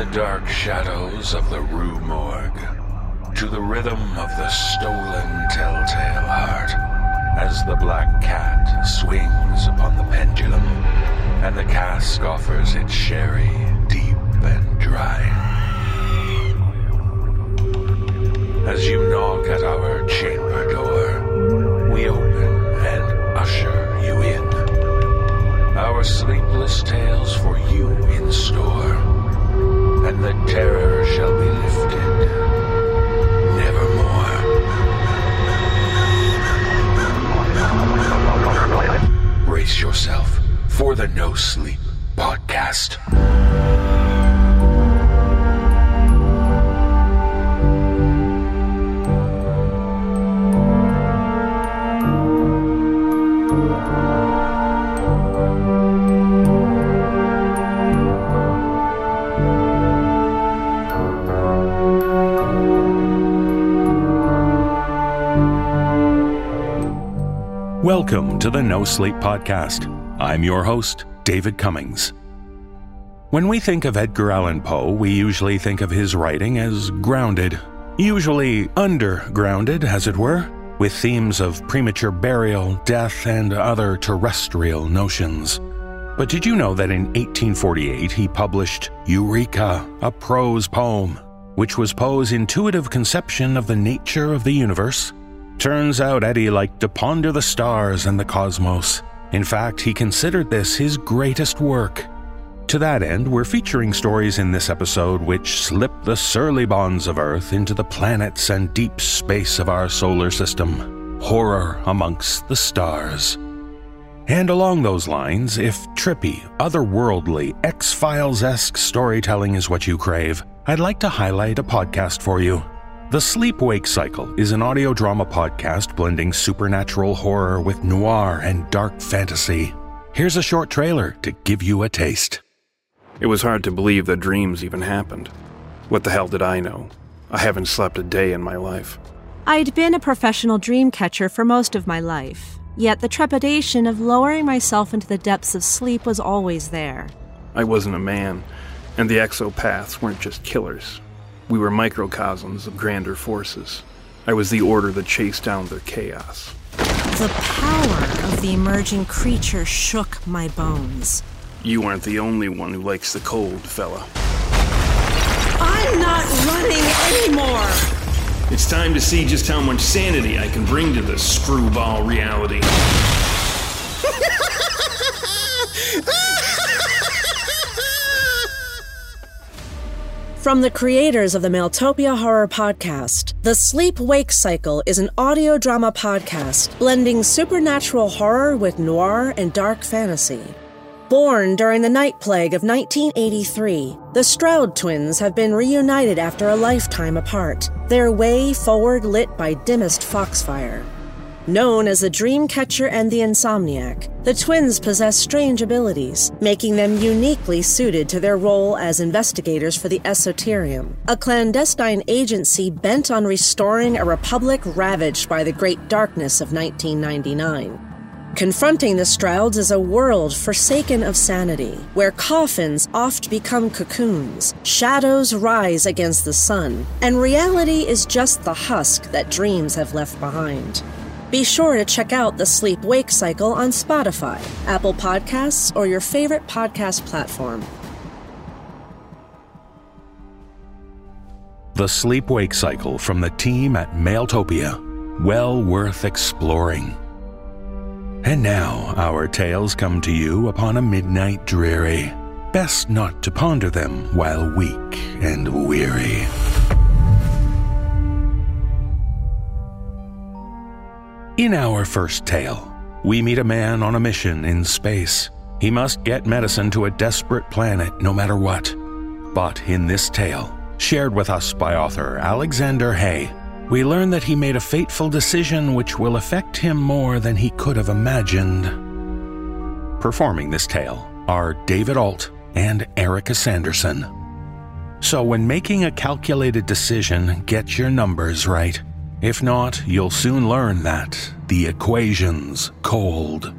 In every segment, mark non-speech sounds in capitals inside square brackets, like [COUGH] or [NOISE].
the dark shadows of the Rue Morgue, to the rhythm of the stolen telltale heart, as the black cat swings upon the pendulum, and the cask offers its sherry deep and dry. As you knock at our chamber door, we open and usher you in. Our sleepless tales for you in store, the terror shall be lifted nevermore. Brace yourself for the No Sleep Podcast. Welcome to the No Sleep Podcast. I'm your host, David Cummings. When we think of Edgar Allan Poe, we usually think of his writing as grounded, usually undergrounded, as it were, with themes of premature burial, death, and other terrestrial notions. But did you know that in 1848 he published Eureka, a prose poem, which was Poe's intuitive conception of the nature of the universe? Turns out Eddie liked to ponder the stars and the cosmos. In fact, he considered this his greatest work. To that end, we're featuring stories in this episode which slip the surly bonds of Earth into the planets and deep space of our solar system. Horror amongst the stars. And along those lines, if trippy, otherworldly, X Files esque storytelling is what you crave, I'd like to highlight a podcast for you. The Sleep Wake Cycle is an audio drama podcast blending supernatural horror with noir and dark fantasy. Here's a short trailer to give you a taste. It was hard to believe that dreams even happened. What the hell did I know? I haven't slept a day in my life. I'd been a professional dream catcher for most of my life, yet the trepidation of lowering myself into the depths of sleep was always there. I wasn't a man, and the exopaths weren't just killers. We were microcosms of grander forces. I was the order that chased down their chaos. The power of the emerging creature shook my bones. You aren't the only one who likes the cold, fella. I'm not running anymore! It's time to see just how much sanity I can bring to this screwball reality. [LAUGHS] From the creators of the Mailtopia Horror Podcast, The Sleep Wake Cycle is an audio drama podcast blending supernatural horror with noir and dark fantasy. Born during the night plague of 1983, the Stroud twins have been reunited after a lifetime apart, their way forward lit by dimmest foxfire. Known as the Dreamcatcher and the Insomniac, the twins possess strange abilities, making them uniquely suited to their role as investigators for the Esoterium, a clandestine agency bent on restoring a republic ravaged by the Great Darkness of 1999. Confronting the Strouds is a world forsaken of sanity, where coffins oft become cocoons, shadows rise against the sun, and reality is just the husk that dreams have left behind. Be sure to check out the Sleep Wake Cycle on Spotify, Apple Podcasts, or your favorite podcast platform. The Sleep Wake Cycle from the team at Mailtopia. Well worth exploring. And now our tales come to you upon a midnight dreary. Best not to ponder them while weak and weary. In our first tale, we meet a man on a mission in space. He must get medicine to a desperate planet no matter what. But in this tale, shared with us by author Alexander Hay, we learn that he made a fateful decision which will affect him more than he could have imagined. Performing this tale are David Ault and Erika Sanderson. So, when making a calculated decision, get your numbers right. If not, you'll soon learn that the equation's cold.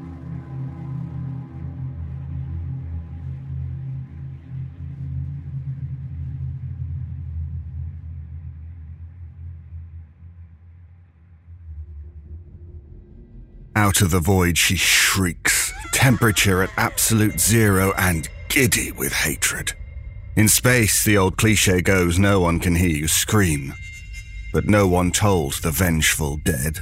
Out of the void, she shrieks, temperature at absolute zero and giddy with hatred. In space, the old cliche goes no one can hear you scream but no one told the vengeful dead.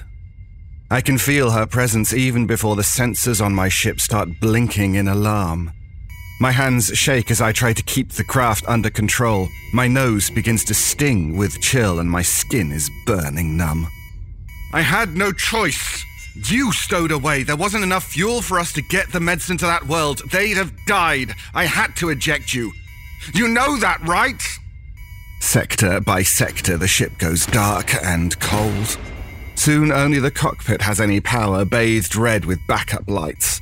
I can feel her presence even before the sensors on my ship start blinking in alarm. My hands shake as I try to keep the craft under control. My nose begins to sting with chill and my skin is burning numb. I had no choice. You stowed away. There wasn't enough fuel for us to get the medicine to that world. They'd have died. I had to eject you. You know that, right? Sector by sector, the ship goes dark and cold. Soon only the cockpit has any power, bathed red with backup lights.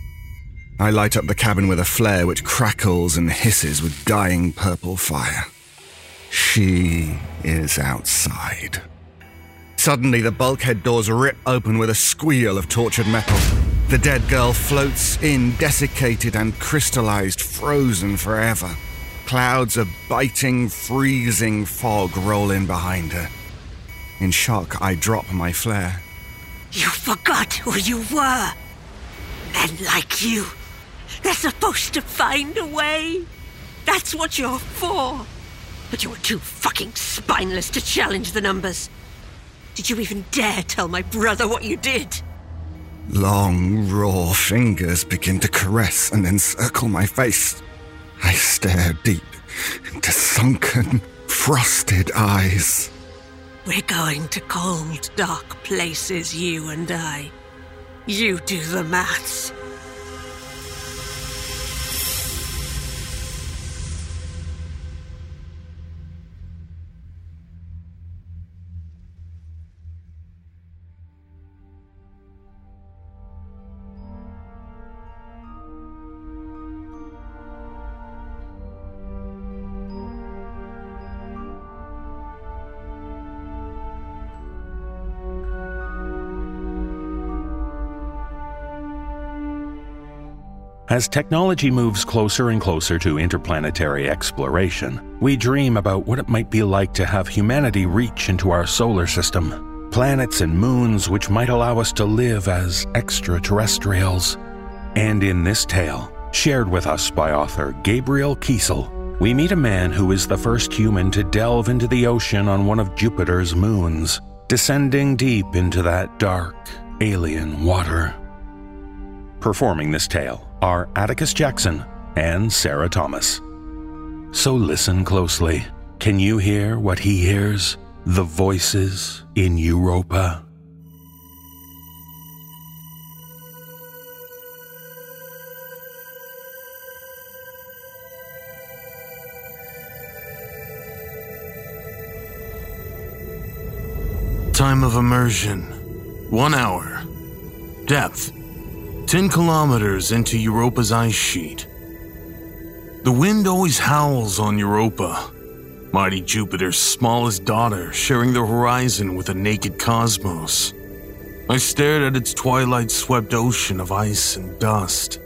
I light up the cabin with a flare which crackles and hisses with dying purple fire. She is outside. Suddenly, the bulkhead doors rip open with a squeal of tortured metal. The dead girl floats in, desiccated and crystallized, frozen forever. Clouds of biting, freezing fog roll in behind her. In shock, I drop my flare. You forgot who you were. Men like you. They're supposed to find a way. That's what you're for. But you were too fucking spineless to challenge the numbers. Did you even dare tell my brother what you did? Long, raw fingers begin to caress and encircle my face. I stare deep into sunken, frosted eyes. We're going to cold, dark places, you and I. You do the maths. As technology moves closer and closer to interplanetary exploration, we dream about what it might be like to have humanity reach into our solar system, planets and moons which might allow us to live as extraterrestrials. And in this tale, shared with us by author Gabriel Kiesel, we meet a man who is the first human to delve into the ocean on one of Jupiter's moons, descending deep into that dark, alien water. Performing this tale are Atticus Jackson and Sarah Thomas. So listen closely. Can you hear what he hears? The voices in Europa. Time of immersion one hour. Depth 10 kilometers into Europa's ice sheet. The wind always howls on Europa, mighty Jupiter's smallest daughter sharing the horizon with a naked cosmos. I stared at its twilight swept ocean of ice and dust.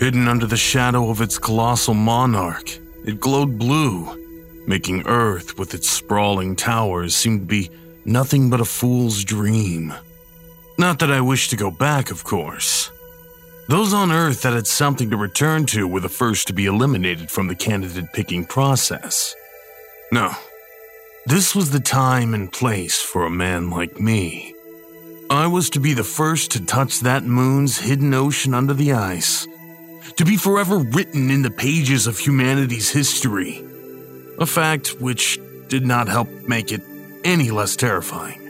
Hidden under the shadow of its colossal monarch, it glowed blue, making Earth with its sprawling towers seem to be nothing but a fool's dream. Not that I wish to go back, of course. Those on Earth that had something to return to were the first to be eliminated from the candidate picking process. No, this was the time and place for a man like me. I was to be the first to touch that moon's hidden ocean under the ice, to be forever written in the pages of humanity's history. A fact which did not help make it any less terrifying.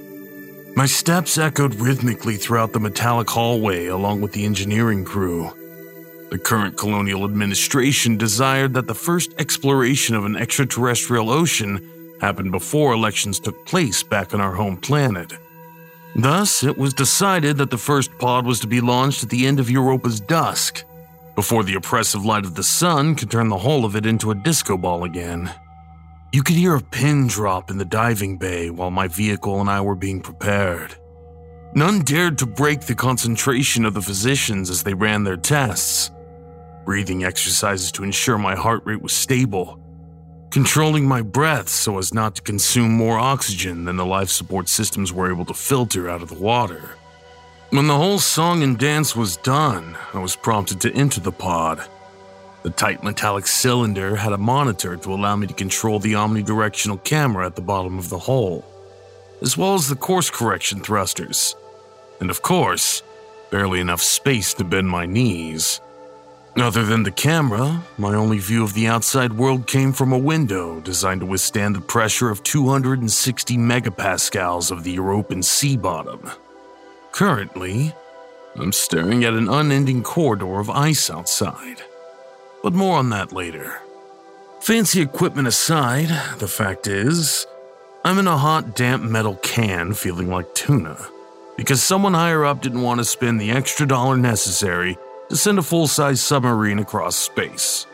My steps echoed rhythmically throughout the metallic hallway along with the engineering crew. The current colonial administration desired that the first exploration of an extraterrestrial ocean happen before elections took place back on our home planet. Thus, it was decided that the first pod was to be launched at the end of Europa's dusk, before the oppressive light of the sun could turn the whole of it into a disco ball again. You could hear a pin drop in the diving bay while my vehicle and I were being prepared. None dared to break the concentration of the physicians as they ran their tests. Breathing exercises to ensure my heart rate was stable. Controlling my breath so as not to consume more oxygen than the life support systems were able to filter out of the water. When the whole song and dance was done, I was prompted to enter the pod. The tight metallic cylinder had a monitor to allow me to control the omnidirectional camera at the bottom of the hole, as well as the course correction thrusters. And of course, barely enough space to bend my knees. Other than the camera, my only view of the outside world came from a window designed to withstand the pressure of 260 megapascals of the European sea bottom. Currently, I'm staring at an unending corridor of ice outside. But more on that later. Fancy equipment aside, the fact is, I'm in a hot, damp metal can feeling like tuna because someone higher up didn't want to spend the extra dollar necessary to send a full size submarine across space.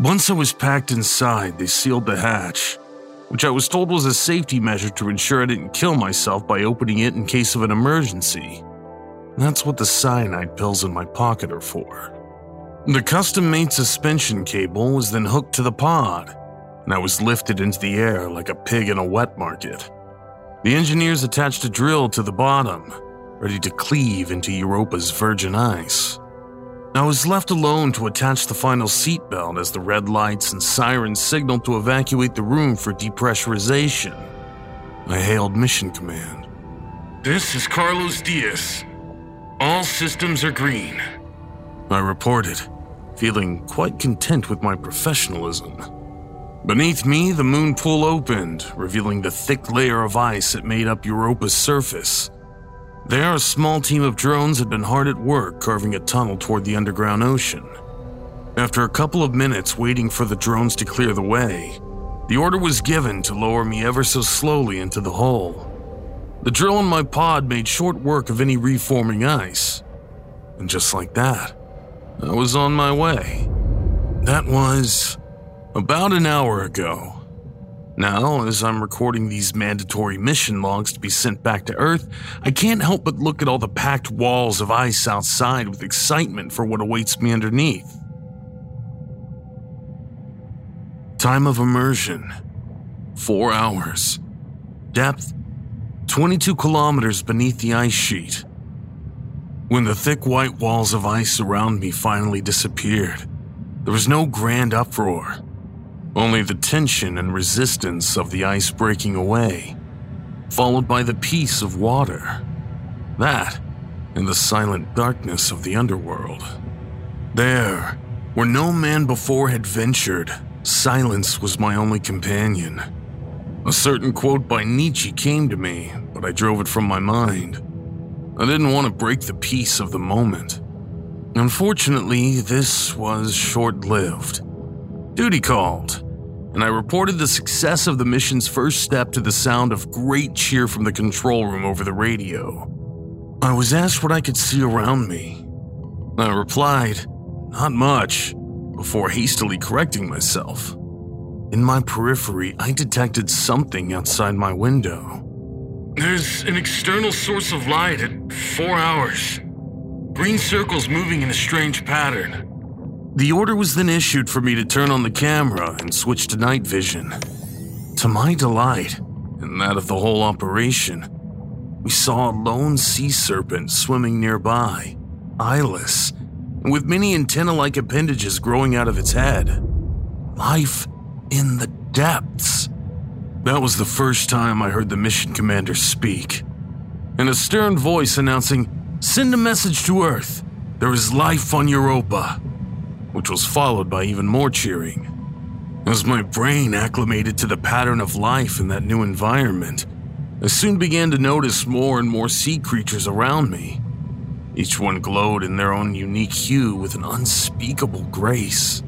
Once I was packed inside, they sealed the hatch, which I was told was a safety measure to ensure I didn't kill myself by opening it in case of an emergency. That's what the cyanide pills in my pocket are for. The custom made suspension cable was then hooked to the pod, and I was lifted into the air like a pig in a wet market. The engineers attached a drill to the bottom, ready to cleave into Europa's virgin ice. I was left alone to attach the final seatbelt as the red lights and sirens signaled to evacuate the room for depressurization. I hailed Mission Command. This is Carlos Dias. All systems are green. I reported, feeling quite content with my professionalism. Beneath me, the moon pool opened, revealing the thick layer of ice that made up Europa's surface. There, a small team of drones had been hard at work carving a tunnel toward the underground ocean. After a couple of minutes waiting for the drones to clear the way, the order was given to lower me ever so slowly into the hole. The drill in my pod made short work of any reforming ice. And just like that, I was on my way. That was about an hour ago. Now, as I'm recording these mandatory mission logs to be sent back to Earth, I can't help but look at all the packed walls of ice outside with excitement for what awaits me underneath. Time of immersion four hours. Depth 22 kilometers beneath the ice sheet. When the thick white walls of ice around me finally disappeared, there was no grand uproar only the tension and resistance of the ice breaking away, followed by the peace of water. That, and the silent darkness of the underworld. There, where no man before had ventured, silence was my only companion. A certain quote by Nietzsche came to me, but I drove it from my mind. I didn't want to break the peace of the moment. Unfortunately, this was short lived. Duty called, and I reported the success of the mission's first step to the sound of great cheer from the control room over the radio. I was asked what I could see around me. I replied, Not much, before hastily correcting myself. In my periphery, I detected something outside my window. There's an external source of light at four hours. Green circles moving in a strange pattern. The order was then issued for me to turn on the camera and switch to night vision. To my delight, and that of the whole operation, we saw a lone sea serpent swimming nearby, eyeless, and with many antenna like appendages growing out of its head. Life in the depths. That was the first time I heard the mission commander speak. In a stern voice announcing, Send a message to Earth. There is life on Europa which was followed by even more cheering. As my brain acclimated to the pattern of life in that new environment, I soon began to notice more and more sea creatures around me. Each one glowed in their own unique hue with an unspeakable grace.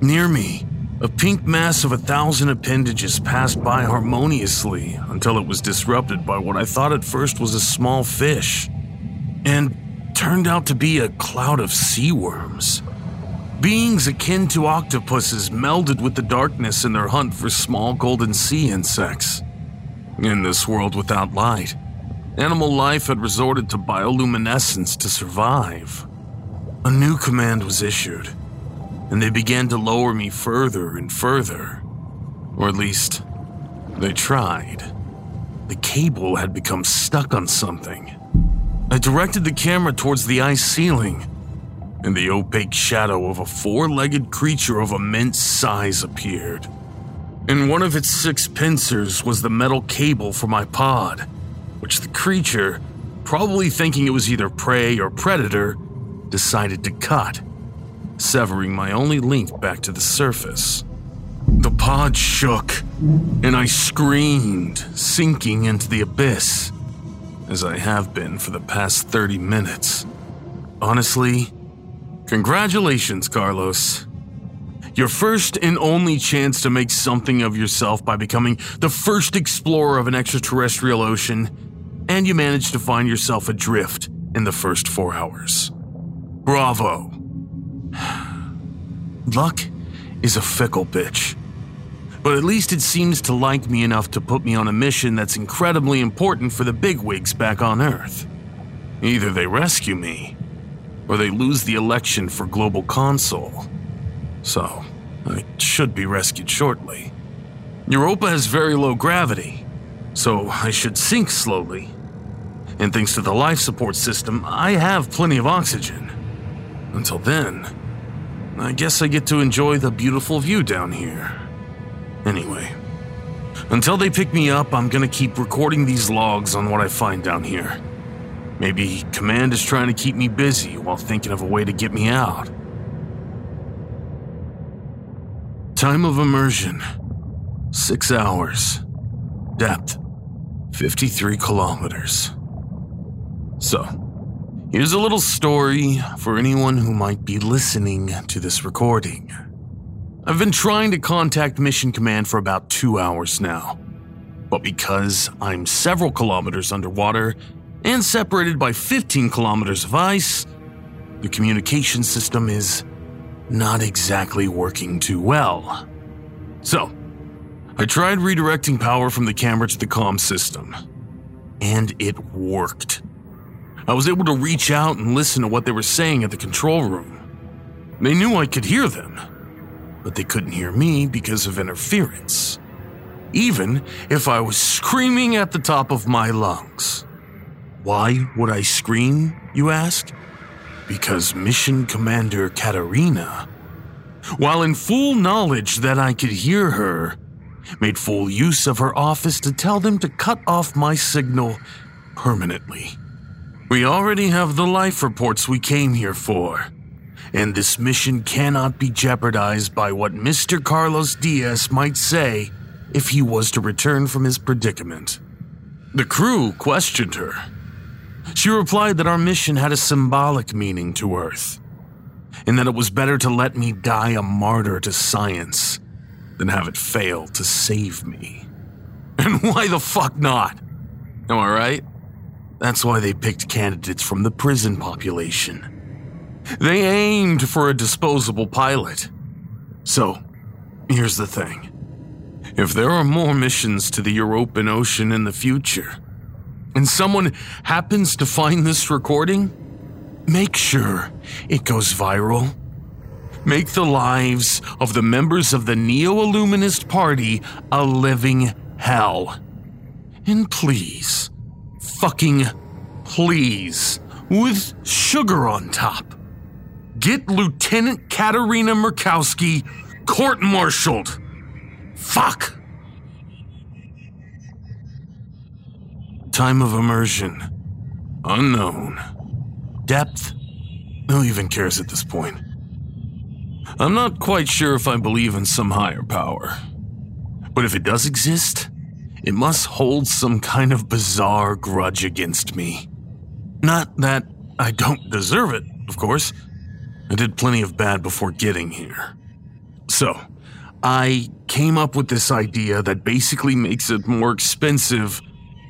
Near me, a pink mass of a thousand appendages passed by harmoniously until it was disrupted by what I thought at first was a small fish, and turned out to be a cloud of sea worms. Beings akin to octopuses melded with the darkness in their hunt for small golden sea insects. In this world without light, animal life had resorted to bioluminescence to survive. A new command was issued, and they began to lower me further and further. Or at least, they tried. The cable had become stuck on something. I directed the camera towards the ice ceiling, and the opaque shadow of a four legged creature of immense size appeared. In one of its six pincers was the metal cable for my pod, which the creature, probably thinking it was either prey or predator, decided to cut, severing my only link back to the surface. The pod shook, and I screamed, sinking into the abyss, as I have been for the past 30 minutes. Honestly, congratulations, Carlos. Your first and only chance to make something of yourself by becoming the first explorer of an extraterrestrial ocean, and you managed to find yourself adrift in the first four hours. Bravo. [GASPS] Luck is a fickle bitch. But at least it seems to like me enough to put me on a mission that's incredibly important for the bigwigs back on Earth. Either they rescue me, or they lose the election for global consul. So, I should be rescued shortly. Europa has very low gravity, so I should sink slowly. And thanks to the life support system, I have plenty of oxygen. Until then, I guess I get to enjoy the beautiful view down here. Anyway, until they pick me up, I'm gonna keep recording these logs on what I find down here. Maybe Command is trying to keep me busy while thinking of a way to get me out. Time of immersion 6 hours. Depth 53 kilometers. So, here's a little story for anyone who might be listening to this recording. I've been trying to contact Mission Command for about two hours now. But because I'm several kilometers underwater and separated by 15 kilometers of ice, the communication system is not exactly working too well. So, I tried redirecting power from the camera to the comm system, and it worked. I was able to reach out and listen to what they were saying at the control room. They knew I could hear them but they couldn't hear me because of interference. Even if I was screaming at the top of my lungs. Why would I scream, you ask? Because Mission Commander Katerina, while in full knowledge that I could hear her, made full use of her office to tell them to cut off my signal permanently. We already have the life reports we came here for and this mission cannot be jeopardized by what Mr. Carlos Dias might say if he was to return from his predicament. The crew questioned her. She replied that our mission had a symbolic meaning to Earth, and that it was better to let me die a martyr to science than have it fail to save me. [LAUGHS] And why the fuck not? Am I right? That's why they picked candidates from the prison population. They aimed for a disposable pilot. So, here's the thing. If there are more missions to the European Ocean in the future, and someone happens to find this recording, make sure it goes viral. Make the lives of the members of the Neo Illuminist Party a living hell. And please, fucking please, with sugar on top get Lieutenant Katerina Murkowski court martialed. Fuck. Time of immersion unknown. Depth who even cares at this point? I'm not quite sure if I believe in some higher power. But if it does exist, it must hold some kind of bizarre grudge against me. Not that I don't deserve it, of course. I did plenty of bad before getting here. So, I came up with this idea that basically makes it more expensive,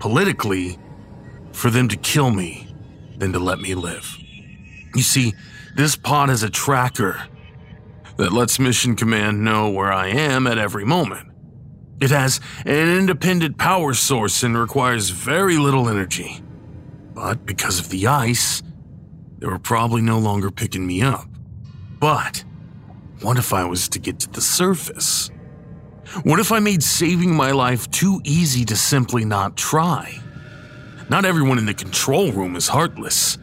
politically, for them to kill me than to let me live. You see, this pod has a tracker that lets Mission Command know where I am at every moment. It has an independent power source and requires very little energy. But because of the ice, they were probably no longer picking me up. But what if I was to get to the surface? What if I made saving my life too easy to simply not try? Not everyone in the control room is heartless.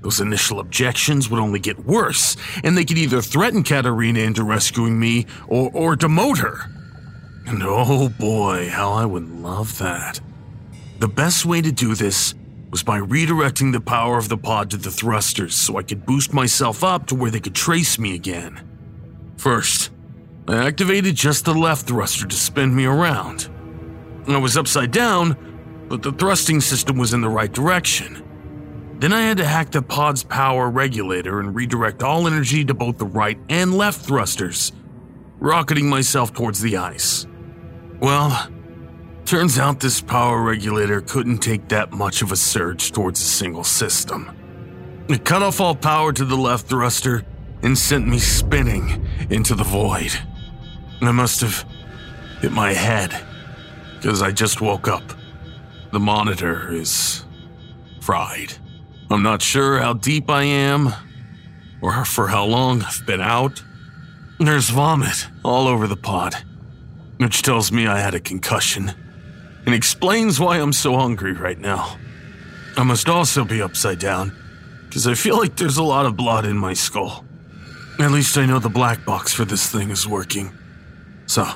Those initial objections would only get worse, and they could either threaten Katerina into rescuing me or, or demote her. And oh boy, how I would love that. The best way to do this was by redirecting the power of the pod to the thrusters so I could boost myself up to where they could trace me again. First, I activated just the left thruster to spin me around. I was upside down, but the thrusting system was in the right direction. Then I had to hack the pod's power regulator and redirect all energy to both the right and left thrusters, rocketing myself towards the ice. Well, turns out this power regulator couldn't take that much of a surge towards a single system. It cut off all power to the left thruster and sent me spinning into the void. I must have hit my head because I just woke up. The monitor is fried. I'm not sure how deep I am or for how long I've been out. There's vomit all over the pod which tells me I had a concussion and explains why I'm so hungry right now. I must also be upside down because I feel like there's a lot of blood in my skull. At least I know the black box for this thing is working. So,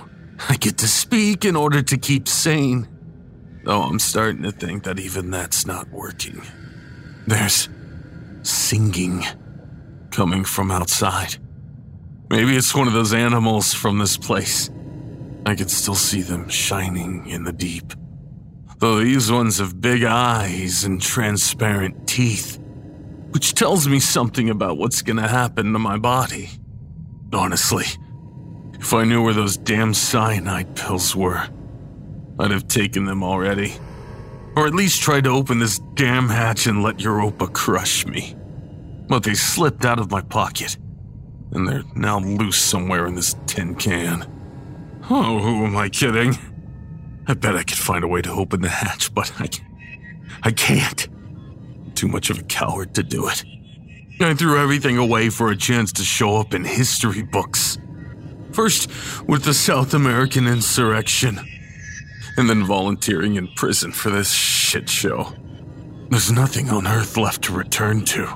I get to speak in order to keep sane. Though I'm starting to think that even that's not working. There's singing coming from outside. Maybe it's one of those animals from this place. I could still see them shining in the deep. Though these ones have big eyes and transparent teeth, which tells me something about what's gonna happen to my body. Honestly, if I knew where those damn cyanide pills were, I'd have taken them already. Or at least tried to open this damn hatch and let Europa crush me. But they slipped out of my pocket, and they're now loose somewhere in this tin can. Oh, who am I kidding? I bet I could find a way to open the hatch, but I, I can't. I'm too much of a coward to do it. I threw everything away for a chance to show up in history books. First with the South American insurrection, and then volunteering in prison for this shit show. There's nothing on Earth left to return to.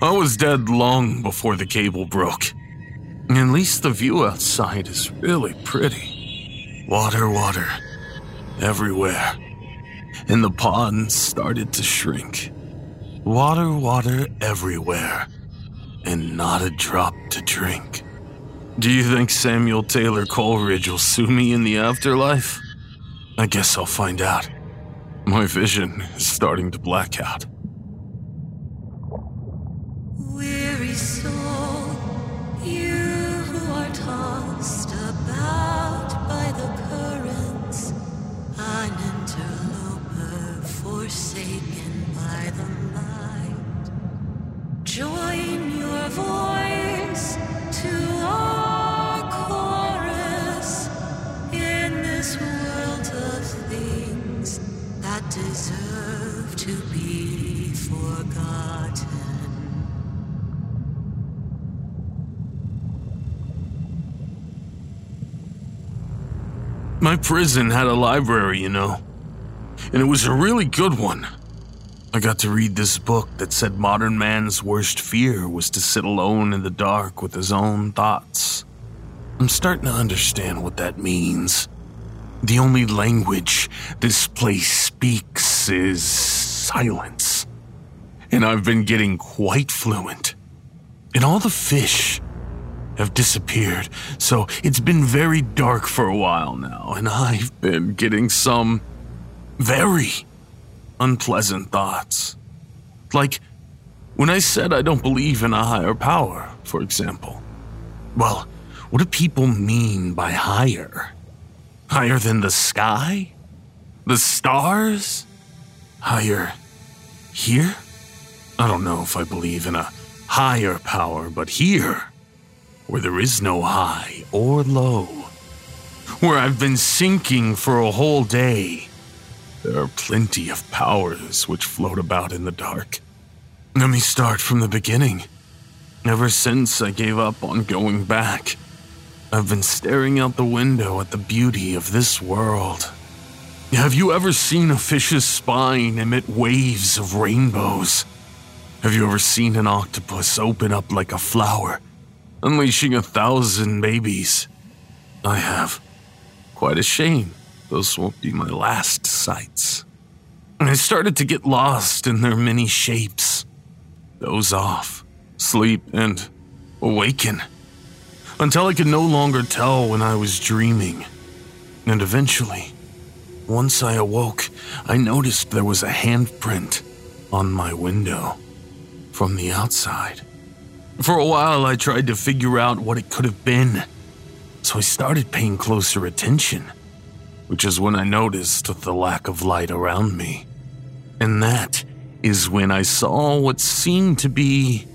I was dead long before the cable broke. At least the view outside is really pretty. Water, water, everywhere. And the pond started to shrink. Water, water everywhere. And not a drop to drink. Do you think Samuel Taylor Coleridge will sue me in the afterlife? I guess I'll find out. My vision is starting to black out. Weary soul, deserve to be forgotten. My prison had a library, you know. And it was a really good one. I got to read this book that said modern man's worst fear was to sit alone in the dark with his own thoughts. I'm starting to understand what that means. The only language this place speaks is silence. And I've been getting quite fluent. And all the fish have disappeared, so it's been very dark for a while now, and I've been getting some very unpleasant thoughts. Like when I said I don't believe in a higher power, for example. Well, what do people mean by higher? Higher than the sky? The stars? Higher here? I don't know if I believe in a higher power, but here, where there is no high or low, where I've been sinking for a whole day, there are plenty of powers which float about in the dark. Let me start from the beginning. Ever since I gave up on going back, I've been staring out the window at the beauty of this world. Have you ever seen a fish's spine emit waves of rainbows? Have you ever seen an octopus open up like a flower, unleashing a thousand babies? I have. Quite a shame. Those won't be my last sights. I started to get lost in their many shapes. Doze off, sleep, and awaken. Until I could no longer tell when I was dreaming. And eventually, once I awoke, I noticed there was a handprint on my window from the outside. For a while, I tried to figure out what it could have been, so I started paying closer attention, which is when I noticed the lack of light around me. And that is when I saw what seemed to be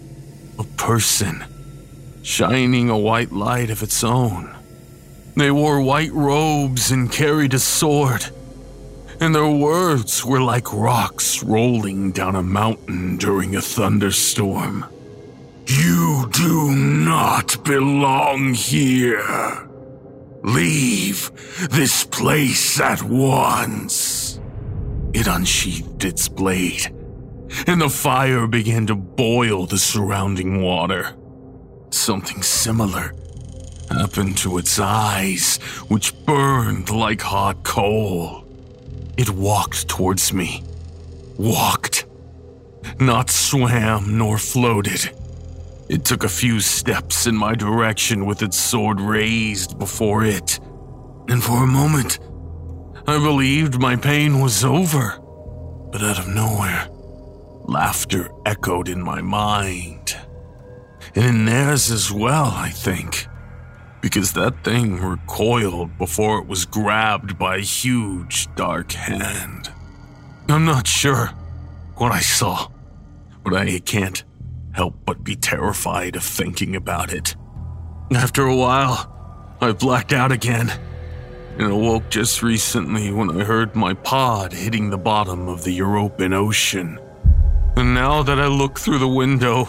a person shining a white light of its own. They wore white robes and carried a sword and their words were like rocks rolling down a mountain during a thunderstorm. You do not belong here. Leave this place at once. It unsheathed its blade, and the fire began to boil the surrounding water. Something similar happened to its eyes, which burned like hot coal. It walked towards me. Walked. Not swam nor floated. It took a few steps in my direction with its sword raised before it. And for a moment, I believed my pain was over. But out of nowhere, laughter echoed in my mind. And in theirs as well, I think because that thing recoiled before it was grabbed by a huge dark hand. I'm not sure what I saw, but I can't help but be terrified of thinking about it. After a while, I blacked out again and awoke just recently when I heard my pod hitting the bottom of the European Ocean. And now that I look through the window,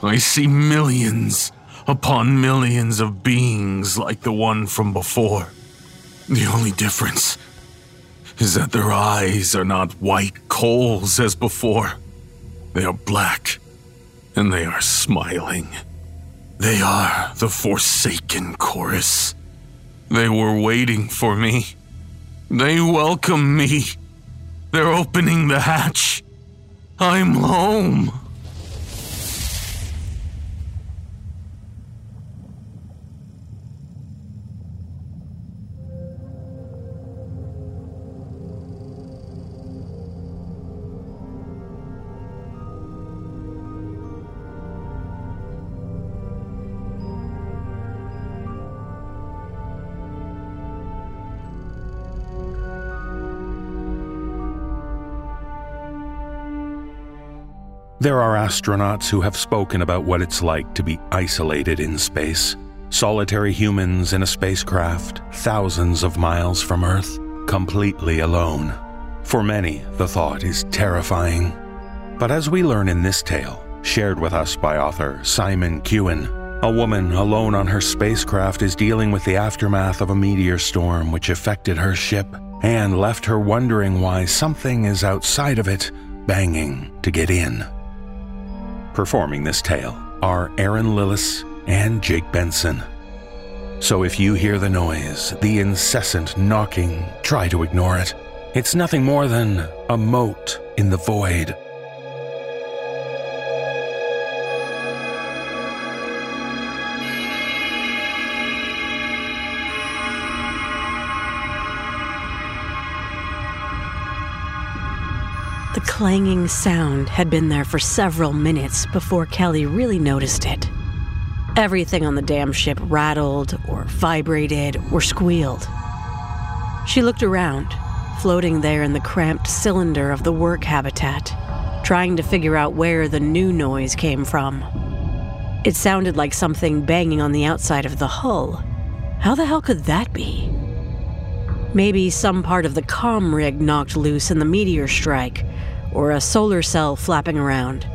I see millions upon millions of beings like the one from before. The only difference is that their eyes are not white coals as before. They are black, and they are smiling. They are the Forsaken Chorus. They were waiting for me. They welcome me. They're opening the hatch. I'm home. There are astronauts who have spoken about what it's like to be isolated in space. Solitary humans in a spacecraft, thousands of miles from Earth, completely alone. For many, the thought is terrifying. But as we learn in this tale, shared with us by author Simon Kewin, a woman alone on her spacecraft is dealing with the aftermath of a meteor storm which affected her ship and left her wondering why something is outside of it banging to get in. Performing this tale are Erin Lillis and Jake Benson. So if you hear the noise, the incessant knocking, try to ignore it. It's nothing more than a mote in the void clanging sound had been there for several minutes before Kelly really noticed it. Everything on the damn ship rattled, or vibrated, or squealed. She looked around, floating there in the cramped cylinder of the work habitat, trying to figure out where the new noise came from. It sounded like something banging on the outside of the hull. How the hell could that be? Maybe some part of the com rig knocked loose in the meteor strike, or a solar cell flapping around.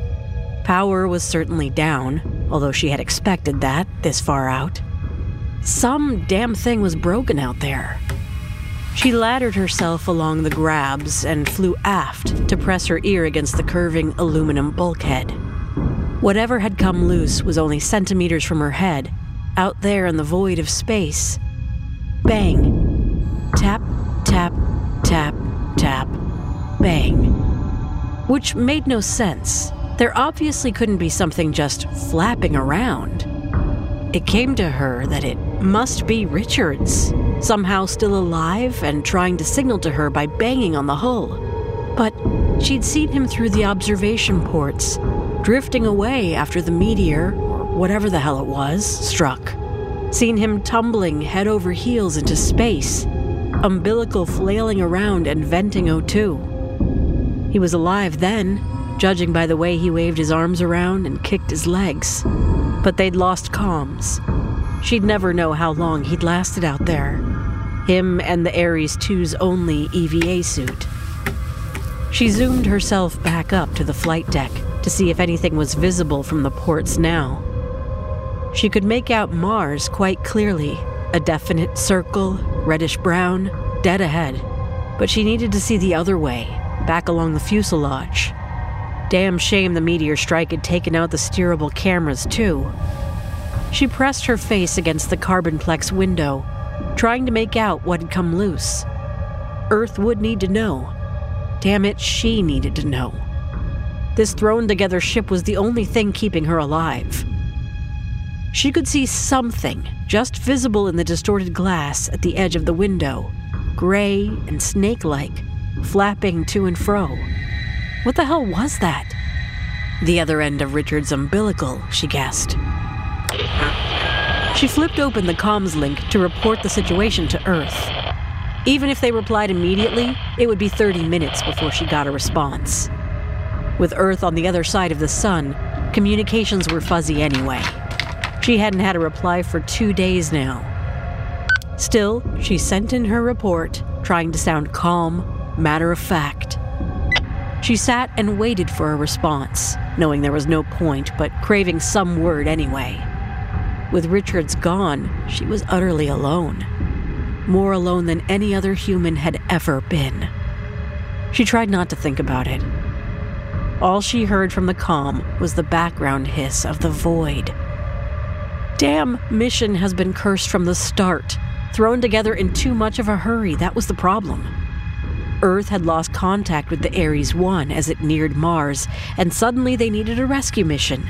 Power was certainly down, although she had expected that this far out. Some damn thing was broken out there. She laddered herself along the grabs and flew aft to press her ear against the curving aluminum bulkhead. Whatever had come loose was only centimeters from her head, out there in the void of space. Bang. Tap, tap, tap, tap, bang. Which made no sense. There obviously couldn't be something just flapping around. It came to her that it must be Richards, somehow still alive and trying to signal to her by banging on the hull. But she'd seen him through the observation ports, drifting away after the meteor, or whatever the hell it was, struck. Seen him tumbling head over heels into space, umbilical flailing around and venting O2. He was alive then, judging by the way he waved his arms around and kicked his legs. But they'd lost comms. She'd never know how long he'd lasted out there. Him and the Ares 2's only EVA suit. She zoomed herself back up to the flight deck to see if anything was visible from the ports now. She could make out Mars quite clearly a definite circle, reddish brown, dead ahead. But she needed to see the other way, back along the fuselage. Damn shame the meteor strike had taken out the steerable cameras, too. She pressed her face against the carbonplex window, trying to make out what had come loose. Earth would need to know. Damn it, she needed to know. This thrown together ship was the only thing keeping her alive. She could see something just visible in the distorted glass at the edge of the window, gray and snake like, flapping to and fro. What the hell was that? The other end of Richard's umbilical, she guessed. She flipped open the comms link to report the situation to Earth. Even if they replied immediately, it would be 30 minutes before she got a response. With Earth on the other side of the sun, communications were fuzzy anyway. She hadn't had a reply for two days now. Still, she sent in her report, trying to sound calm, matter of fact. She sat and waited for a response, knowing there was no point, but craving some word anyway. With Richards gone, she was utterly alone. More alone than any other human had ever been. She tried not to think about it. All she heard from the calm was the background hiss of the void. Damn mission has been cursed from the start. Thrown together in too much of a hurry, that was the problem. Earth had lost contact with the Ares 1 as it neared Mars, and suddenly they needed a rescue mission.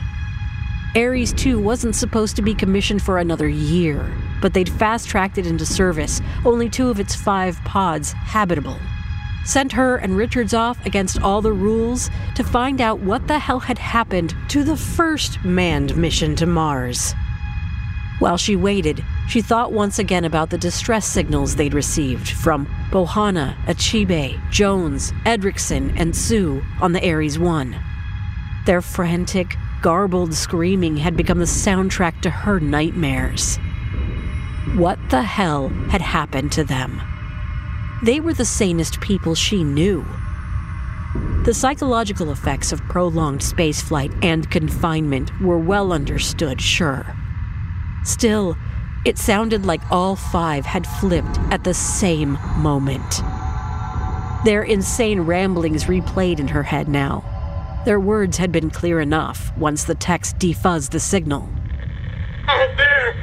Ares 2 wasn't supposed to be commissioned for another year, but they'd fast tracked it into service, only two of its five pods habitable. Sent her and Richards off against all the rules to find out what the hell had happened to the first manned mission to Mars. While she waited, she thought once again about the distress signals they'd received from Bohanna, Achibe, Jones, Edrickson, and Sue on the Ares 1. Their frantic, garbled screaming had become the soundtrack to her nightmares. What the hell had happened to them? They were the sanest people she knew. The psychological effects of prolonged spaceflight and confinement were well understood, sure. Still, it sounded like all five had flipped at the same moment. Their insane ramblings replayed in her head now. Their words had been clear enough once the text defuzzed the signal. Out there!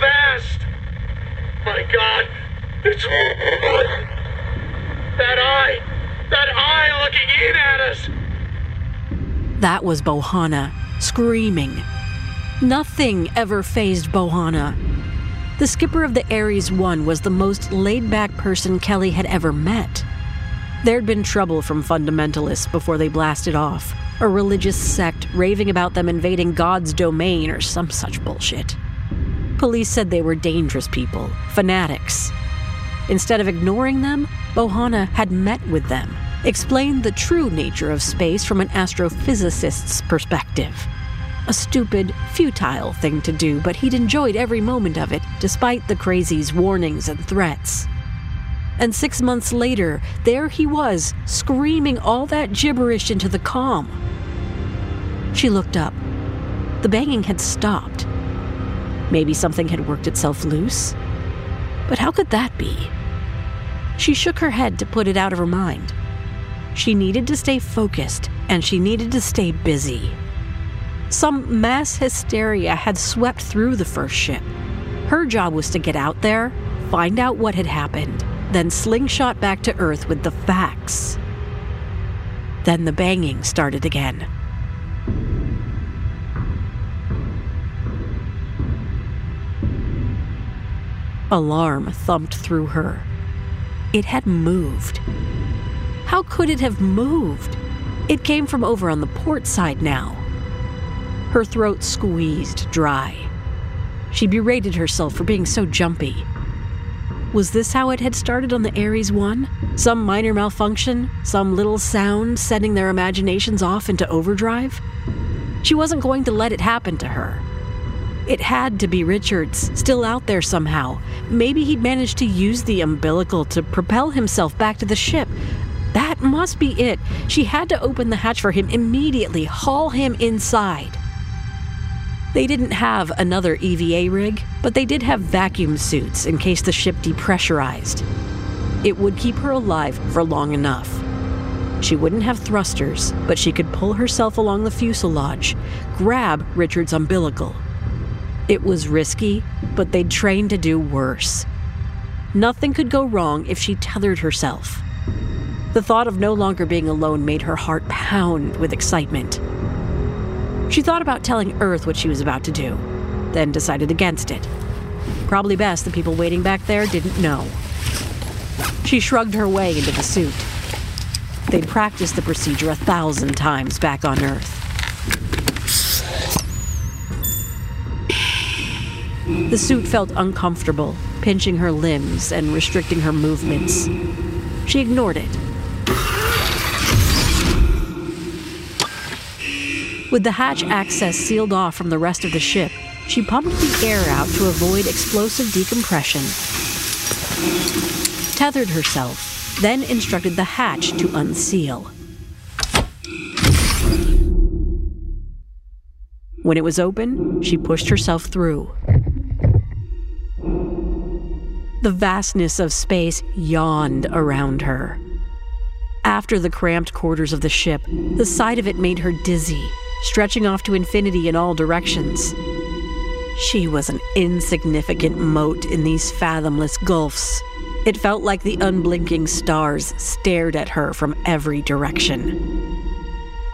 Fast! My god! It's. That eye! That eye looking in at us! That was Bohanna, screaming. Nothing ever fazed Bohanna. The skipper of the Ares 1 was the most laid back person Kelly had ever met. There'd been trouble from fundamentalists before they blasted off, a religious sect raving about them invading God's domain or some such bullshit. Police said they were dangerous people, fanatics. Instead of ignoring them, Bohanna had met with them, explained the true nature of space from an astrophysicist's perspective. A stupid, futile thing to do, but he'd enjoyed every moment of it, despite the crazy's warnings and threats. And six months later, there he was, screaming all that gibberish into the comm. She looked up. The banging had stopped. Maybe something had worked itself loose. But how could that be? She shook her head to put it out of her mind. She needed to stay focused and she needed to stay busy. Some mass hysteria had swept through the first ship. Her job was to get out there, find out what had happened, then slingshot back to Earth with the facts. Then the banging started again. Alarm thumped through her. It had moved. How could it have moved? It came from over on the port side now. Her throat squeezed dry. She berated herself for being so jumpy. Was this how it had started on the Ares 1? Some minor malfunction? Some little sound setting their imaginations off into overdrive? She wasn't going to let it happen to her. It had to be Richards, still out there somehow. Maybe he'd managed to use the umbilical to propel himself back to the ship. That must be it. She had to open the hatch for him immediately, haul him inside. They didn't have another EVA rig, but they did have vacuum suits in case the ship depressurized. It would keep her alive for long enough. She wouldn't have thrusters, but she could pull herself along the fuselage, grab Richard's umbilical. It was risky, but they'd trained to do worse. Nothing could go wrong if she tethered herself. The thought of no longer being alone made her heart pound with excitement. She thought about telling Earth what she was about to do, then decided against it. Probably best the people waiting back there didn't know. She shrugged her way into the suit. They'd practiced the procedure a thousand times back on Earth. The suit felt uncomfortable, pinching her limbs and restricting her movements. She ignored it With the hatch access sealed off from the rest of the ship, she pumped the air out to avoid explosive decompression. Tethered herself, then instructed the hatch to unseal. When it was open, she pushed herself through. The vastness of space yawned around her. After the cramped quarters of the ship, the sight of it made her dizzy stretching off to infinity in all directions. She was an insignificant mote in these fathomless gulfs. It felt like the unblinking stars stared at her from every direction.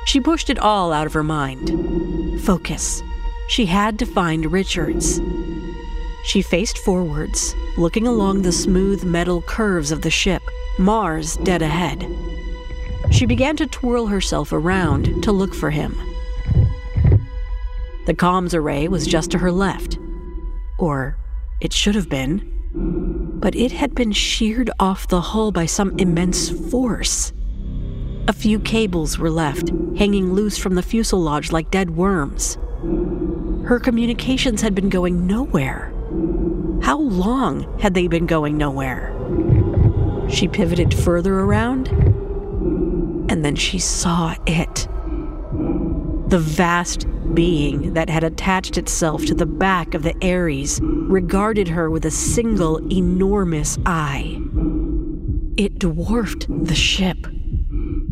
She pushed it all out of her mind. Focus. She had to find Richards. She faced forwards, looking along the smooth metal curves of the ship, Mars dead ahead. She began to twirl herself around to look for him. The comms array was just to her left. Or it should have been. But it had been sheared off the hull by some immense force. A few cables were left, hanging loose from the fuselage like dead worms. Her communications had been going nowhere. How long had they been going nowhere? She pivoted further around, and then she saw it. The vast being that had attached itself to the back of the Ares regarded her with a single enormous eye. It dwarfed the ship.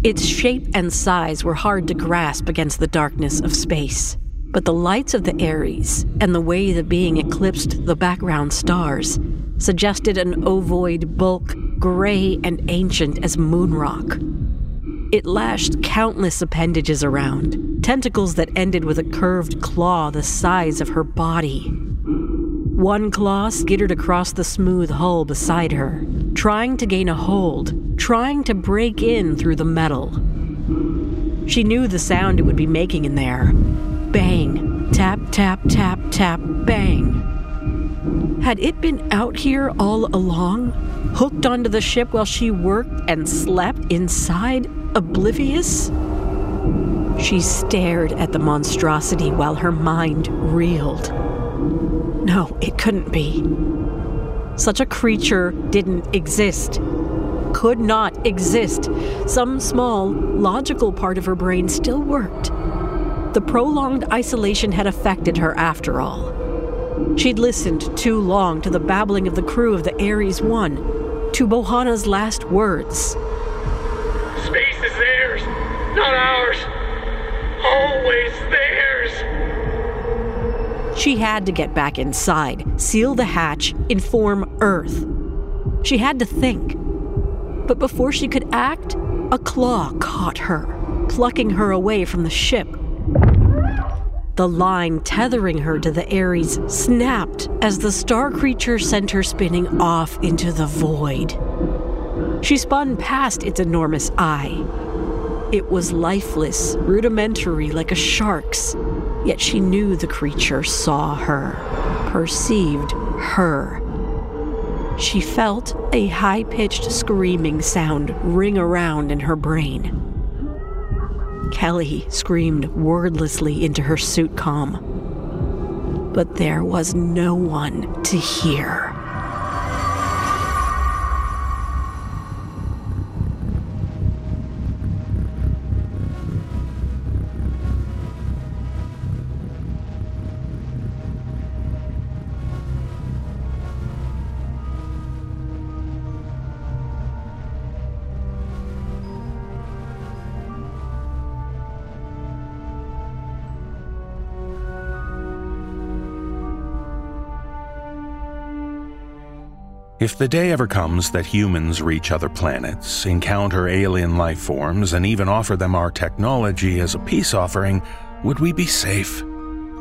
Its shape and size were hard to grasp against the darkness of space. But the lights of the Ares and the way the being eclipsed the background stars suggested an ovoid bulk, gray and ancient as moonrock. It lashed countless appendages around, tentacles that ended with a curved claw the size of her body. One claw skittered across the smooth hull beside her, trying to gain a hold, trying to break in through the metal. She knew the sound it would be making in there bang, tap, tap, tap, tap, bang. Had it been out here all along, hooked onto the ship while she worked and slept inside? Oblivious? She stared at the monstrosity while her mind reeled. No, it couldn't be. Such a creature didn't exist. Could not exist. Some small, logical part of her brain still worked. The prolonged isolation had affected her after all. She'd listened too long to the babbling of the crew of the Ares One, to Bohanna's last words. Not ours. Always theirs. She had to get back inside, seal the hatch, inform Earth. She had to think. But before she could act, a claw caught her, plucking her away from the ship. The line tethering her to the Ares snapped as the star creature sent her spinning off into the void. She spun past its enormous eye. It was lifeless, rudimentary like a shark's, yet she knew the creature saw her, perceived her. She felt a high pitched screaming sound ring around in her brain. Kelly screamed wordlessly into her suit com. But there was no one to hear. If the day ever comes that humans reach other planets, encounter alien life forms, and even offer them our technology as a peace offering, would we be safe?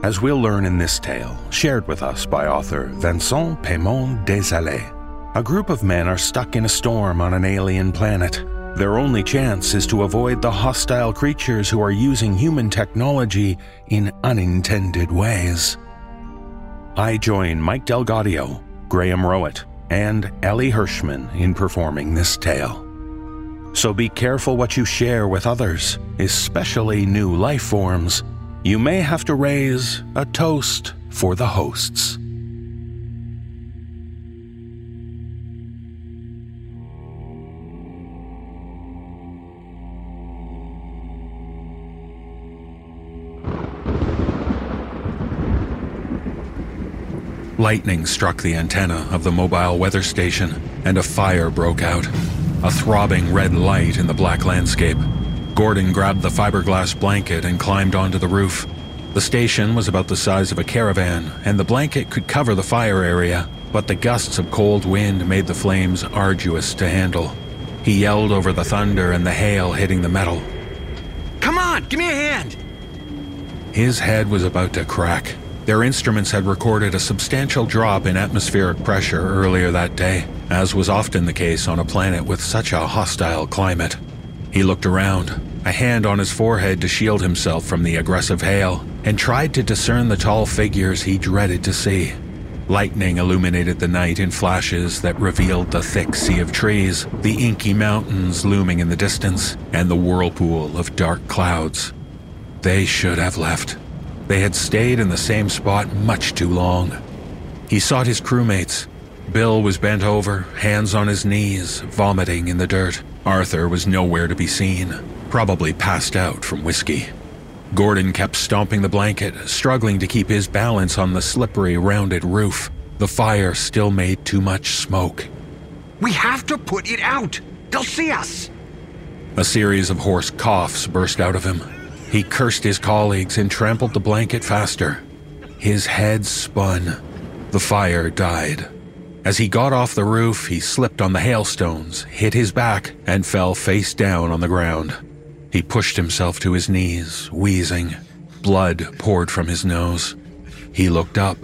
As we'll learn in this tale, shared with us by author Vincent Paiement Désilets, a group of men are stuck in a storm on an alien planet. Their only chance is to avoid the hostile creatures who are using human technology in unintended ways. I join Mike DelGaudio, Graham Rowat, and Elie Hirschman in performing this tale. So be careful what you share with others, especially new life forms. You may have to raise a toast for the hosts. Lightning struck the antenna of the mobile weather station, and a fire broke out. A throbbing red light in the black landscape. Gordon grabbed the fiberglass blanket and climbed onto the roof. The station was about the size of a caravan, and the blanket could cover the fire area, but the gusts of cold wind made the flames arduous to handle. He yelled over the thunder and the hail hitting the metal. Come on, give me a hand! His head was about to crack. Their instruments had recorded a substantial drop in atmospheric pressure earlier that day, as was often the case on a planet with such a hostile climate. He looked around, a hand on his forehead to shield himself from the aggressive hail, and tried to discern the tall figures he dreaded to see. Lightning illuminated the night in flashes that revealed the thick sea of trees, the inky mountains looming in the distance, and the whirlpool of dark clouds. They should have left. They had stayed in the same spot much too long. He sought his crewmates. Bill was bent over, hands on his knees, vomiting in the dirt. Arthur was nowhere to be seen, probably passed out from whiskey. Gordon kept stomping the blanket, struggling to keep his balance on the slippery, rounded roof. The fire still made too much smoke. We have to put it out! They'll see us! A series of hoarse coughs burst out of him. He cursed his colleagues and trampled the blanket faster. His head spun. The fire died. As he got off the roof, he slipped on the hailstones, hit his back, and fell face down on the ground. He pushed himself to his knees, wheezing. Blood poured from his nose. He looked up.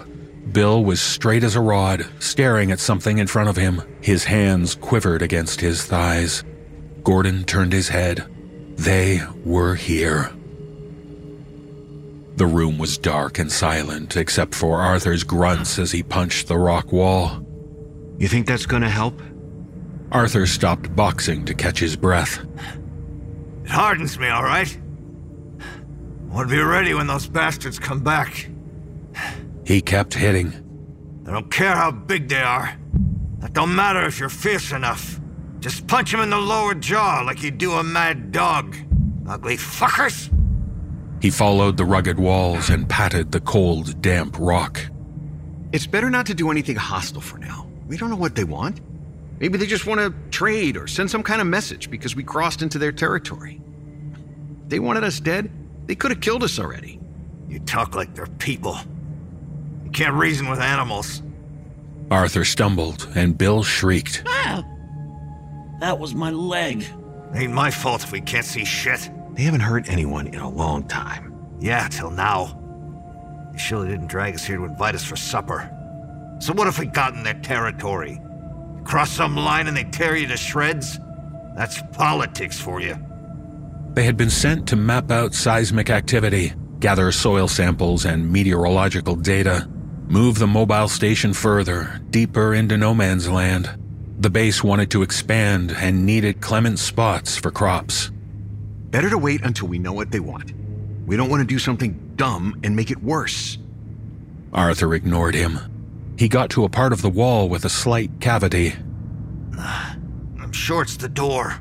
Bill was straight as a rod, staring at something in front of him. His hands quivered against his thighs. Gordon turned his head. They were here. The room was dark and silent, except for Arthur's grunts as he punched the rock wall. You think that's gonna help? Arthur stopped boxing to catch his breath. It hardens me, all right? I want to be ready when those bastards come back. He kept hitting. I don't care how big they are. That don't matter if you're fierce enough. Just punch him in the lower jaw like you do a mad dog. Ugly fuckers! He followed the rugged walls and patted the cold, damp rock. It's better not to do anything hostile for now. We don't know what they want. Maybe they just want to trade or send some kind of message because we crossed into their territory. If they wanted us dead, they could have killed us already. You talk like they're people. You can't reason with animals. Arthur stumbled, and Bill shrieked. Ah! That was my leg. Ain't my fault if we can't see shit. They haven't hurt anyone in a long time. Yeah, till now. They surely didn't drag us here to invite us for supper. So what if we got in their territory? Cross some line and they tear you to shreds? That's politics for you. They had been sent to map out seismic activity, gather soil samples and meteorological data, move the mobile station further, deeper into no man's land. The base wanted to expand and needed clement spots for crops. Better to wait until we know what they want. We don't want to do something dumb and make it worse. Arthur ignored him. He got to a part of the wall with a slight cavity. [SIGHS] I'm sure it's the door.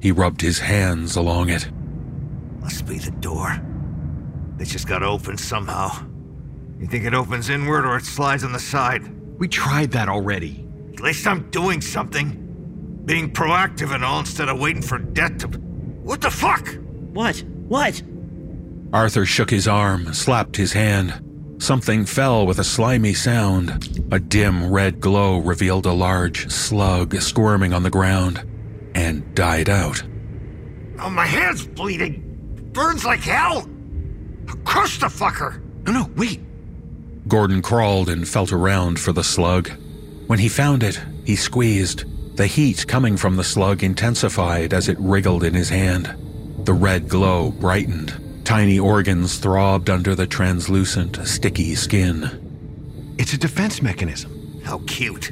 He rubbed his hands along it. Must be the door. They just got open somehow. You think it opens inward or it slides on the side? We tried that already. At least I'm doing something. Being proactive and all instead of waiting for death to. What the fuck? What? What? Arthur shook his arm, slapped his hand. Something fell with a slimy sound. A dim red glow revealed a large slug squirming on the ground and died out. Oh, my hand's bleeding. Burns like hell. Crush the fucker. No, no, wait. Gordon crawled and felt around for the slug. When he found it, he squeezed. The heat coming from the slug intensified as it wriggled in his hand. The red glow brightened. Tiny organs throbbed under the translucent, sticky skin. It's a defense mechanism. How cute.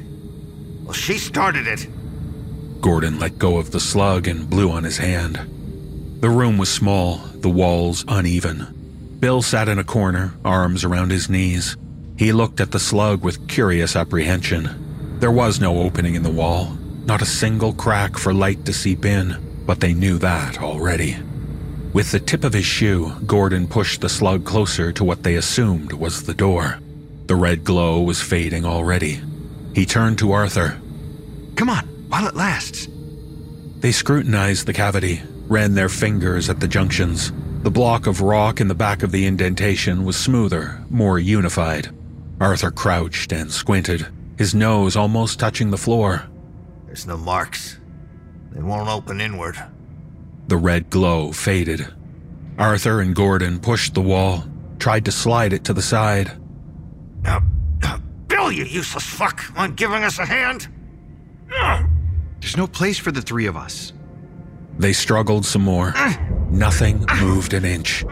Well, she started it. Gordon let go of the slug and blew on his hand. The room was small, the walls uneven. Bill sat in a corner, arms around his knees. He looked at the slug with curious apprehension. There was no opening in the wall, not a single crack for light to seep in, but they knew that already. With the tip of his shoe, Gordon pushed the slug closer to what they assumed was the door. The red glow was fading already. He turned to Arthur. Come on, while it lasts. They scrutinized the cavity, ran their fingers at the junctions. The block of rock in the back of the indentation was smoother, more unified. Arthur crouched and squinted, his nose almost touching the floor. There's no marks. They won't open inward. The red glow faded. Arthur and Gordon pushed the wall, tried to slide it to the side. Uh, uh, Bill, you useless fuck! On giving us a hand? There's no place for the three of us. They struggled some more. Nothing moved an inch.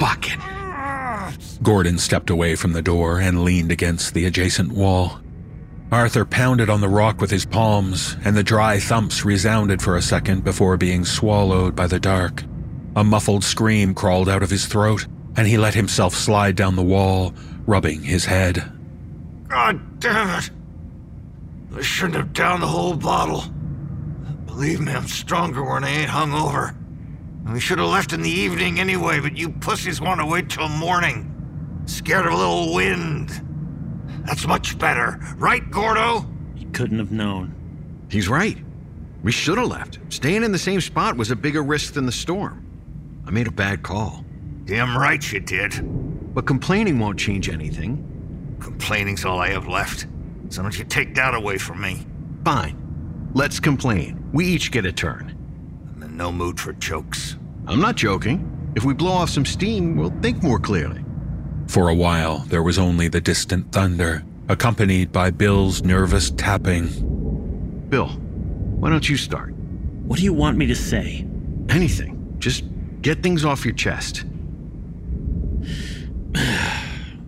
Fuck it. Gordon stepped away from the door and leaned against the adjacent wall. Arthur pounded on the rock with his palms, and the dry thumps resounded for a second before being swallowed by the dark. A muffled scream crawled out of his throat, and he let himself slide down the wall, rubbing his head. God damn it! I shouldn't have downed the whole bottle. Believe me, I'm stronger when I ain't hung over. We should have left in the evening anyway, but you pussies want to wait till morning. Scared of a little wind. That's much better, right, Gordo? He couldn't have known. He's right. We should have left. Staying in the same spot was a bigger risk than the storm. I made a bad call. Damn right you did. But complaining won't change anything. Complaining's all I have left. So don't you take that away from me. Fine. Let's complain. We each get a turn. I'm in no mood for jokes. I'm not joking. If we blow off some steam, we'll think more clearly. For a while, there was only the distant thunder, accompanied by Bill's nervous tapping. Bill, why don't you start? What do you want me to say? Anything. Just get things off your chest. [SIGHS]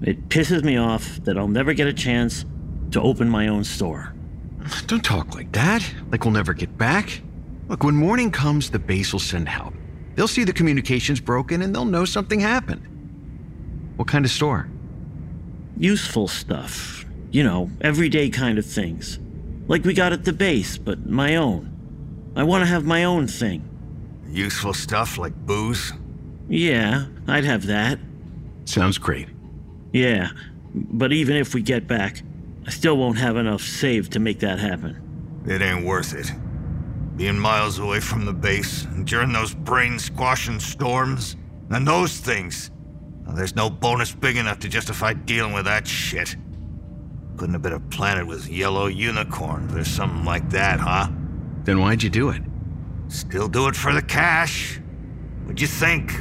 It pisses me off that I'll never get a chance to open my own store. [SIGHS] Don't talk like that, like we'll never get back. Look, when morning comes, the base will send help. They'll see the communications broken and they'll know something happened. What kind of store? Useful stuff. You know, everyday kind of things. Like we got at the base, but my own. I want to have my own thing. Useful stuff like booze? Yeah, I'd have that. Sounds great. Yeah, but even if we get back, I still won't have enough saved to make that happen. It ain't worth it. Being miles away from the base, and during those brain squashing storms, and those things. There's no bonus big enough to justify dealing with that shit. Couldn't have been a planet with yellow unicorns or something like that, huh? Then why'd you do it? Still do it for the cash. What'd you think?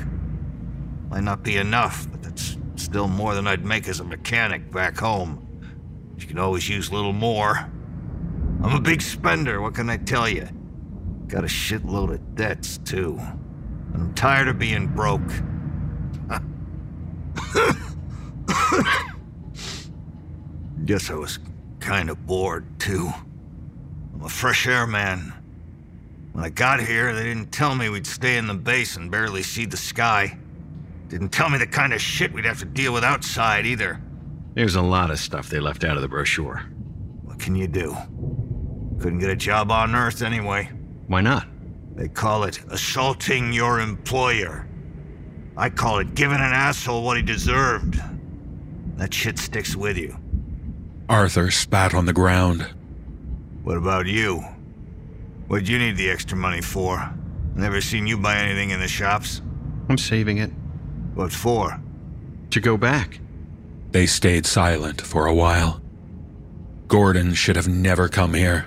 Might not be enough, but that's still more than I'd make as a mechanic back home. You can always use a little more. I'm a big spender, what can I tell you? Got a shitload of debts, too. And I'm tired of being broke. Guess I was kind of bored, too. I'm a fresh air man. When I got here, they didn't tell me we'd stay in the base and barely see the sky. Didn't tell me the kind of shit we'd have to deal with outside either. There's a lot of stuff they left out of the brochure. What can you do? Couldn't get a job on Earth anyway. Why not? They call it assaulting your employer. I call it giving an asshole what he deserved. That shit sticks with you. Arthur spat on the ground. What about you? What'd you need the extra money for? Never seen you buy anything in the shops. I'm saving it. What for? To go back. They stayed silent for a while. Gordon should have never come here.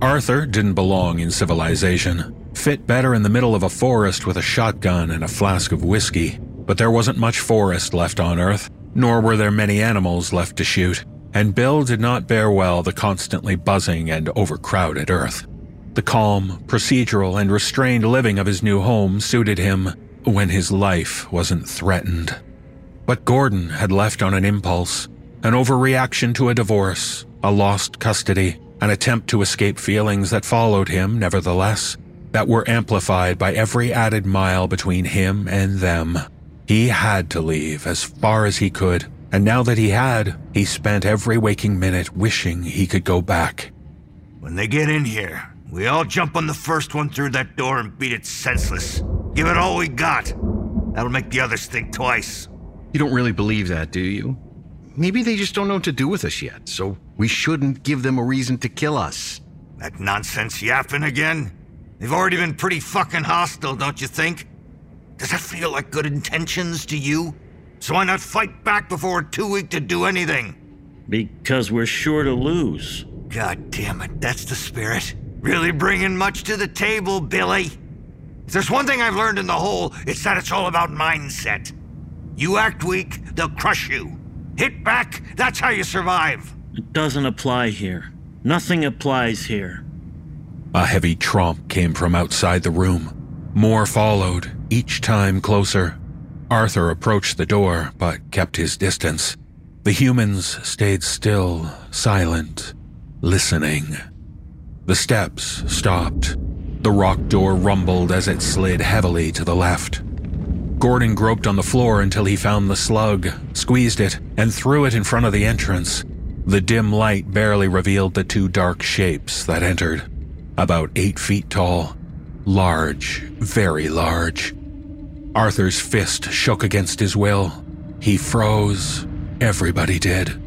Arthur didn't belong in civilization. Fit better in the middle of a forest with a shotgun and a flask of whiskey. But there wasn't much forest left on Earth, nor were there many animals left to shoot, and Bill did not bear well the constantly buzzing and overcrowded Earth. The calm, procedural, and restrained living of his new home suited him when his life wasn't threatened. But Gordon had left on an impulse, an overreaction to a divorce, a lost custody, an attempt to escape feelings that followed him, nevertheless, that were amplified by every added mile between him and them. He had to leave as far as he could, and now that he had, he spent every waking minute wishing he could go back. When they get in here, we all jump on the first one through that door and beat it senseless. Give it all we got. That'll make the others think twice. You don't really believe that, do you? Maybe they just don't know what to do with us yet, so we shouldn't give them a reason to kill us. That nonsense yapping again? They've already been pretty fucking hostile, don't you think? Does that feel like good intentions to you? So why not fight back before we're too weak to do anything? Because we're sure to lose. God damn it, that's the spirit. Really bringing much to the table, Billy. If there's one thing I've learned in the whole, it's that it's all about mindset. You act weak, they'll crush you. Hit back, that's how you survive. It doesn't apply here. Nothing applies here. A heavy tromp came from outside the room. More followed, each time closer. Arthur approached the door, but kept his distance. The humans stayed still, silent, listening. The steps stopped. The rock door rumbled as it slid heavily to the left. Gordon groped on the floor until he found the slug, squeezed it, and threw it in front of the entrance. The dim light barely revealed the two dark shapes that entered. About eight feet tall. Large, very large. Arthur's fist shook against his will. He froze. Everybody did.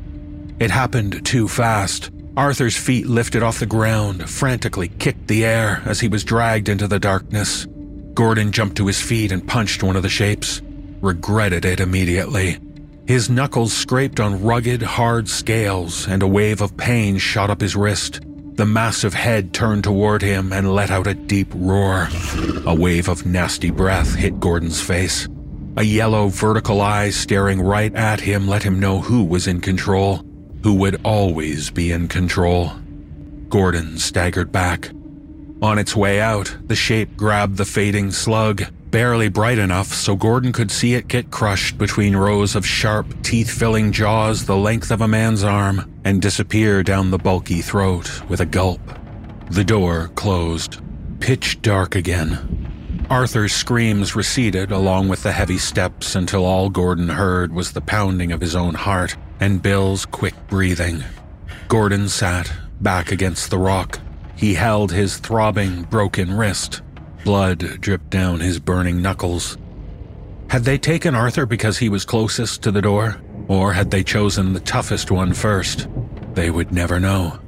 It happened too fast. Arthur's feet lifted off the ground, frantically kicked the air as he was dragged into the darkness. Gordon jumped to his feet and punched one of the shapes. Regretted it immediately. His knuckles scraped on rugged, hard scales, and a wave of pain shot up his wrist. The massive head turned toward him and let out a deep roar. A wave of nasty breath hit Gordon's face. A yellow, vertical eye staring right at him let him know who was in control, who would always be in control. Gordon staggered back. On its way out, the shape grabbed the fading slug, barely bright enough so Gordon could see it get crushed between rows of sharp, teeth filling jaws the length of a man's arm and disappear down the bulky throat with a gulp. The door closed. Pitch dark again. Arthur's screams receded along with the heavy steps until all Gordon heard was the pounding of his own heart and Bill's quick breathing. Gordon sat back against the rock. He held his throbbing, broken wrist. Blood dripped down his burning knuckles. Had they taken Arthur because he was closest to the door? Or had they chosen the toughest one first? They would never know.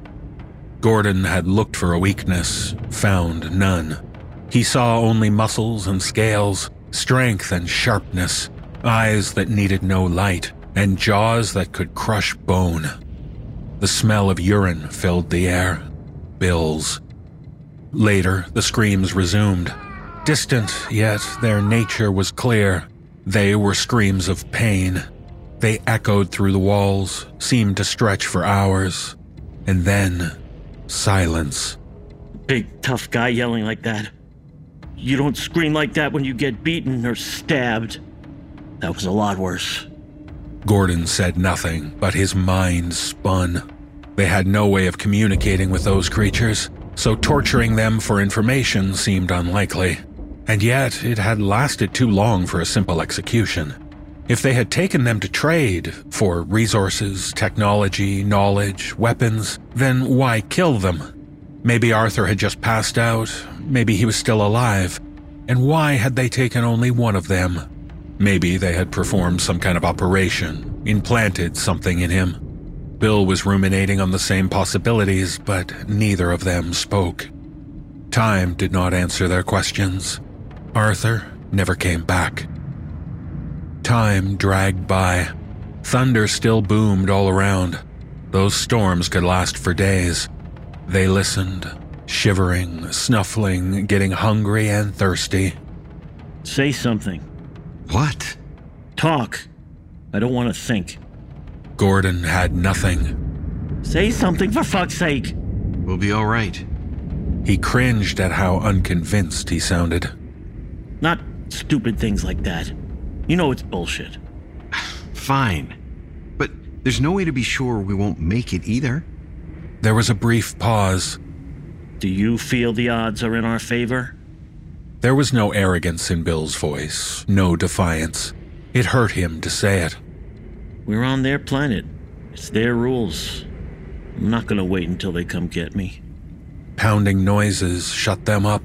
Gordon had looked for a weakness, found none. He saw only muscles and scales, strength and sharpness, eyes that needed no light, and jaws that could crush bone. The smell of urine filled the air. Bill's. Later, the screams resumed. Distant, yet their nature was clear. They were screams of pain. They echoed through the walls, seemed to stretch for hours. And then, silence. Big, tough guy yelling like that. You don't scream like that when you get beaten or stabbed. That was a lot worse. Gordon said nothing, but his mind spun. They had no way of communicating with those creatures, so torturing them for information seemed unlikely. And yet, it had lasted too long for a simple execution. If they had taken them to trade for resources, technology, knowledge, weapons, then why kill them? Maybe Arthur had just passed out, maybe he was still alive. And why had they taken only one of them? Maybe they had performed some kind of operation, implanted something in him. Bill was ruminating on the same possibilities, but neither of them spoke. Time did not answer their questions. Arthur never came back. Time dragged by. Thunder still boomed all around. Those storms could last for days. They listened, shivering, snuffling, getting hungry and thirsty. Say something. What? Talk. I don't want to think. Gordon had nothing. Say something for fuck's sake. We'll be all right. He cringed at how unconvinced he sounded. Not stupid things like that. You know it's bullshit. [SIGHS] Fine. But there's no way to be sure we won't make it either. There was a brief pause. Do you feel the odds are in our favor? There was no arrogance in Bill's voice, no defiance. It hurt him to say it. We're on their planet. It's their rules. I'm not gonna wait until they come get me. Pounding noises shut them up.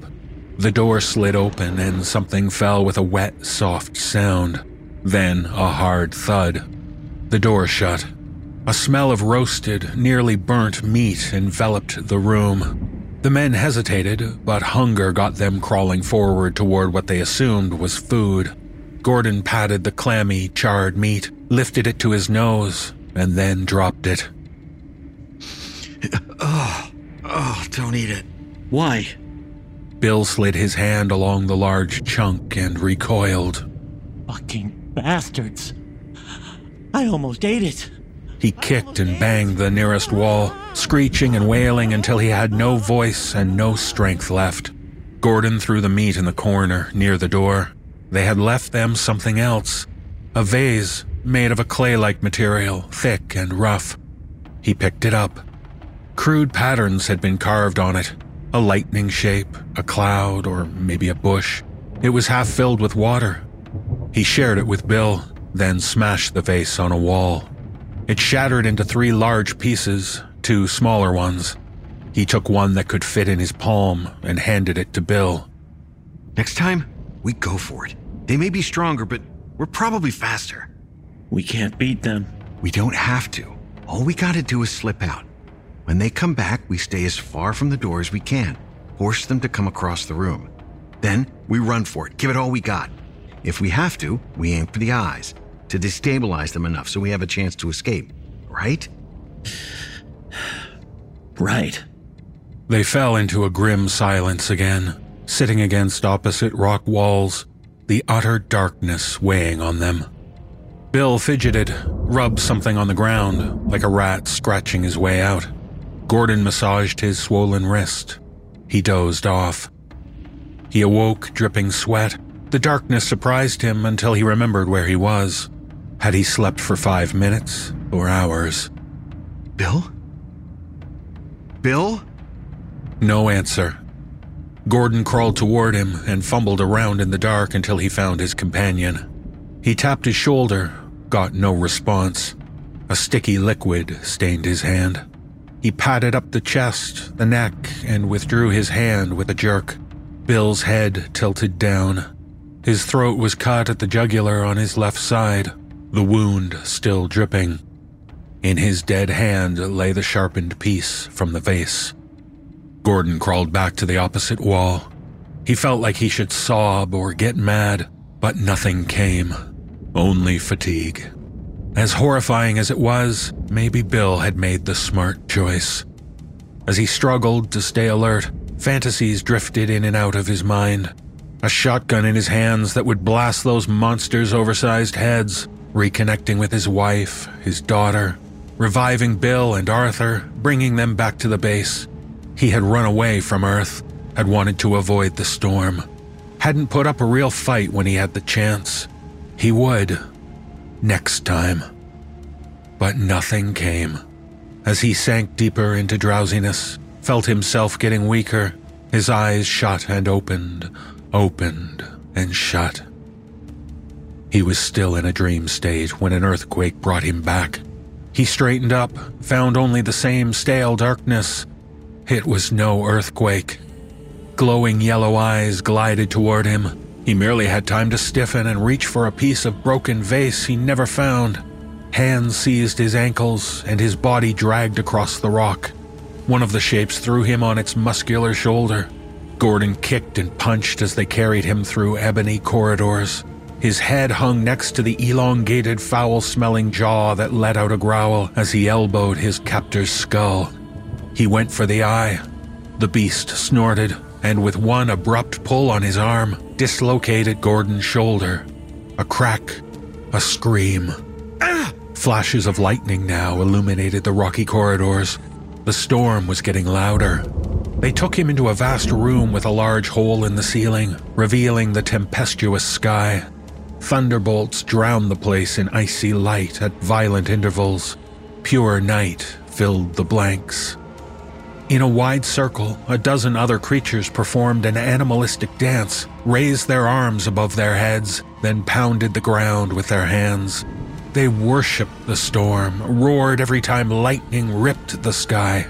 The door slid open and something fell with a wet, soft sound. Then a hard thud. The door shut. A smell of roasted, nearly burnt meat enveloped the room. The men hesitated, but hunger got them crawling forward toward what they assumed was food. Gordon patted the clammy, charred meat, lifted it to his nose, and then dropped it. [SIGHS] Oh, oh, don't eat it. Why? Bill slid his hand along the large chunk and recoiled. Fucking bastards. I almost ate it. He kicked and banged the nearest wall, screeching and wailing until he had no voice and no strength left. Gordon threw the meat in the corner near the door. They had left them something else a vase made of a clay like material, thick and rough. He picked it up. Crude patterns had been carved on it a lightning shape, a cloud, or maybe a bush. It was half filled with water. He shared it with Bill, then smashed the vase on a wall. It shattered into three large pieces, two smaller ones. He took one that could fit in his palm and handed it to Bill. Next time, we go for it. They may be stronger, but we're probably faster. We can't beat them. We don't have to. All we gotta do is slip out. When they come back, we stay as far from the door as we can, force them to come across the room. Then we run for it, give it all we got. If we have to, we aim for the eyes to destabilize them enough so we have a chance to escape, right? [SIGHS] Right. They fell into a grim silence again, sitting against opposite rock walls, the utter darkness weighing on them. Bill fidgeted, rubbed something on the ground, like a rat scratching his way out. Gordon massaged his swollen wrist. He dozed off. He awoke, dripping sweat. The darkness surprised him until he remembered where he was. Had he slept for five minutes or hours? Bill? Bill? No answer. Gordon crawled toward him and fumbled around in the dark until he found his companion. He tapped his shoulder, got no response. A sticky liquid stained his hand. He patted up the chest, the neck, and withdrew his hand with a jerk. Bill's head tilted down. His throat was cut at the jugular on his left side. the wound still dripping. In his dead hand lay the sharpened piece from the vase. Gordon crawled back to the opposite wall. He felt like he should sob or get mad, but nothing came. Only fatigue. As horrifying as it was, maybe Bill had made the smart choice. As he struggled to stay alert, fantasies drifted in and out of his mind. A shotgun in his hands that would blast those monsters' oversized heads, reconnecting with his wife, his daughter, reviving Bill and Arthur, bringing them back to the base. He had run away from Earth, had wanted to avoid the storm, hadn't put up a real fight when he had the chance. He would. Next time. But nothing came. As he sank deeper into drowsiness, felt himself getting weaker, his eyes shut and opened, opened and shut. He was still in a dream state when an earthquake brought him back. He straightened up, found only the same stale darkness. It was no earthquake. Glowing yellow eyes glided toward him. He merely had time to stiffen and reach for a piece of broken vase he never found. Hands seized his ankles, and his body dragged across the rock. One of the shapes threw him on its muscular shoulder. Gordon kicked and punched as they carried him through ebony corridors. His head hung next to the elongated, foul smelling jaw that let out a growl as he elbowed his captor's skull. He went for the eye. The beast snorted, and with one abrupt pull on his arm, dislocated Gordon's shoulder. A crack, a scream. Ah! Flashes of lightning now illuminated the rocky corridors. The storm was getting louder. They took him into a vast room with a large hole in the ceiling, revealing the tempestuous sky. Thunderbolts drowned the place in icy light at violent intervals. Pure night filled the blanks. In a wide circle, a dozen other creatures performed an animalistic dance, raised their arms above their heads, then pounded the ground with their hands. They worshipped the storm, roared every time lightning ripped the sky.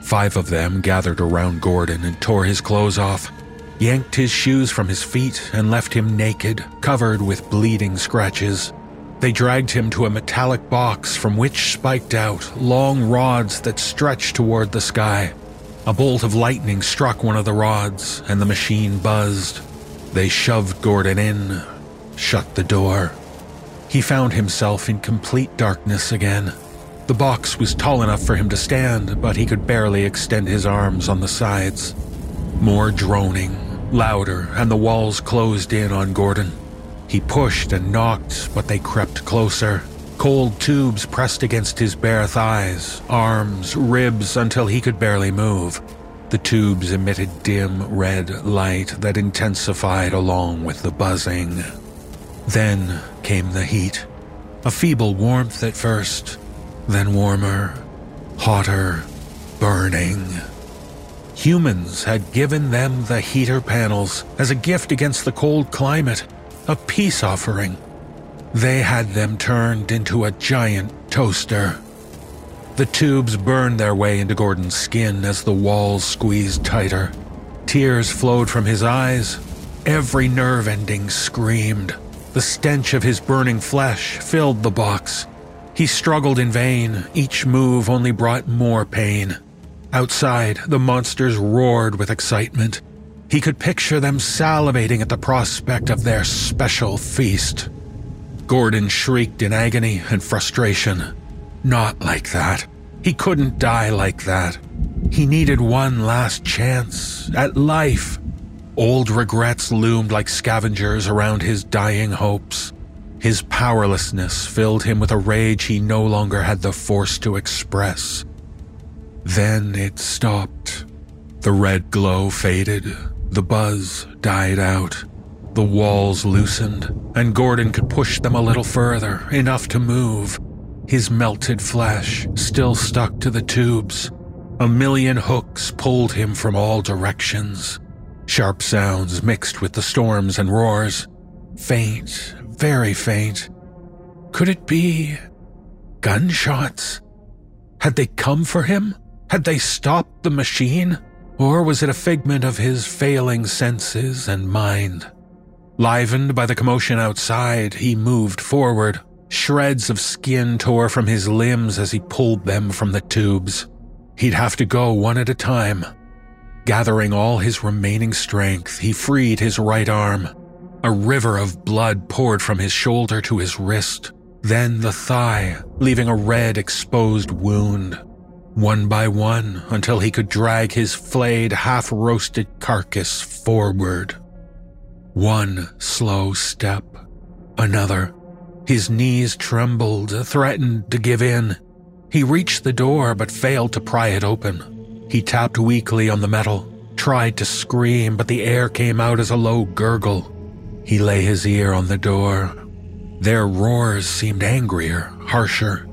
Five of them gathered around Gordon and tore his clothes off, yanked his shoes from his feet, and left him naked, covered with bleeding scratches. They dragged him to a metallic box from which spiked out long rods that stretched toward the sky. A bolt of lightning struck one of the rods, and the machine buzzed. They shoved Gordon in, shut the door. He found himself in complete darkness again. The box was tall enough for him to stand, but he could barely extend his arms on the sides. More droning, louder, and the walls closed in on Gordon. He pushed and knocked, but they crept closer. Cold tubes pressed against his bare thighs, arms, ribs, until he could barely move. The tubes emitted dim red light that intensified along with the buzzing. Then came the heat. A feeble warmth at first, then warmer, hotter, burning. Humans had given them the heater panels as a gift against the cold climate, a peace offering. They had them turned into a giant toaster. The tubes burned their way into Gordon's skin as the walls squeezed tighter. Tears flowed from his eyes. Every nerve ending screamed. The stench of his burning flesh filled the box. He struggled in vain, each move only brought more pain. Outside, the monsters roared with excitement. He could picture them salivating at the prospect of their special feast. Gordon shrieked in agony and frustration. Not like that. He couldn't die like that. He needed one last chance at life. Old regrets loomed like scavengers around his dying hopes. His powerlessness filled him with a rage he no longer had the force to express. Then it stopped. The red glow faded, the buzz died out. The walls loosened, and Gordon could push them a little further, enough to move. His melted flesh still stuck to the tubes. A million hooks pulled him from all directions. Sharp sounds mixed with the storms and roars. Faint, very faint. Could it be gunshots? Had they come for him? Had they stopped the machine? Or was it a figment of his failing senses and mind? Livened by the commotion outside, he moved forward. Shreds of skin tore from his limbs as he pulled them from the tubes. He'd have to go one at a time. Gathering all his remaining strength, he freed his right arm. A river of blood poured from his shoulder to his wrist, then the thigh, leaving a red exposed wound. One by one, until he could drag his flayed, half roasted carcass forward. One slow step, another. His knees trembled, threatened to give in. He reached the door but failed to pry it open. He tapped weakly on the metal, tried to scream, but the air came out as a low gurgle. He lay his ear on the door. Their roars seemed angrier, harsher.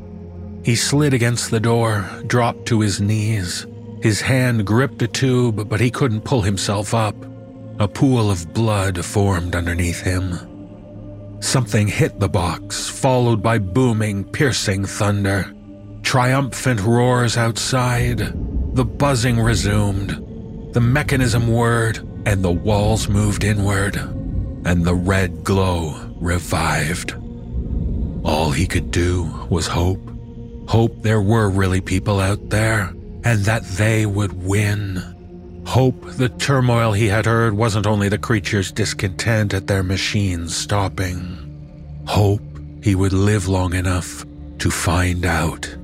He slid against the door, dropped to his knees. His hand gripped a tube, but he couldn't pull himself up. A pool of blood formed underneath him. Something hit the box, followed by booming, piercing thunder. Triumphant roars outside. The buzzing resumed. The mechanism whirred, and the walls moved inward. And the red glow revived. All he could do was hope. Hope there were really people out there, and that they would win. Hope the turmoil he had heard wasn't only the creatures' discontent at their machines stopping. Hope he would live long enough to find out.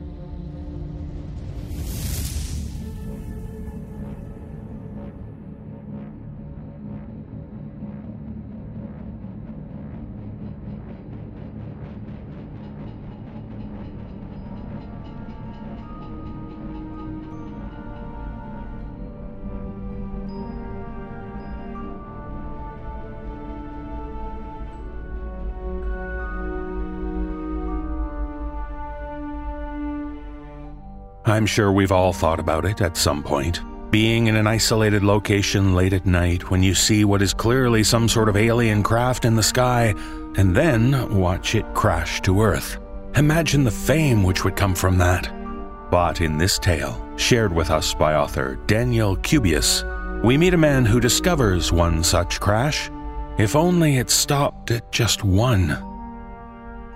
I'm sure we've all thought about it at some point. Being in an isolated location late at night when you see what is clearly some sort of alien craft in the sky, and then watch it crash to Earth. Imagine the fame which would come from that. But in this tale, shared with us by author Daniel Cubias, we meet a man who discovers one such crash, if only it stopped at just one.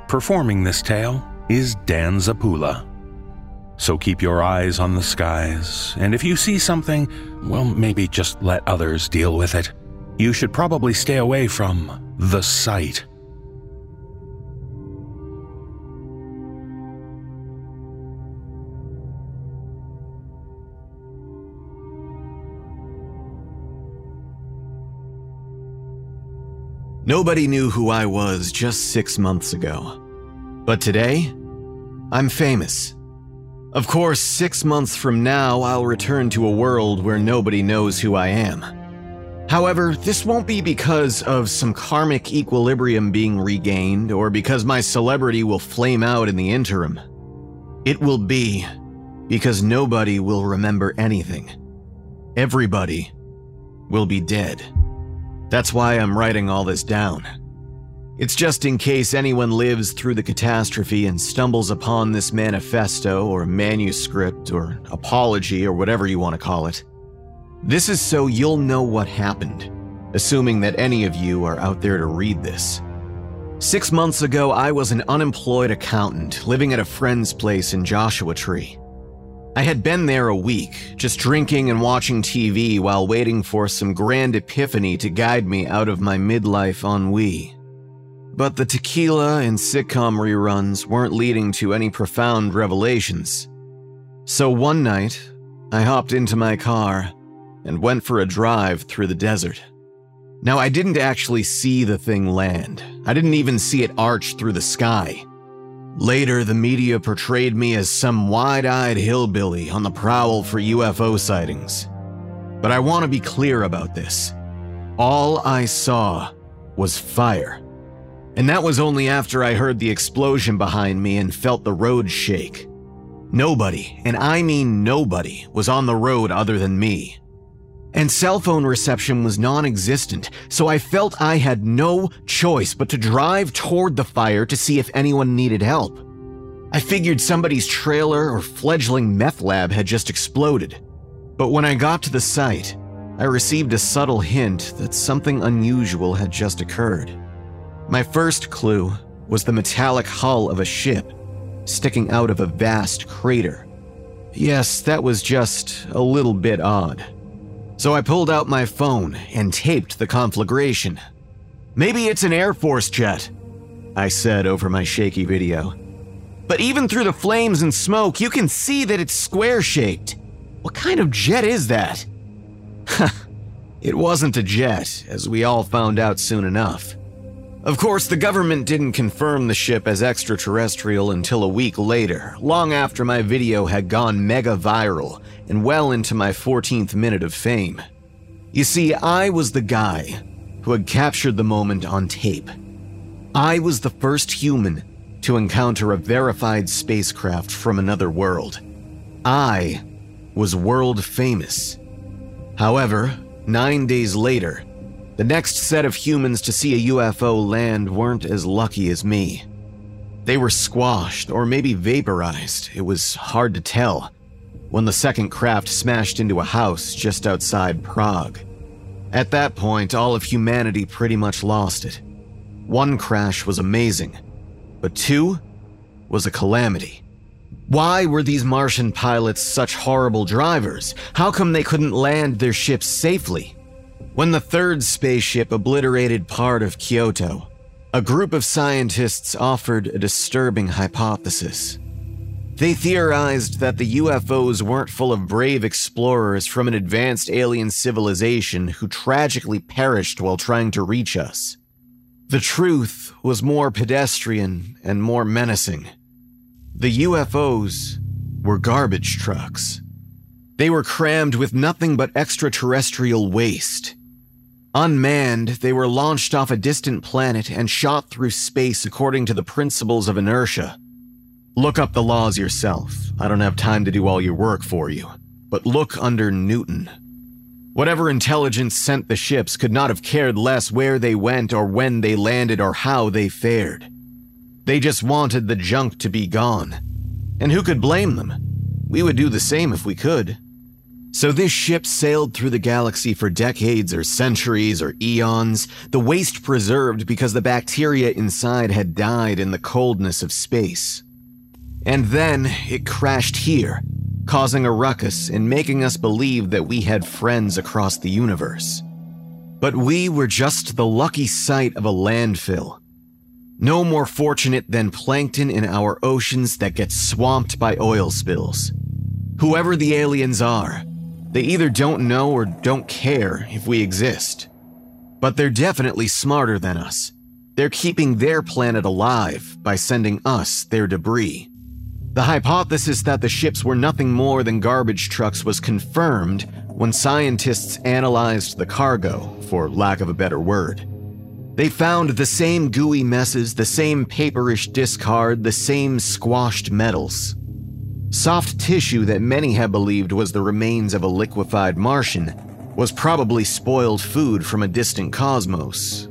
Performing this tale is Dan Zappulla. So keep your eyes on the skies, and if you see something, well, maybe just let others deal with it. You should probably stay away from the site. Nobody knew who I was just six months ago. But today, I'm famous. Of course, six months from now, I'll return to a world where nobody knows who I am. However, this won't be because of some karmic equilibrium being regained or because my celebrity will flame out in the interim. It will be because nobody will remember anything. Everybody will be dead. That's why I'm writing all this down. It's just in case anyone lives through the catastrophe and stumbles upon this manifesto or manuscript or apology or whatever you want to call it. This is so you'll know what happened, assuming that any of you are out there to read this. Six months ago, I was an unemployed accountant living at a friend's place in Joshua Tree. I had been there a week, just drinking and watching TV while waiting for some grand epiphany to guide me out of my midlife ennui. But the tequila and sitcom reruns weren't leading to any profound revelations. So one night, I hopped into my car and went for a drive through the desert. Now, I didn't actually see the thing land, I didn't even see it arch through the sky. Later, the media portrayed me as some wide eyed hillbilly on the prowl for UFO sightings. But I want to be clear about this. All I saw was fire. And that was only after I heard the explosion behind me and felt the road shake. Nobody, and I mean nobody, was on the road other than me. And cell phone reception was non existent, so I felt I had no choice but to drive toward the fire to see if anyone needed help. I figured somebody's trailer or fledgling meth lab had just exploded. But when I got to the site, I received a subtle hint that something unusual had just occurred. My first clue was the metallic hull of a ship sticking out of a vast crater. Yes, that was just a little bit odd. So I pulled out my phone and taped the conflagration. Maybe it's an Air Force jet, I said over my shaky video. But even through the flames and smoke, you can see that it's square shaped. What kind of jet is that? [LAUGHS] it wasn't a jet, as we all found out soon enough. Of course, the government didn't confirm the ship as extraterrestrial until a week later, long after my video had gone mega viral and well into my 14th minute of fame. You see, I was the guy who had captured the moment on tape. I was the first human to encounter a verified spacecraft from another world. I was world famous. However, nine days later, the next set of humans to see a UFO land weren't as lucky as me. They were squashed or maybe vaporized, it was hard to tell, when the second craft smashed into a house just outside Prague. At that point, all of humanity pretty much lost it. One crash was amazing, but two was a calamity. Why were these Martian pilots such horrible drivers? How come they couldn't land their ships safely? When the third spaceship obliterated part of Kyoto, a group of scientists offered a disturbing hypothesis. They theorized that the UFOs weren't full of brave explorers from an advanced alien civilization who tragically perished while trying to reach us. The truth was more pedestrian and more menacing. The UFOs were garbage trucks. They were crammed with nothing but extraterrestrial waste. Unmanned, they were launched off a distant planet and shot through space according to the principles of inertia. Look up the laws yourself. I don't have time to do all your work for you. But look under Newton. Whatever intelligence sent the ships could not have cared less where they went or when they landed or how they fared. They just wanted the junk to be gone. And who could blame them? We would do the same if we could. So this ship sailed through the galaxy for decades or centuries or eons, the waste preserved because the bacteria inside had died in the coldness of space. And then it crashed here, causing a ruckus and making us believe that we had friends across the universe. But we were just the lucky site of a landfill. No more fortunate than plankton in our oceans that get swamped by oil spills. Whoever the aliens are, they either don't know or don't care if we exist. But they're definitely smarter than us. They're keeping their planet alive by sending us their debris. The hypothesis that the ships were nothing more than garbage trucks was confirmed when scientists analyzed the cargo, for lack of a better word. They found the same gooey messes, the same paperish discard, the same squashed metals. Soft tissue that many had believed was the remains of a liquefied Martian was probably spoiled food from a distant cosmos.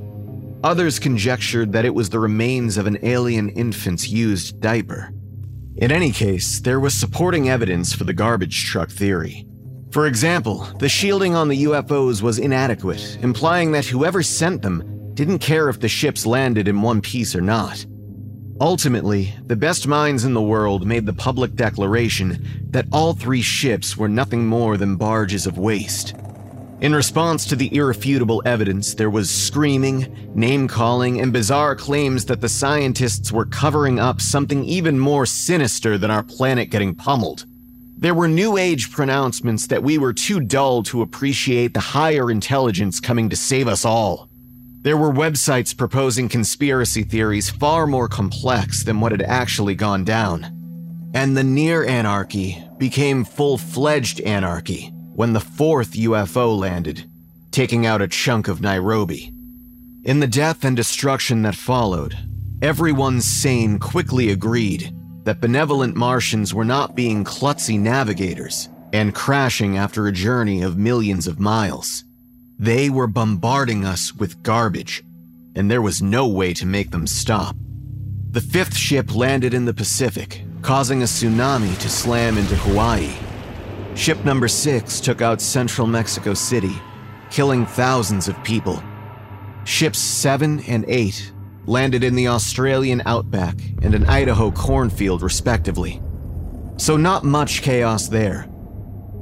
Others conjectured that it was the remains of an alien infant's used diaper. In any case, there was supporting evidence for the garbage truck theory. For example, the shielding on the UFOs was inadequate, implying that whoever sent them didn't care if the ships landed in one piece or not. Ultimately, the best minds in the world made the public declaration that all three ships were nothing more than barges of waste. In response to the irrefutable evidence, there was screaming, name calling, and bizarre claims that the scientists were covering up something even more sinister than our planet getting pummeled. There were New Age pronouncements that we were too dull to appreciate the higher intelligence coming to save us all. There were websites proposing conspiracy theories far more complex than what had actually gone down. And the near anarchy became full fledged anarchy when the fourth UFO landed, taking out a chunk of Nairobi. In the death and destruction that followed, everyone sane quickly agreed that benevolent Martians were not being klutzy navigators and crashing after a journey of millions of miles. They were bombarding us with garbage, and there was no way to make them stop. The fifth ship landed in the Pacific, causing a tsunami to slam into Hawaii. Ship number six took out central Mexico City, killing thousands of people. Ships seven and eight landed in the Australian outback and an Idaho cornfield, respectively. So, not much chaos there.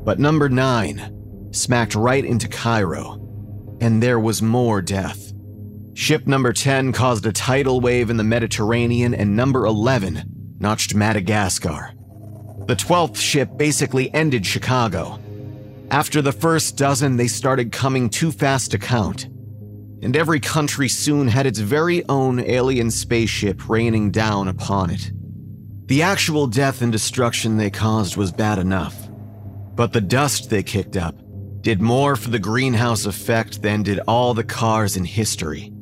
But number 9 smacked right into Cairo, and there was more death. Ship number 10 caused a tidal wave in the Mediterranean, and number 11 notched Madagascar. The 12th ship basically ended Chicago. After the first dozen, they started coming too fast to count. And every country soon had its very own alien spaceship raining down upon it. The actual death and destruction they caused was bad enough. But the dust they kicked up did more for the greenhouse effect than did all the cars in history.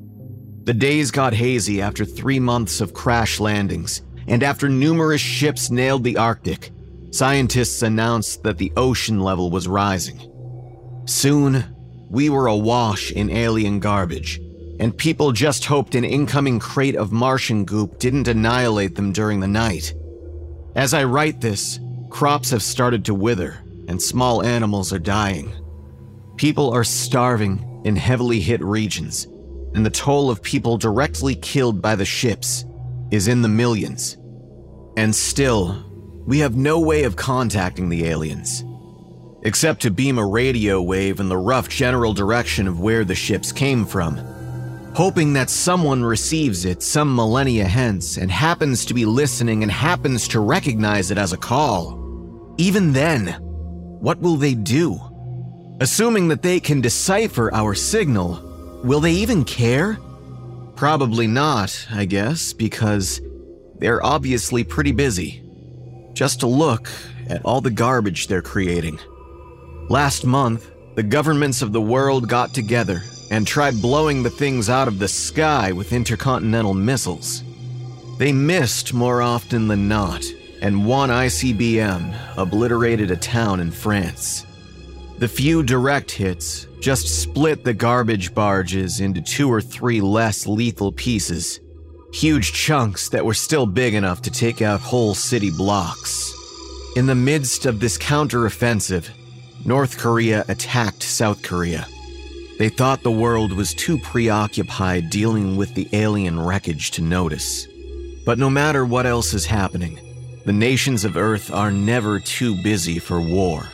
The days got hazy after three months of crash landings, and after numerous ships nailed the Arctic, scientists announced that the ocean level was rising. Soon, we were awash in alien garbage, and people just hoped an incoming crate of Martian goop didn't annihilate them during the night. As I write this, crops have started to wither, and small animals are dying. People are starving in heavily hit regions, and the toll of people directly killed by the ships is in the millions. And still, we have no way of contacting the aliens, except to beam a radio wave in the rough general direction of where the ships came from, hoping that someone receives it some millennia hence and happens to be listening and happens to recognize it as a call. Even then, what will they do? Assuming that they can decipher our signal, will they even care? Probably not, I guess, because they're obviously pretty busy just to look at all the garbage they're creating. Last month, the governments of the world got together and tried blowing the things out of the sky with intercontinental missiles. They missed more often than not, and one ICBM obliterated a town in France. The few direct hits just split the garbage barges into two or three less lethal pieces huge chunks that were still big enough to take out whole city blocks. In the midst of this counteroffensive, North Korea attacked South Korea. They thought the world was too preoccupied dealing with the alien wreckage to notice. But no matter what else is happening, the nations of Earth are never too busy for war.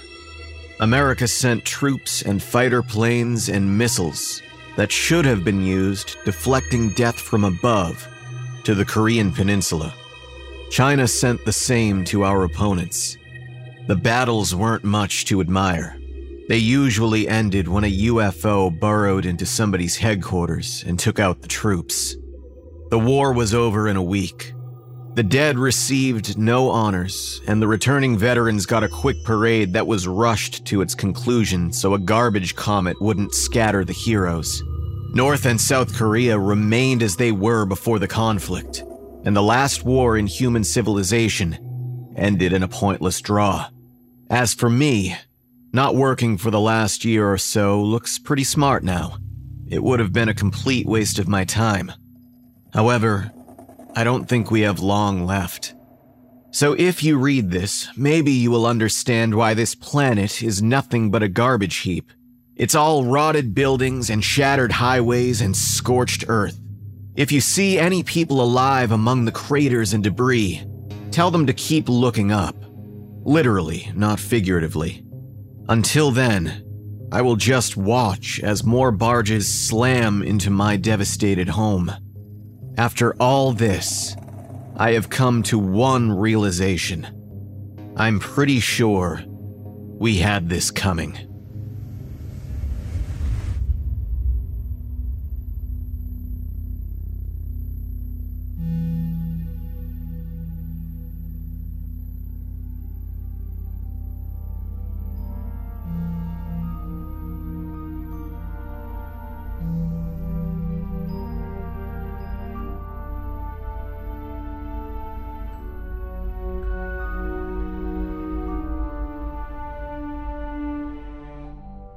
America sent troops and fighter planes and missiles that should have been used deflecting death from above to the Korean Peninsula. China sent the same to our opponents. The battles weren't much to admire. They usually ended when a UFO burrowed into somebody's headquarters and took out the troops. The war was over in a week. The dead received no honors, and the returning veterans got a quick parade that was rushed to its conclusion so a garbage comet wouldn't scatter the heroes. North and South Korea remained as they were before the conflict, and the last war in human civilization ended in a pointless draw. As for me, not working for the last year or so looks pretty smart now. It would have been a complete waste of my time. However, I don't think we have long left. So if you read this, maybe you will understand why this planet is nothing but a garbage heap it's all rotted buildings and shattered highways and scorched earth. If you see any people alive among the craters and debris, tell them to keep looking up. Literally, not figuratively. Until then, I will just watch as more barges slam into my devastated home. After all this, I have come to one realization. I'm pretty sure we had this coming.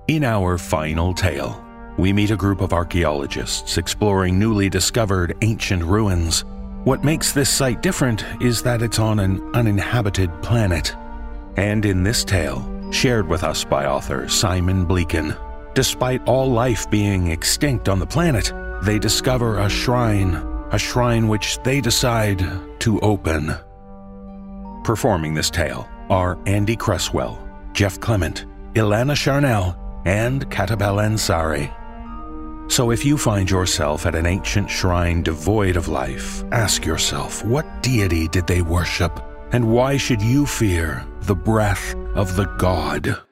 In our final tale, we meet a group of archaeologists exploring newly discovered ancient ruins. What makes this site different is that it's on an uninhabited planet. And in this tale, shared with us by author Simon Bleaken, despite all life being extinct on the planet, they discover a shrine a shrine which they decide to open. Performing this tale are Andy Cresswell, Jeff Clement, Ilana Charnelle, and Katabelle Ansari. So if you find yourself at an ancient shrine devoid of life, ask yourself what deity did they worship, and why should you fear the breath of the god?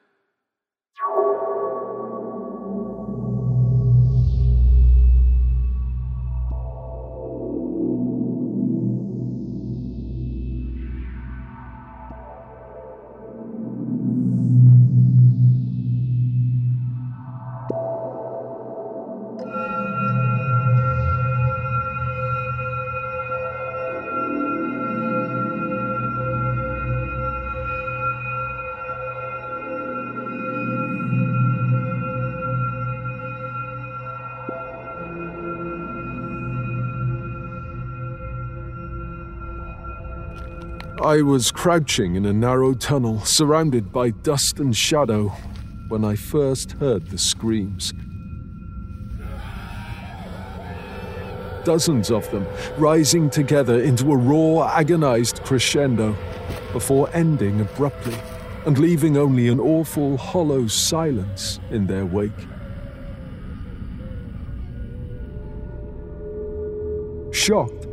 I was crouching in a narrow tunnel, surrounded by dust and shadow, when I first heard the screams. Dozens of them, rising together into a raw, agonized crescendo, before ending abruptly and leaving only an awful, hollow silence in their wake. Shocked,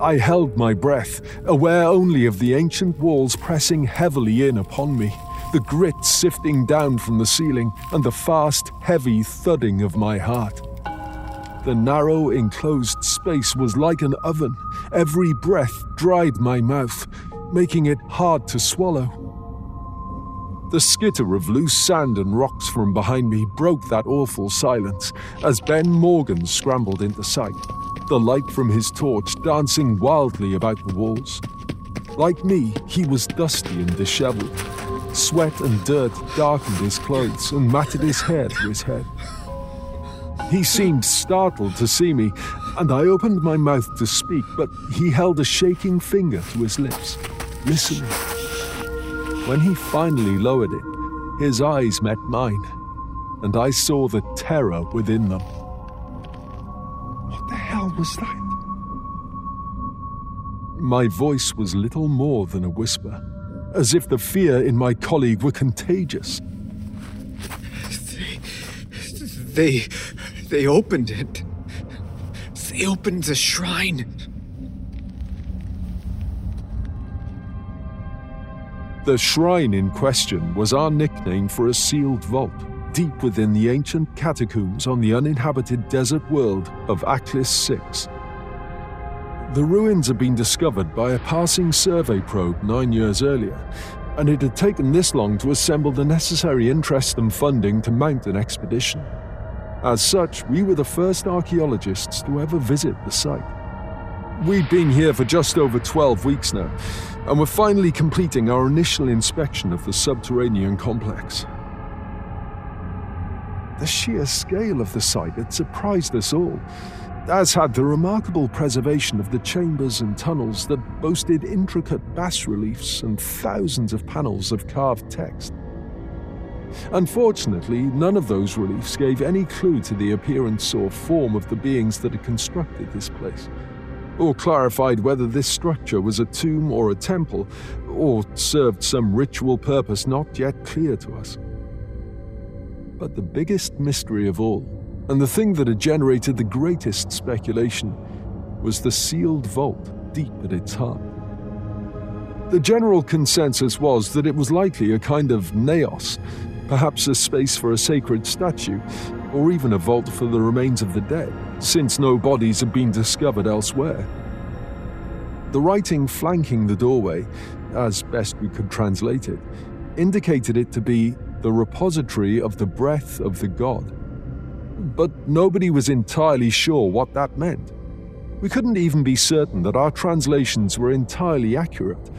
I held my breath, aware only of the ancient walls pressing heavily in upon me, the grit sifting down from the ceiling, and the fast, heavy thudding of my heart. The narrow, enclosed space was like an oven. Every breath dried my mouth, making it hard to swallow. The skitter of loose sand and rocks from behind me broke that awful silence as Ben Morgan scrambled into sight the light from his torch dancing wildly about the walls. Like me, he was dusty and disheveled. Sweat and dirt darkened his clothes and matted his hair to his head. He seemed startled to see me, and I opened my mouth to speak, but he held a shaking finger to his lips, listening. When he finally lowered it, his eyes met mine, and I saw the terror within them was that? My voice was little more than a whisper, as if the fear in my colleague were contagious. They. They. They opened it. They opened the shrine. The shrine in question was our nickname for a sealed vault deep within the ancient catacombs on the uninhabited desert world of Aklis 6. The ruins had been discovered by a passing survey probe nine years earlier, and it had taken this long to assemble the necessary interest and funding to mount an expedition. As such, we were the first archaeologists to ever visit the site. We'd been here for just over 12 weeks now, and were finally completing our initial inspection of the subterranean complex. The sheer scale of the site had surprised us all, as had the remarkable preservation of the chambers and tunnels that boasted intricate bas reliefs and thousands of panels of carved text. Unfortunately, none of those reliefs gave any clue to the appearance or form of the beings that had constructed this place, or clarified whether this structure was a tomb or a temple, or served some ritual purpose not yet clear to us. But the biggest mystery of all, and the thing that had generated the greatest speculation, was the sealed vault deep at its heart. The general consensus was that it was likely a kind of naos, perhaps a space for a sacred statue, or even a vault for the remains of the dead, since no bodies had been discovered elsewhere. The writing flanking the doorway, as best we could translate it, indicated it to be the repository of the breath of the god. But nobody was entirely sure what that meant. We couldn't even be certain that our translations were entirely accurate.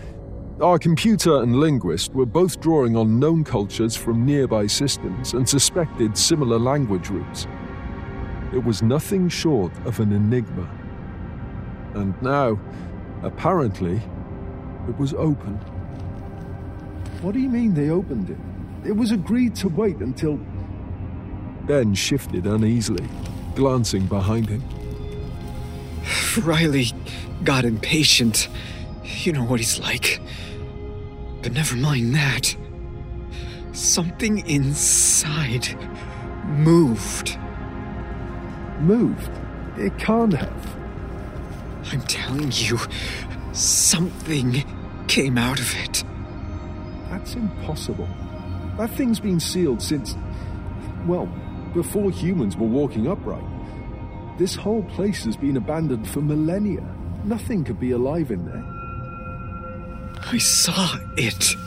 Our computer and linguist were both drawing on known cultures from nearby systems and suspected similar language roots. It was nothing short of an enigma. And now, apparently, it was open. What do you mean they opened it? It was agreed to wait until. Ben shifted uneasily, glancing behind him. [SIGHS] Riley got impatient. You know what he's like. But never mind that. Something inside moved. Moved? It can't have. I'm telling you, something came out of it. That's impossible. That thing's been sealed since. well, before humans were walking upright. This whole place has been abandoned for millennia. Nothing could be alive in there. I saw it.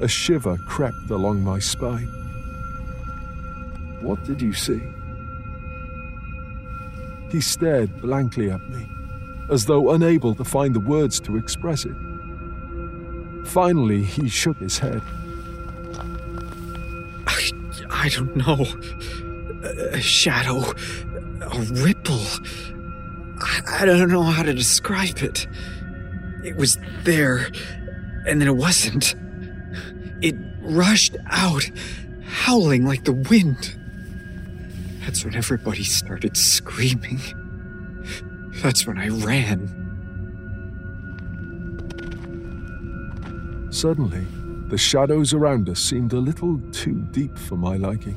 A shiver crept along my spine. What did you see? He stared blankly at me, as though unable to find the words to express it. Finally, he shook his head. I, I don't know. A shadow, a ripple. I, I don't know how to describe it. It was there, and then it wasn't. It rushed out, howling like the wind. That's when everybody started screaming. That's when I ran. Suddenly, the shadows around us seemed a little too deep for my liking.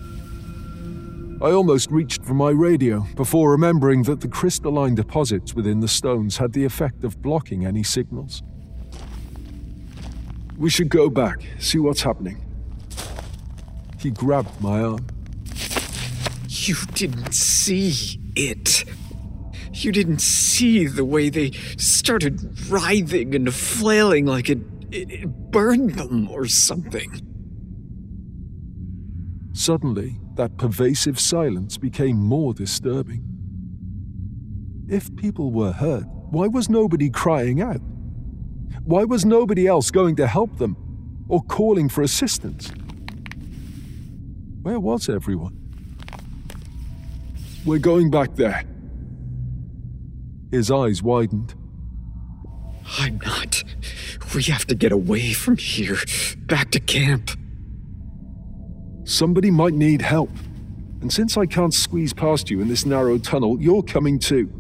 I almost reached for my radio before remembering that the crystalline deposits within the stones had the effect of blocking any signals. We should go back, see what's happening. He grabbed my arm. You didn't see it. You didn't see the way they started writhing and flailing like it, it, it burned them or something. Suddenly, that pervasive silence became more disturbing. If people were hurt, why was nobody crying out? Why was nobody else going to help them or calling for assistance? Where was everyone? We're going back there. His eyes widened. I'm not. We have to get away from here, back to camp. Somebody might need help. And since I can't squeeze past you in this narrow tunnel, you're coming too.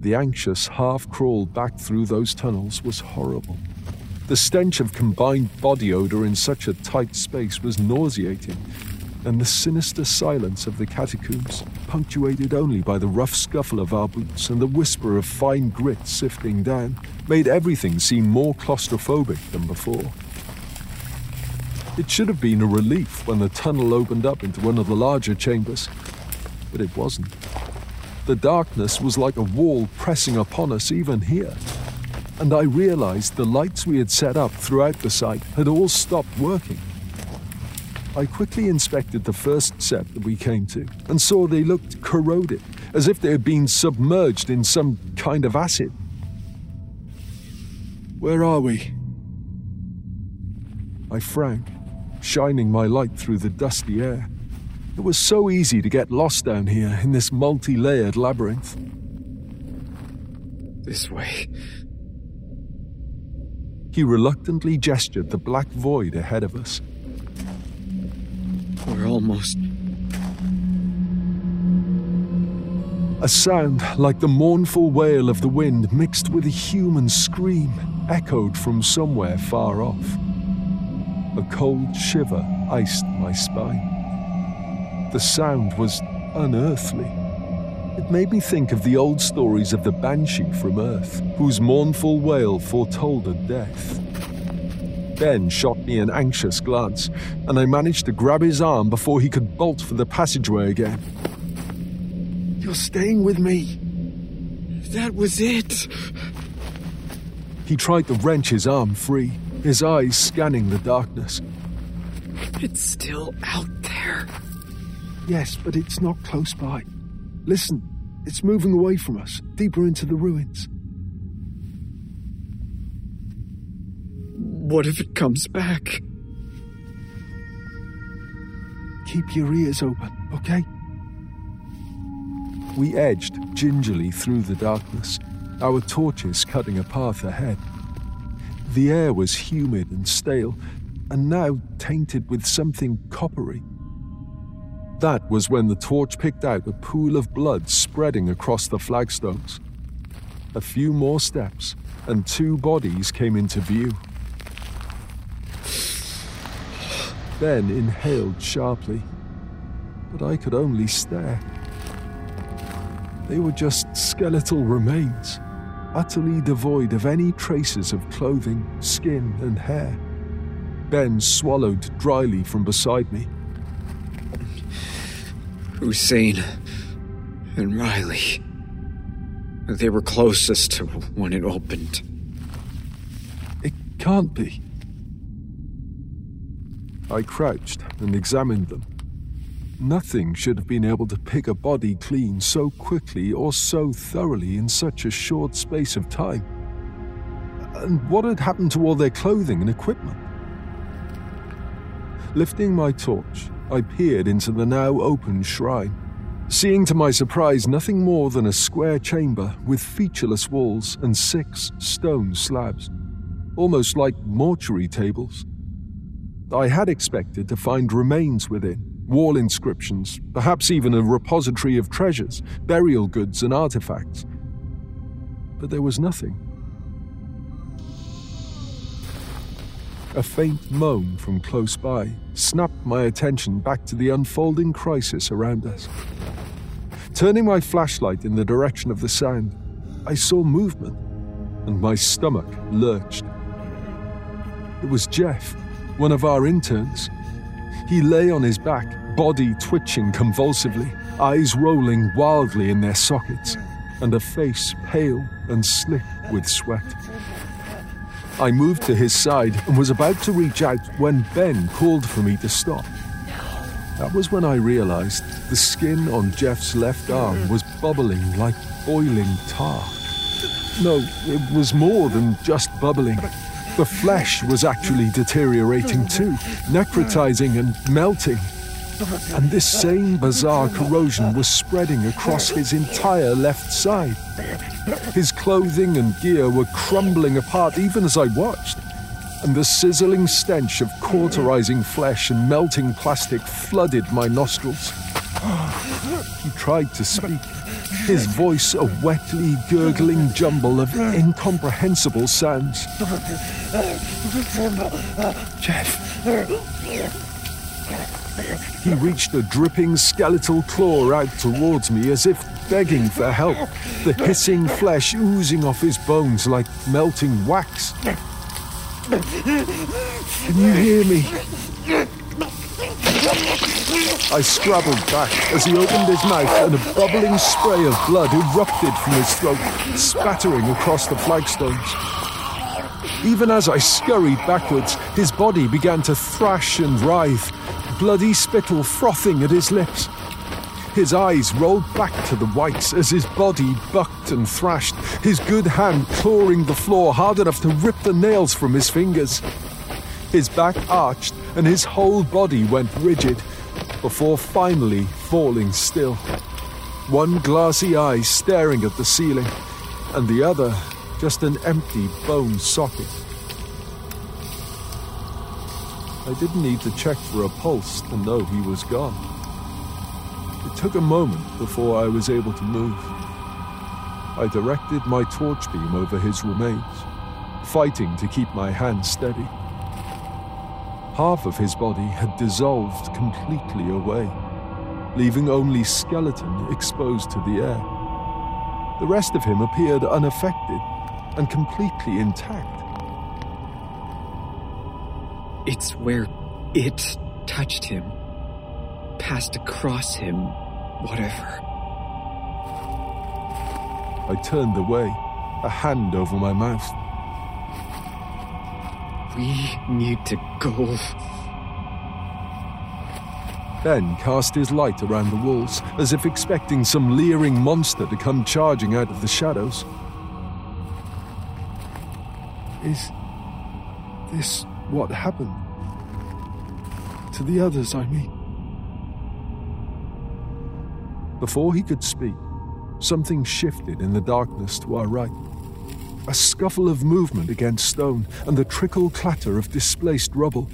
The anxious half crawl back through those tunnels was horrible. The stench of combined body odor in such a tight space was nauseating, and the sinister silence of the catacombs, punctuated only by the rough scuffle of our boots and the whisper of fine grit sifting down, made everything seem more claustrophobic than before. It should have been a relief when the tunnel opened up into one of the larger chambers, but it wasn't. The darkness was like a wall pressing upon us even here, and I realized the lights we had set up throughout the site had all stopped working. I quickly inspected the first set that we came to and saw they looked corroded, as if they had been submerged in some kind of acid. Where are we? I frowned shining my light through the dusty air. It was so easy to get lost down here in this multi layered labyrinth. This way. He reluctantly gestured the black void ahead of us. We're almost. A sound like the mournful wail of the wind mixed with a human scream echoed from somewhere far off. A cold shiver iced my spine. The sound was unearthly. It made me think of the old stories of the Banshee from Earth, whose mournful wail foretold a death. Ben shot me an anxious glance, and I managed to grab his arm before he could bolt for the passageway again. You're staying with me. That was it. He tried to wrench his arm free, his eyes scanning the darkness. It's still out there. Yes, but it's not close by. Listen, it's moving away from us, deeper into the ruins. What if it comes back? Keep your ears open, okay? We edged gingerly through the darkness, our torches cutting a path ahead. The air was humid and stale, and now tainted with something coppery. That was when the torch picked out a pool of blood spreading across the flagstones. A few more steps, and two bodies came into view. Ben inhaled sharply, but I could only stare. They were just skeletal remains, utterly devoid of any traces of clothing, skin, and hair. Ben swallowed dryly from beside me. Hussein and Riley. They were closest to when it opened. It can't be. I crouched and examined them. Nothing should have been able to pick a body clean so quickly or so thoroughly in such a short space of time. And what had happened to all their clothing and equipment? Lifting my torch, I peered into the now open shrine, seeing to my surprise nothing more than a square chamber with featureless walls and six stone slabs, almost like mortuary tables. I had expected to find remains within, wall inscriptions, perhaps even a repository of treasures, burial goods, and artifacts. But there was nothing. A faint moan from close by snapped my attention back to the unfolding crisis around us. Turning my flashlight in the direction of the sound, I saw movement, and my stomach lurched. It was Jeff, one of our interns. He lay on his back, body twitching convulsively, eyes rolling wildly in their sockets, and a face pale and slick with sweat. I moved to his side and was about to reach out when Ben called for me to stop. That was when I realized the skin on Jeff's left arm was bubbling like boiling tar. No, it was more than just bubbling. The flesh was actually deteriorating too, necrotizing and melting. And this same bizarre corrosion was spreading across his entire left side. His clothing and gear were crumbling apart even as I watched, and the sizzling stench of cauterizing flesh and melting plastic flooded my nostrils. He tried to speak, his voice a wetly gurgling jumble of incomprehensible sounds. Jeff. He reached a dripping skeletal claw out towards me as if begging for help, the hissing flesh oozing off his bones like melting wax. Can you hear me? I scrabbled back as he opened his mouth and a bubbling spray of blood erupted from his throat, spattering across the flagstones. Even as I scurried backwards, his body began to thrash and writhe, bloody spittle frothing at his lips. His eyes rolled back to the whites as his body bucked and thrashed, his good hand clawing the floor hard enough to rip the nails from his fingers. His back arched and his whole body went rigid, before finally falling still. One glassy eye staring at the ceiling, and the other just an empty bone socket. I didn't need to check for a pulse to know he was gone. It took a moment before I was able to move. I directed my torch beam over his remains, fighting to keep my hand steady. Half of his body had dissolved completely away, leaving only skeleton exposed to the air. The rest of him appeared unaffected and completely intact. It's where it touched him, passed across him, whatever. I turned away, a hand over my mouth. We need to go. Ben cast his light around the walls, as if expecting some leering monster to come charging out of the shadows. Is this what happened? To the others, I mean. Before he could speak, something shifted in the darkness to our right. A scuffle of movement against stone and the trickle clatter of displaced rubble.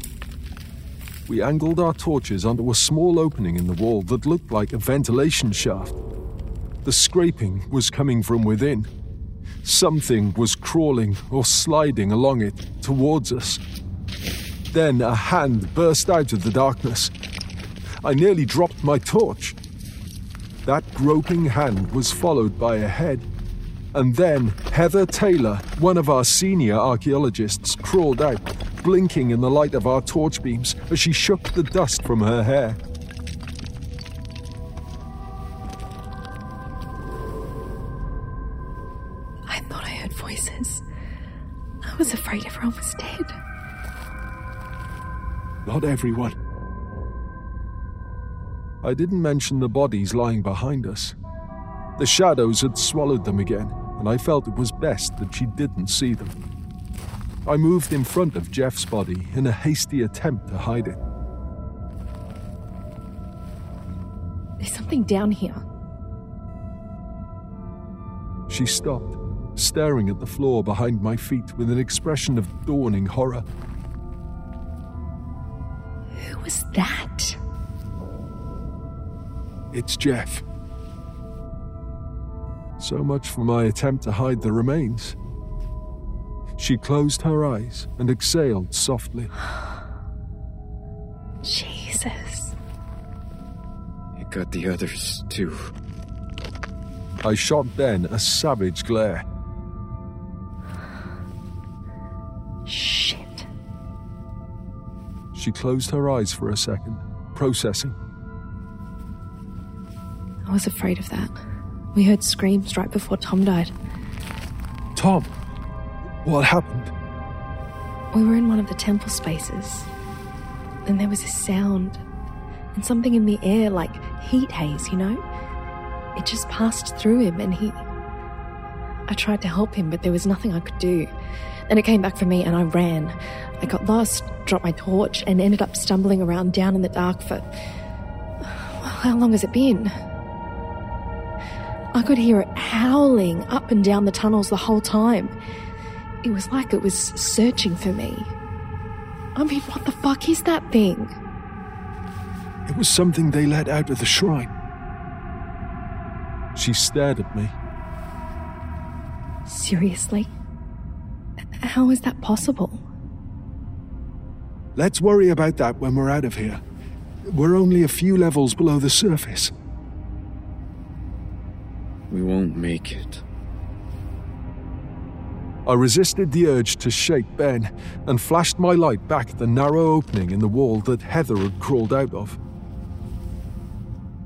We angled our torches onto a small opening in the wall that looked like a ventilation shaft. The scraping was coming from within. Something was crawling or sliding along it towards us. Then a hand burst out of the darkness. I nearly dropped my torch. That groping hand was followed by a head. And then Heather Taylor, one of our senior archaeologists, crawled out, blinking in the light of our torch beams as she shook the dust from her hair. Was afraid everyone was dead. Not everyone. I didn't mention the bodies lying behind us. The shadows had swallowed them again, and I felt it was best that she didn't see them. I moved in front of Jeff's body in a hasty attempt to hide it. There's something down here. She stopped, staring at the floor behind my feet with an expression of dawning horror. Who was that? It's Jeff. So much for my attempt to hide the remains. She closed her eyes and exhaled softly. [GASPS] Jesus. It got the others, too. I shot then a savage glare. Shit. She closed her eyes for a second, processing. I was afraid of that. We heard screams right before Tom died. Tom, what happened? We were in one of the temple spaces. And there was a sound and something in the air like heat haze, you know? It just passed through him and he. I tried to help him, but there was nothing I could do. Then it came back for me and I ran. I got lost, dropped my torch, and ended up stumbling around down in the dark for. Well, how long has it been? I could hear it howling up and down the tunnels the whole time. It was like it was searching for me. I mean, what the fuck is that thing? It was something they let out of the shrine. She stared at me. Seriously? How is that possible? Let's worry about that when we're out of here. We're only a few levels below the surface. We won't make it. I resisted the urge to shake Ben and flashed my light back at the narrow opening in the wall that Heather had crawled out of.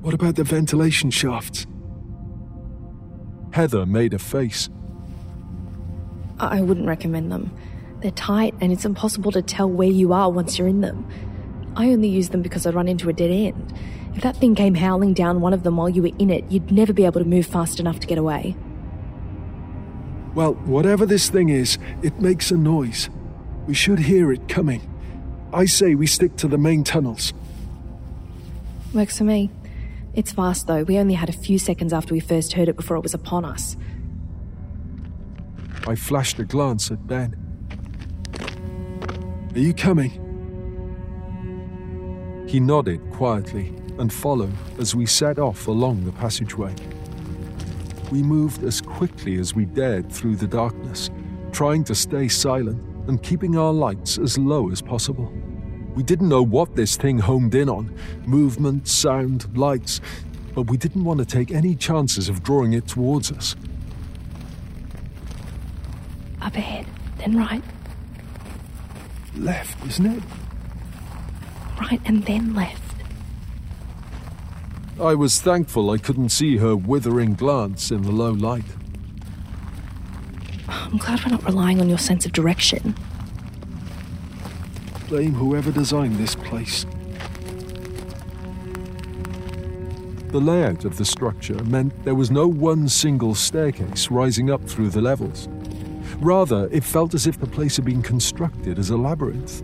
What about the ventilation shafts? Heather made a face. I wouldn't recommend them. They're tight and it's impossible to tell where you are once you're in them. I only use them because I run into a dead end. If that thing came howling down one of them while you were in it, you'd never be able to move fast enough to get away. Well, whatever this thing is, it makes a noise. We should hear it coming. I say we stick to the main tunnels. Works for me. It's fast though. We only had a few seconds after we first heard it before it was upon us. I flashed a glance at Ben. Are you coming? He nodded quietly and followed as we set off along the passageway. We moved as quickly as we dared through the darkness, trying to stay silent and keeping our lights as low as possible. We didn't know what this thing homed in on movement, sound, lights, but we didn't want to take any chances of drawing it towards us. Up ahead, then right, Left, isn't it? right, and then left. I was thankful I couldn't see her withering glance in the low light. Oh, I'm glad we're not relying on your sense of direction. Blame whoever designed this place. The layout of the structure meant there was no one single staircase rising up through the levels. Rather, it felt as if the place had been constructed as a labyrinth.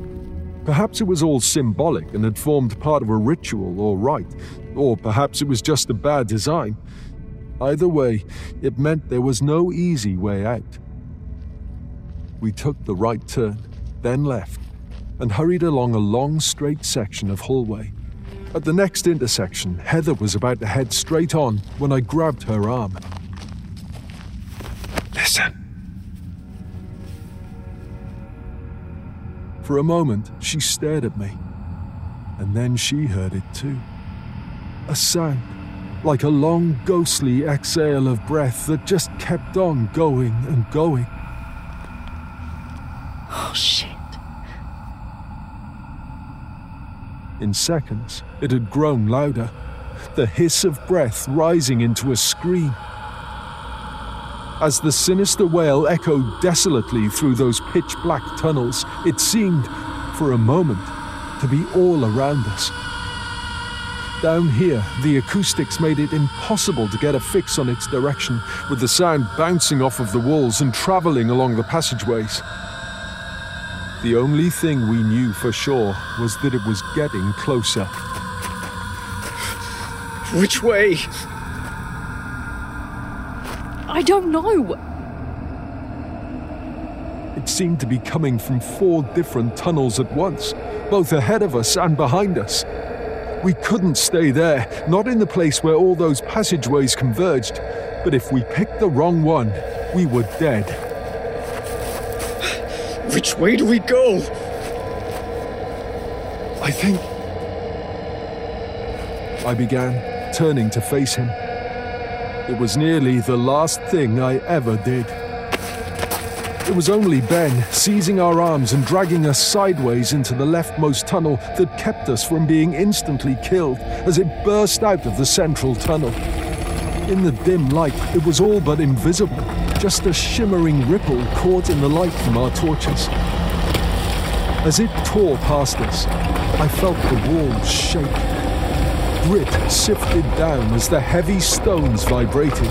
Perhaps it was all symbolic and had formed part of a ritual or rite, or perhaps it was just a bad design. Either way, it meant there was no easy way out. We took the right turn, then left, and hurried along a long, straight section of hallway. At the next intersection, Heather was about to head straight on when I grabbed her arm. Listen. For a moment, she stared at me, and then she heard it too. A sound, like a long, ghostly exhale of breath that just kept on going and going. Oh, shit. In seconds, it had grown louder, the hiss of breath rising into a scream. As the sinister wail echoed desolately through those pitch black tunnels, it seemed, for a moment, to be all around us. Down here, the acoustics made it impossible to get a fix on its direction, with the sound bouncing off of the walls and travelling along the passageways. The only thing we knew for sure was that it was getting closer. Which way? I don't know. It seemed to be coming from four different tunnels at once, both ahead of us and behind us. We couldn't stay there, not in the place where all those passageways converged, but if we picked the wrong one, we were dead. Which way do we go? I think. I began, turning to face him. It was nearly the last thing I ever did. It was only Ben seizing our arms and dragging us sideways into the leftmost tunnel that kept us from being instantly killed as it burst out of the central tunnel. In the dim light, it was all but invisible, just a shimmering ripple caught in the light from our torches. As it tore past us, I felt the walls shake. Grit sifted down as the heavy stones vibrated.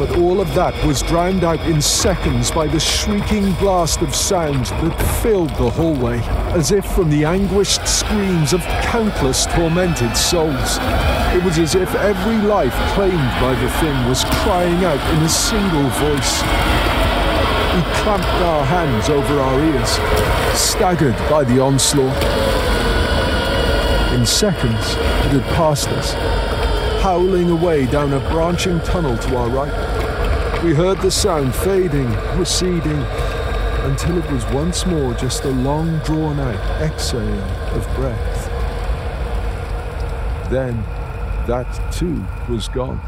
But all of that was drowned out in seconds by the shrieking blast of sound that filled the hallway, as if from the anguished screams of countless tormented souls. It was as if every life claimed by the thing was crying out in a single voice. We clamped our hands over our ears, staggered by the onslaught. In seconds, it had passed us, howling away down a branching tunnel to our right. We heard the sound fading, receding, until it was once more just a long drawn out exhale of breath. Then, that too was gone.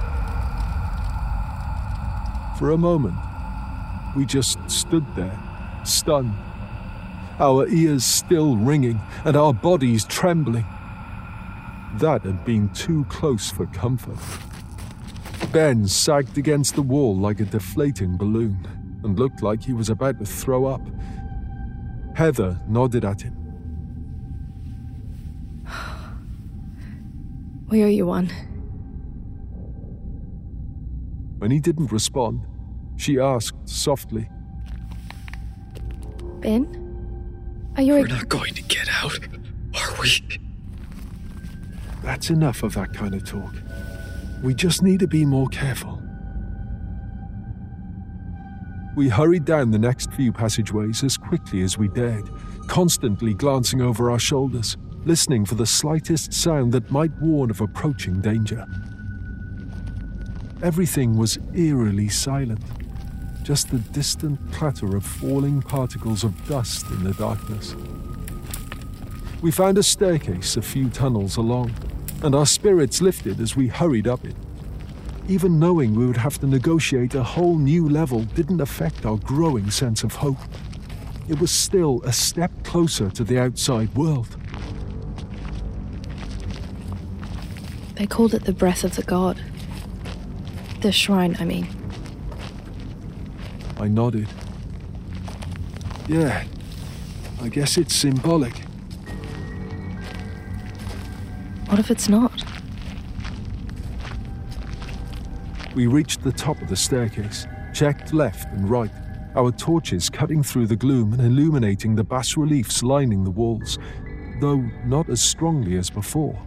For a moment, we just stood there, stunned, our ears still ringing and our bodies trembling. That had been too close for comfort. Ben sagged against the wall like a deflating balloon and looked like he was about to throw up. Heather nodded at him. [SIGHS] We owe you one. When he didn't respond, she asked softly, Ben? Are you We're not going to get out, are we? That's enough of that kind of talk. We just need to be more careful. We hurried down the next few passageways as quickly as we dared, constantly glancing over our shoulders, listening for the slightest sound that might warn of approaching danger. Everything was eerily silent, just the distant clatter of falling particles of dust in the darkness. We found a staircase a few tunnels along, and our spirits lifted as we hurried up it. Even knowing we would have to negotiate a whole new level didn't affect our growing sense of hope. It was still a step closer to the outside world. They called it the breath of the god. The shrine, I mean. I nodded. Yeah, I guess it's symbolic. What if it's not? We reached the top of the staircase, checked left and right, our torches cutting through the gloom and illuminating the bas reliefs lining the walls, though not as strongly as before.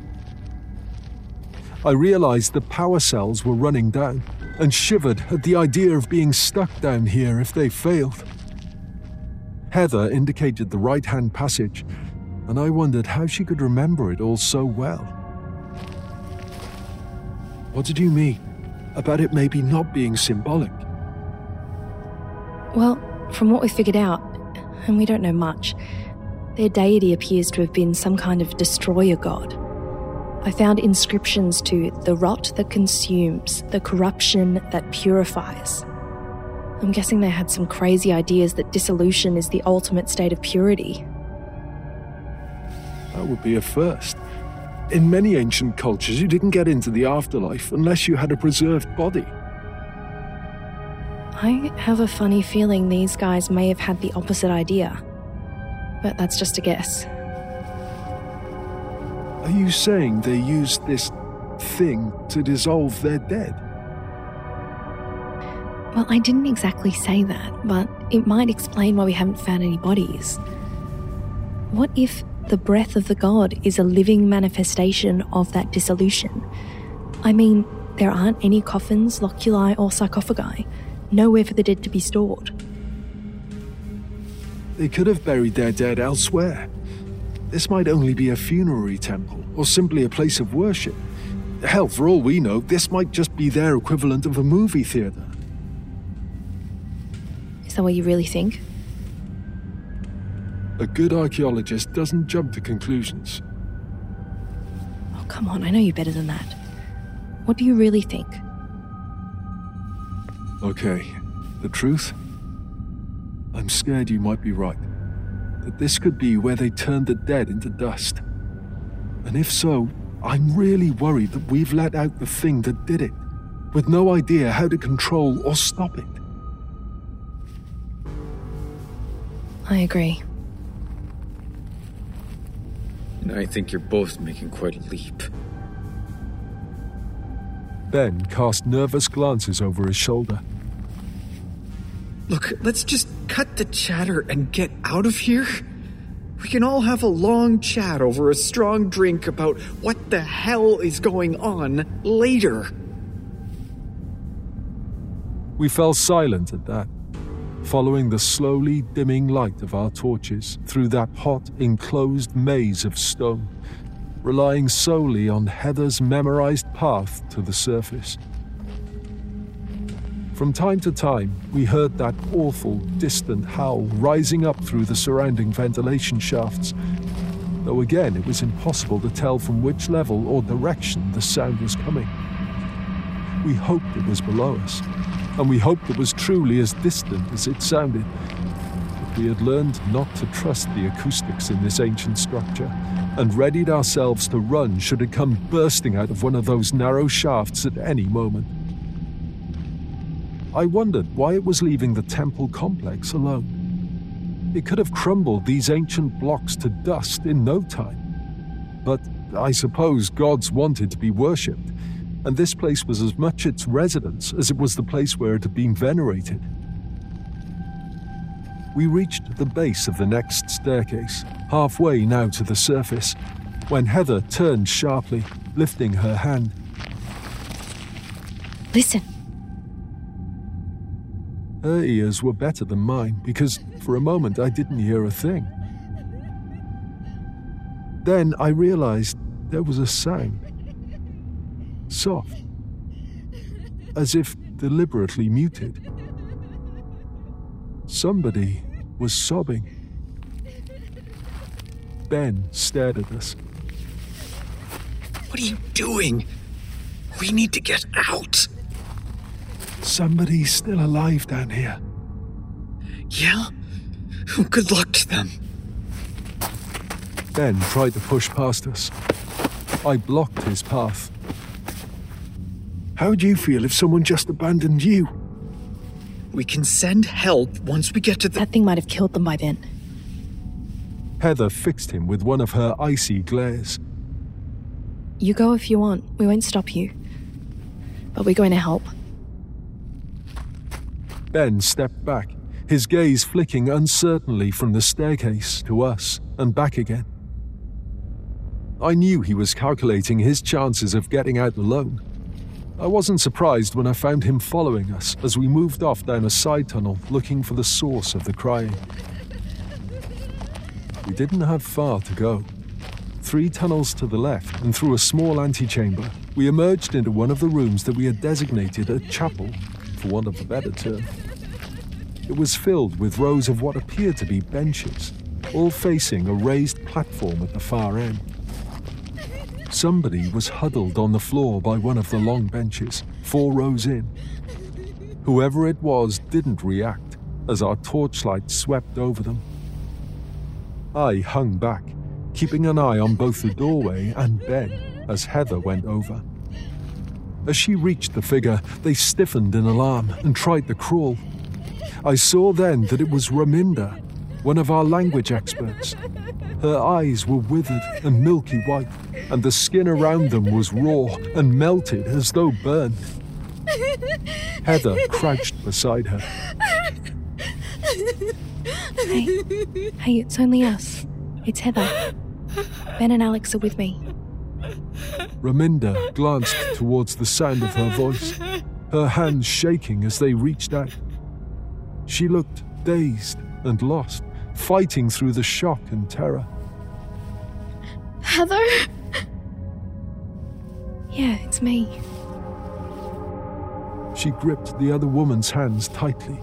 I realized the power cells were running down and shivered at the idea of being stuck down here if they failed. Heather indicated the right hand passage, and I wondered how she could remember it all so well. What did you mean about it maybe not being symbolic? Well, from what we figured out, and we don't know much, their deity appears to have been some kind of destroyer god. I found inscriptions to the rot that consumes, the corruption that purifies. I'm guessing they had some crazy ideas that dissolution is the ultimate state of purity. That would be a first. In many ancient cultures, you didn't get into the afterlife unless you had a preserved body. I have a funny feeling these guys may have had the opposite idea. But that's just a guess. Are you saying they used this thing to dissolve their dead? Well, I didn't exactly say that, but it might explain why we haven't found any bodies. What if the breath of the god is a living manifestation of that dissolution? I mean, there aren't any coffins, loculi, or sarcophagi, nowhere for the dead to be stored. They could have buried their dead elsewhere. This might only be a funerary temple, or simply a place of worship. Hell, for all we know, this might just be their equivalent of a movie theatre. Is that what you really think? A good archaeologist doesn't jump to conclusions. Oh, come on, I know you better than that. What do you really think? Okay, the truth? I'm scared you might be right. That this could be where they turned the dead into dust. And if so, I'm really worried that we've let out the thing that did it, with no idea how to control or stop it. I agree. And I think you're both making quite a leap. Ben cast nervous glances over his shoulder. Look, let's just cut the chatter and get out of here. We can all have a long chat over a strong drink about what the hell is going on later. We fell silent at that, following the slowly dimming light of our torches through that hot, enclosed maze of stone, relying solely on Heather's memorized path to the surface. From time to time, we heard that awful, distant howl rising up through the surrounding ventilation shafts, though again it was impossible to tell from which level or direction the sound was coming. We hoped it was below us, and we hoped it was truly as distant as it sounded. But we had learned not to trust the acoustics in this ancient structure, and readied ourselves to run should it come bursting out of one of those narrow shafts at any moment. I wondered why it was leaving the temple complex alone. It could have crumbled these ancient blocks to dust in no time. But I suppose gods wanted to be worshipped, and this place was as much its residence as it was the place where it had been venerated. We reached the base of the next staircase, halfway now to the surface, when Heather turned sharply, lifting her hand. Listen. Her ears were better than mine because for a moment I didn't hear a thing. Then I realized there was a sound. Soft. As if deliberately muted. Somebody was sobbing. Ben stared at us. What are you doing? We need to get out. Somebody's still alive down here. Yeah? Good luck to them. Ben tried to push past us. I blocked his path. How'd you feel if someone just abandoned you? We can send help once we get to the. That thing might have killed them by then. Heather fixed him with one of her icy glares. You go if you want. We won't stop you. But we're going to help. Ben stepped back, his gaze flicking uncertainly from the staircase to us and back again. I knew he was calculating his chances of getting out alone. I wasn't surprised when I found him following us as we moved off down a side tunnel looking for the source of the crying. We didn't have far to go. Three tunnels to the left and through a small antechamber, we emerged into one of the rooms that we had designated a chapel, for want of a better term. It was filled with rows of what appeared to be benches, all facing a raised platform at the far end. Somebody was huddled on the floor by one of the long benches, four rows in. Whoever it was didn't react as our torchlight swept over them. I hung back, keeping an eye on both the doorway and Ben as Heather went over. As she reached the figure, they stiffened in alarm and tried to crawl. I saw then that it was Raminder, one of our language experts. Her eyes were withered and milky white, and the skin around them was raw and melted as though burned. Heather crouched beside her. Hey, hey, it's only us. It's Heather. Ben and Alex are with me. Raminder glanced towards the sound of her voice, her hands shaking as they reached out. She looked dazed and lost, fighting through the shock and terror. Heather? Yeah, it's me. She gripped the other woman's hands tightly.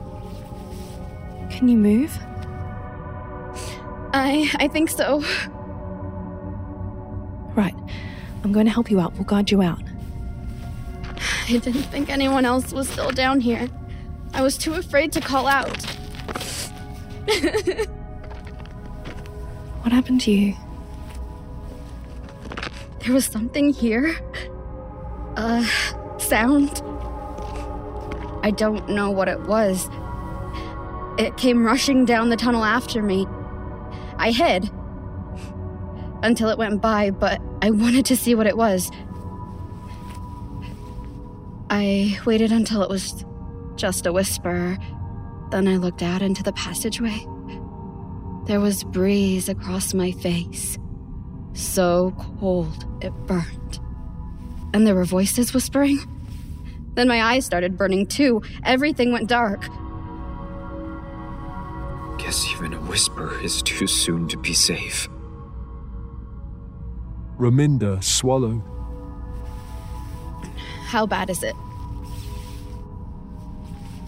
Can you move? I I think so. Right. I'm going to help you out. We'll guide you out. I didn't think anyone else was still down here. I was too afraid to call out. [LAUGHS] What happened to you? There was something here. A sound. I don't know what it was. It came rushing down the tunnel after me. I hid until it went by, but I wanted to see what it was. I waited until it was just a whisper. Then I looked out into the passageway. There was breeze across my face. So cold it burned. And there were voices whispering. Then my eyes started burning too. Everything went dark. Guess even a whisper is too soon to be safe. Raminder swallowed. How bad is it?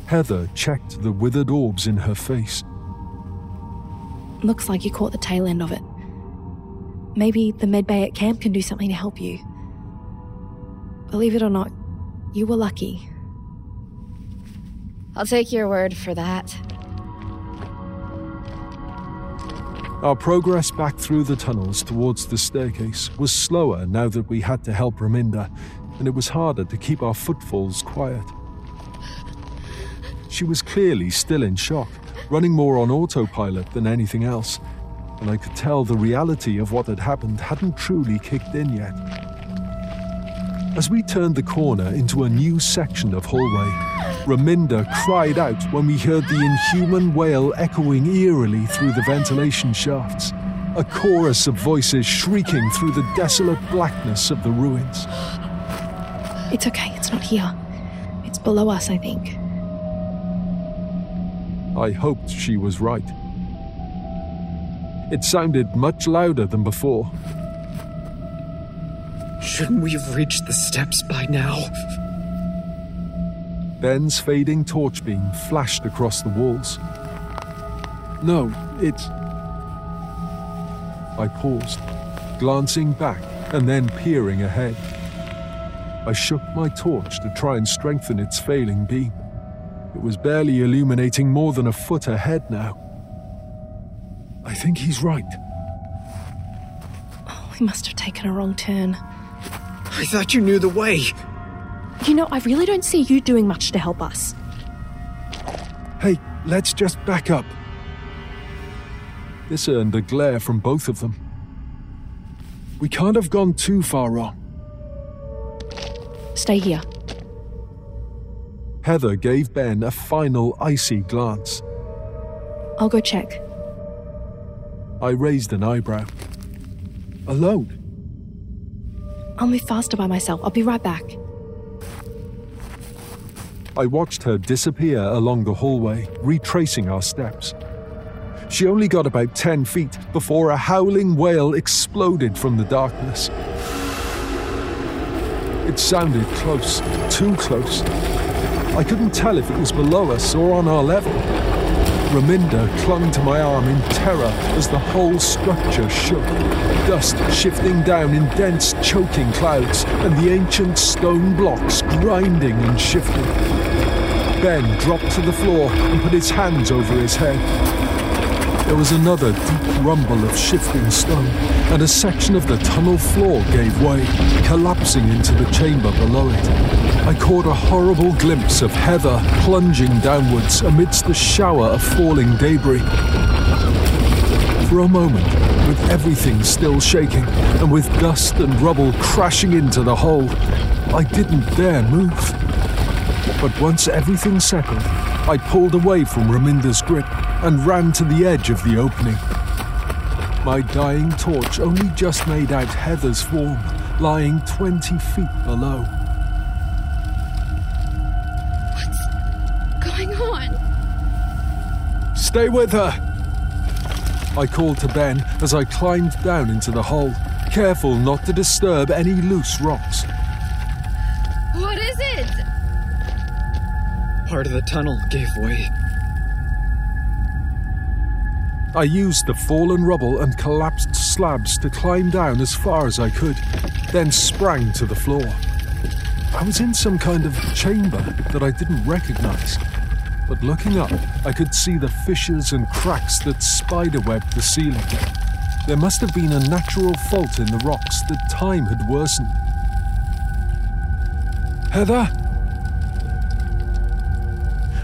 Heather checked the withered orbs in her face. Looks like you caught the tail end of it. Maybe the medbay at camp can do something to help you. Believe it or not, you were lucky. I'll take your word for that. Our progress back through the tunnels towards the staircase was slower now that we had to help Raminder, and it was harder to keep our footfalls quiet. She was clearly still in shock, running more on autopilot than anything else, and I could tell the reality of what had happened hadn't truly kicked in yet. As we turned the corner into a new section of hallway, Raminder cried out when we heard the inhuman wail echoing eerily through the ventilation shafts, a chorus of voices shrieking through the desolate blackness of the ruins. It's okay, it's not here. It's below us, I think. I hoped she was right. It sounded much louder than before. Shouldn't we have reached the steps by now? Ben's fading torch beam flashed across the walls. No, it's. I paused, glancing back and then peering ahead. I shook my torch to try and strengthen its failing beam. It was barely illuminating more than a foot ahead now. I think he's right. Oh, We must have taken a wrong turn. I thought you knew the way. You know, I really don't see you doing much to help us. Hey, let's just back up. This earned a glare from both of them. We can't have gone too far wrong. Stay here. Heather gave Ben a final icy glance. I'll go check. I raised an eyebrow. Alone? I'll move faster by myself. I'll be right back. I watched her disappear along the hallway, retracing our steps. She only got about 10 feet before a howling wail exploded from the darkness. It sounded close, too close. I couldn't tell if it was below us or on our level. Raminder clung to my arm in terror as the whole structure shook, dust shifting down in dense, choking clouds, and the ancient stone blocks grinding and shifting. Ben dropped to the floor and put his hands over his head. There was another deep rumble of shifting stone, and a section of the tunnel floor gave way, collapsing into the chamber below it. I caught a horrible glimpse of Heather plunging downwards amidst the shower of falling debris. For a moment, with everything still shaking, and with dust and rubble crashing into the hole, I didn't dare move. But once everything settled, I pulled away from Raminder's grip and ran to the edge of the opening. My dying torch only just made out Heather's form, lying 20 feet below. What's going on? Stay with her! I called to Ben as I climbed down into the hole, careful not to disturb any loose rocks. What is it? Part of the tunnel gave way. I used the fallen rubble and collapsed slabs to climb down as far as I could, then sprang to the floor. I was in some kind of chamber that I didn't recognize, but looking up, I could see the fissures and cracks that spiderwebbed the ceiling. There must have been a natural fault in the rocks that time had worsened. Heather?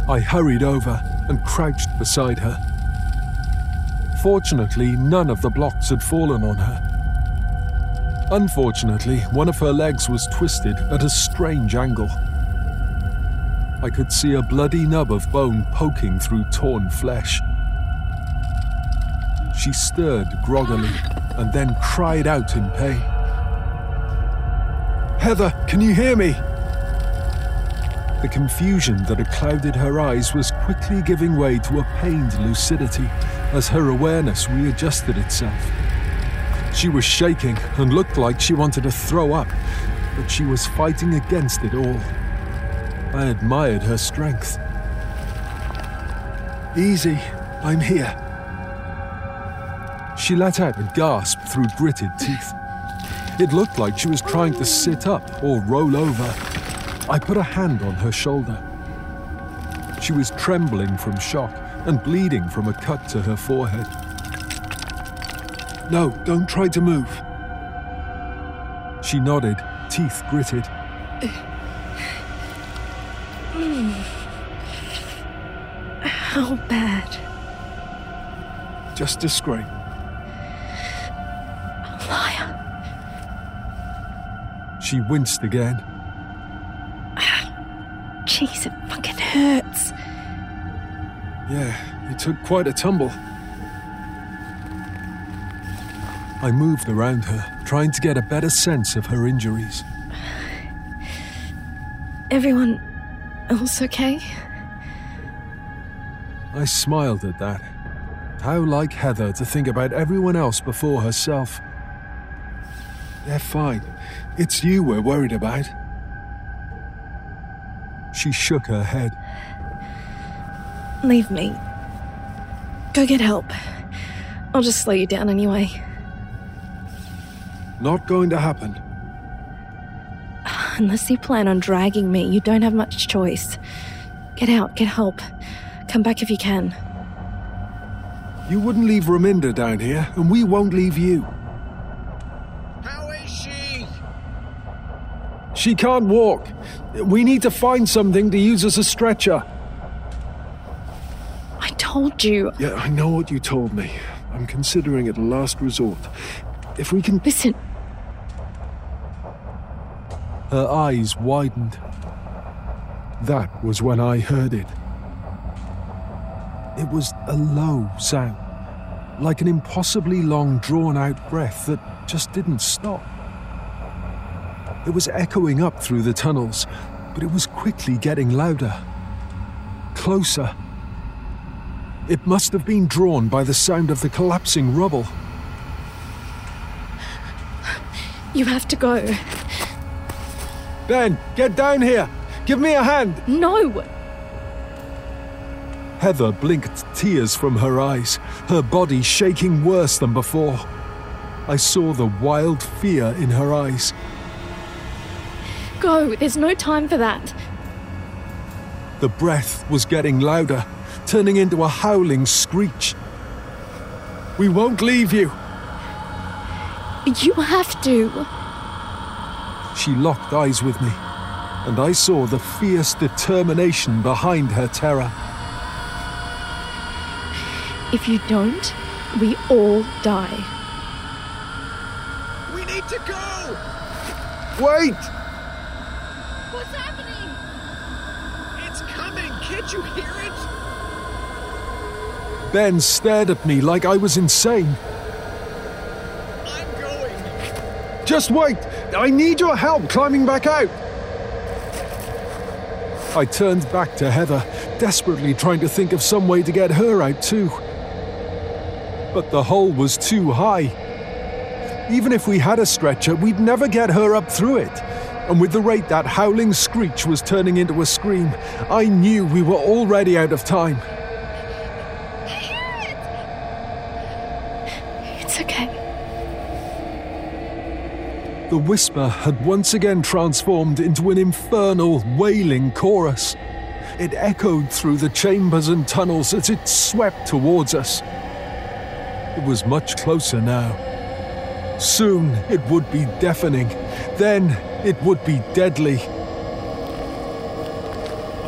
I hurried over and crouched beside her. Fortunately, none of the blocks had fallen on her. Unfortunately, one of her legs was twisted at a strange angle. I could see a bloody nub of bone poking through torn flesh. She stirred groggily and then cried out in pain. Heather, can you hear me? The confusion that had clouded her eyes was quickly giving way to a pained lucidity as her awareness readjusted itself. She was shaking and looked like she wanted to throw up, but she was fighting against it all. I admired her strength. Easy, I'm here. She let out a gasp through gritted teeth. It looked like she was trying to sit up or roll over. I put a hand on her shoulder. She was trembling from shock and bleeding from a cut to her forehead. No, don't try to move. She nodded, teeth gritted. How bad? Just a scrape. Liar. She winced again. Ah, jeez, it fucking hurts. Yeah, you took quite a tumble. I moved around her, trying to get a better sense of her injuries. [SIGHS] Everyone else okay? I smiled at that. How like Heather to think about everyone else before herself. They're fine. It's you we're worried about. She shook her head. Leave me. Go get help. I'll just slow you down anyway. Not going to happen. Unless you plan on dragging me, you don't have much choice. Get out, get help. Come back if you can. You wouldn't leave Raminder down here, and we won't leave you. How is she? She can't walk. We need to find something to use as a stretcher. I told you. Yeah, I know what you told me. I'm considering it a last resort. If we can. Listen. Her eyes widened. That was when I heard it. It was a low sound, like an impossibly long drawn out breath that just didn't stop. It was echoing up through the tunnels, but it was quickly getting louder. Closer. It must have been drawn by the sound of the collapsing rubble. You have to go. Ben, get down here! Give me a hand! No! Heather blinked tears from her eyes, her body shaking worse than before. I saw the wild fear in her eyes. Go, there's no time for that. The breath was getting louder, turning into a howling screech. We won't leave you! You have to. She locked eyes with me, and I saw the fierce determination behind her terror. If you don't, we all die. We need to go! Wait! What's happening? It's coming! Can't you hear it? Ben stared at me like I was insane. I'm going. Just wait! I need your help climbing back out! I turned back to Heather, desperately trying to think of some way to get her out too. But the hole was too high. Even if we had a stretcher, we'd never get her up through it. And with the rate that howling screech was turning into a scream, I knew we were already out of time. It's okay. The whisper had once again transformed into an infernal, wailing chorus. It echoed through the chambers and tunnels as it swept towards us. It was much closer now. Soon it would be deafening. Then it would be deadly.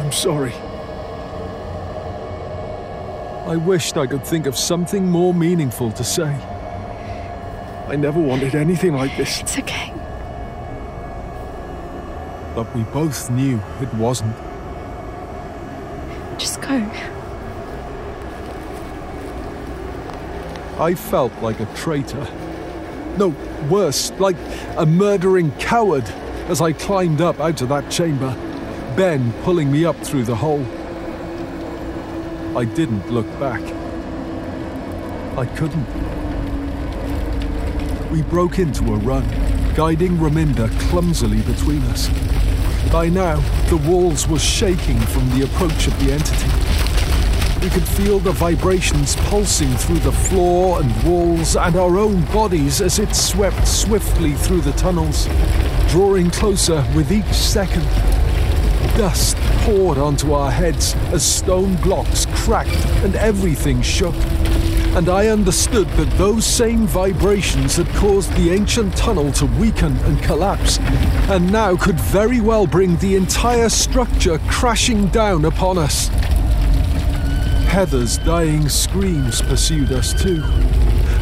I'm sorry. I wished I could think of something more meaningful to say. I never wanted anything like this. It's okay. But we both knew it wasn't. Just go. I felt like a traitor. No, worse, like a murdering coward as I climbed up out of that chamber, Ben pulling me up through the hole. I didn't look back. I couldn't. We broke into a run, guiding Raminder clumsily between us. By now, the walls were shaking from the approach of the entity. We could feel the vibrations pulsing through the floor and walls and our own bodies as it swept swiftly through the tunnels, drawing closer with each second. Dust poured onto our heads as stone blocks cracked and everything shook. And I understood that those same vibrations had caused the ancient tunnel to weaken and collapse, and now could very well bring the entire structure crashing down upon us. Heather's dying screams pursued us too.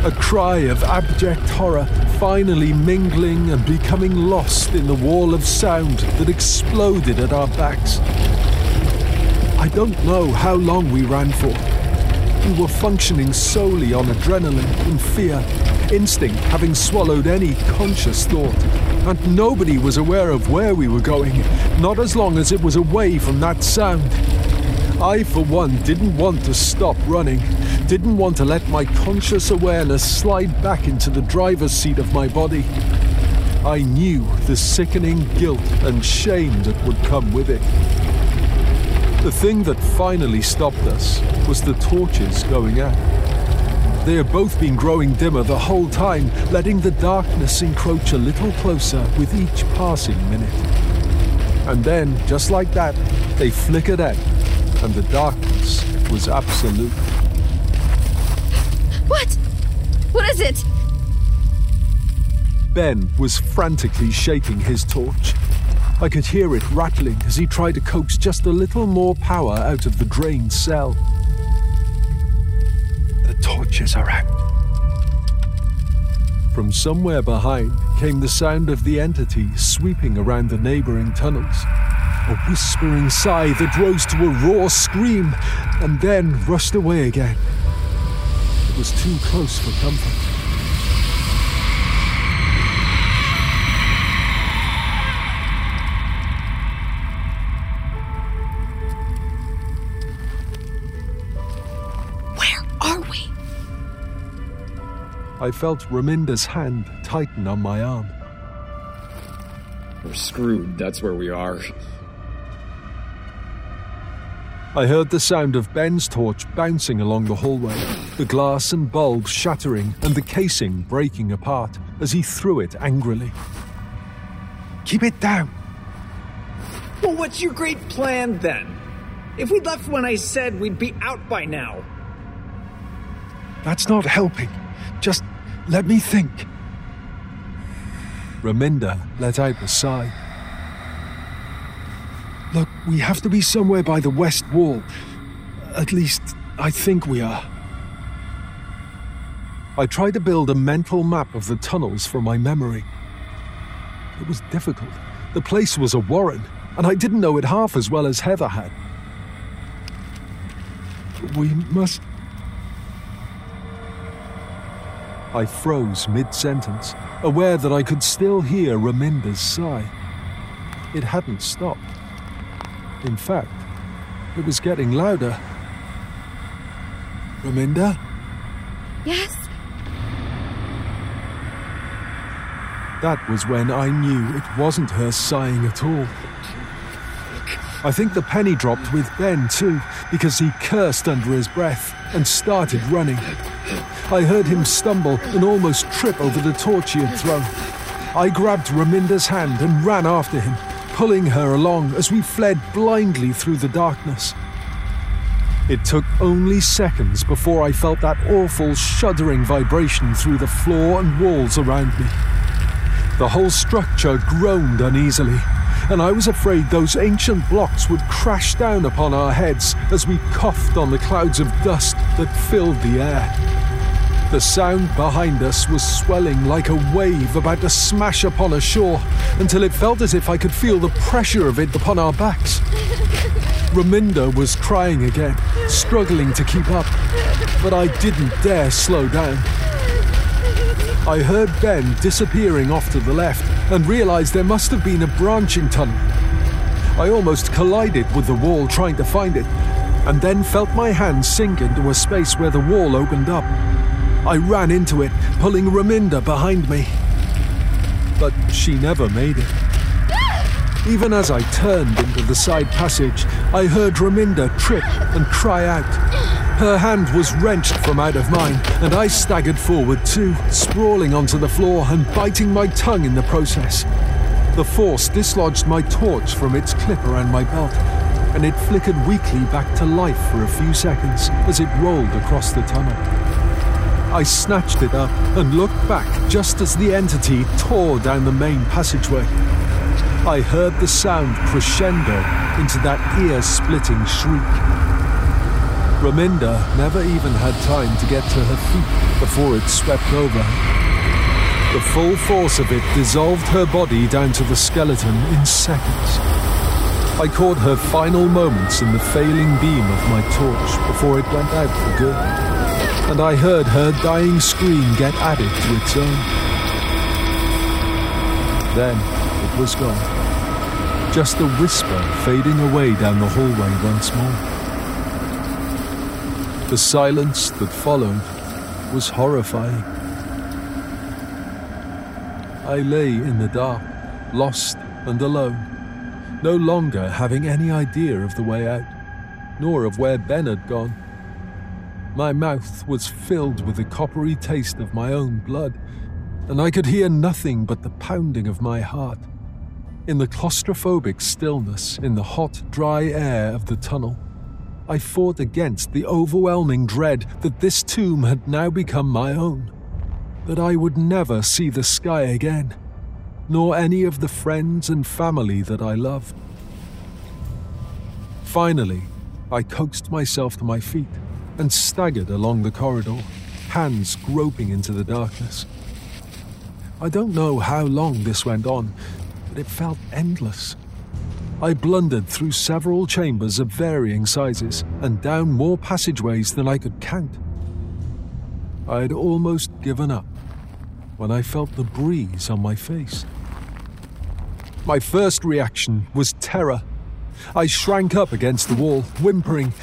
A cry of abject horror finally mingling and becoming lost in the wall of sound that exploded at our backs. I don't know how long we ran for. We were functioning solely on adrenaline and fear, instinct having swallowed any conscious thought. And nobody was aware of where we were going, not as long as it was away from that sound. I, for one, didn't want to stop running, didn't want to let my conscious awareness slide back into the driver's seat of my body. I knew the sickening guilt and shame that would come with it. The thing that finally stopped us was the torches going out. They had both been growing dimmer the whole time, letting the darkness encroach a little closer with each passing minute. And then, just like that, they flickered out, and the darkness was absolute. What? What is it? Ben was frantically shaking his torch. I could hear it rattling as he tried to coax just a little more power out of the drained cell. From somewhere behind came the sound of the entity sweeping around the neighboring tunnels. A whispering sigh that rose to a raw scream and then rushed away again. It was too close for comfort. I felt Raminder's hand tighten on my arm. We're screwed, that's where we are. I heard the sound of Ben's torch bouncing along the hallway, the glass and bulb shattering and the casing breaking apart as he threw it angrily. Keep it down. Well, what's your great plan then? If we'd left when I said we'd be out by now. That's not helping. Just let me think. Raminder let out a sigh. Look, we have to be somewhere by the west wall. At least, I think we are. I tried to build a mental map of the tunnels from my memory. It was difficult. The place was a warren, and I didn't know it half as well as Heather had. We must. I froze mid sentence, aware that I could still hear Raminder's sigh. It hadn't stopped. In fact, it was getting louder. Raminder? Yes? That was when I knew it wasn't her sighing at all. I think the penny dropped with Ben too, because he cursed under his breath and started running. I heard him stumble and almost trip over the torch he had thrown. I grabbed Raminder's hand and ran after him, pulling her along as we fled blindly through the darkness. It took only seconds before I felt that awful shuddering vibration through the floor and walls around me. The whole structure groaned uneasily, and I was afraid those ancient blocks would crash down upon our heads as we coughed on the clouds of dust that filled the air. The sound behind us was swelling like a wave about to smash upon a shore until it felt as if I could feel the pressure of it upon our backs. Raminder was crying again, struggling to keep up, but I didn't dare slow down. I heard Ben disappearing off to the left and realized there must have been a branching tunnel. I almost collided with the wall trying to find it, and then felt my hand sink into a space where the wall opened up. I ran into it, pulling Raminder behind me. But she never made it. Even as I turned into the side passage, I heard Raminder trip and cry out. Her hand was wrenched from out of mine, and I staggered forward too, sprawling onto the floor and biting my tongue in the process. The force dislodged my torch from its clip around my belt, and it flickered weakly back to life for a few seconds as it rolled across the tunnel. I snatched it up and looked back just as the entity tore down the main passageway. I heard the sound crescendo into that ear splitting shriek. Raminder never even had time to get to her feet before it swept over. The full force of it dissolved her body down to the skeleton in seconds. I caught her final moments in the failing beam of my torch before it went out for good, and I heard her dying scream get added to its own. Then it was gone. Just a whisper fading away down the hallway once more. The silence that followed was horrifying. I lay in the dark, lost and alone, no longer having any idea of the way out, nor of where Ben had gone. My mouth was filled with the coppery taste of my own blood, and I could hear nothing but the pounding of my heart. In the claustrophobic stillness, in the hot, dry air of the tunnel, I fought against the overwhelming dread that this tomb had now become my own, that I would never see the sky again, nor any of the friends and family that I loved. Finally, I coaxed myself to my feet and staggered along the corridor, hands groping into the darkness. I don't know how long this went on, but it felt endless. I blundered through several chambers of varying sizes and down more passageways than I could count. I had almost given up when I felt the breeze on my face. My first reaction was terror. I shrank up against the wall, whimpering,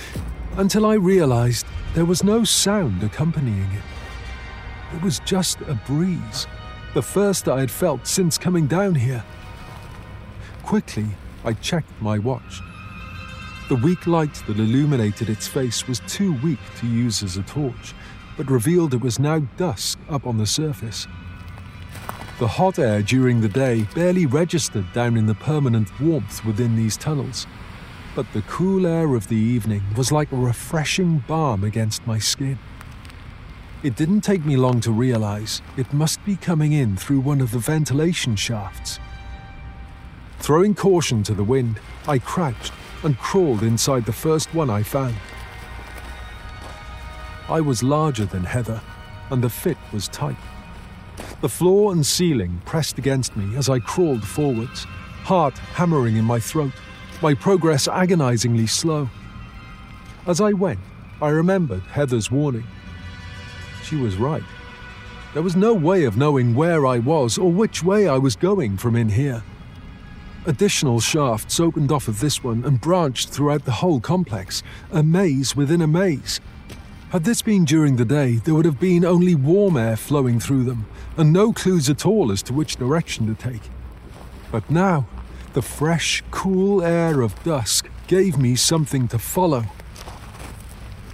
until I realized there was no sound accompanying it. It was just a breeze, the first I had felt since coming down here. Quickly, I checked my watch. The weak light that illuminated its face was too weak to use as a torch, but revealed it was now dusk up on the surface. The hot air during the day barely registered down in the permanent warmth within these tunnels, but the cool air of the evening was like a refreshing balm against my skin. It didn't take me long to realize it must be coming in through one of the ventilation shafts. Throwing caution to the wind, I crouched and crawled inside the first one I found. I was larger than Heather, and the fit was tight. The floor and ceiling pressed against me as I crawled forwards, heart hammering in my throat, my progress agonizingly slow. As I went, I remembered Heather's warning. She was right. There was no way of knowing where I was or which way I was going from in here. Additional shafts opened off of this one and branched throughout the whole complex, a maze within a maze. Had this been during the day, there would have been only warm air flowing through them, and no clues at all as to which direction to take. But now, the fresh, cool air of dusk gave me something to follow.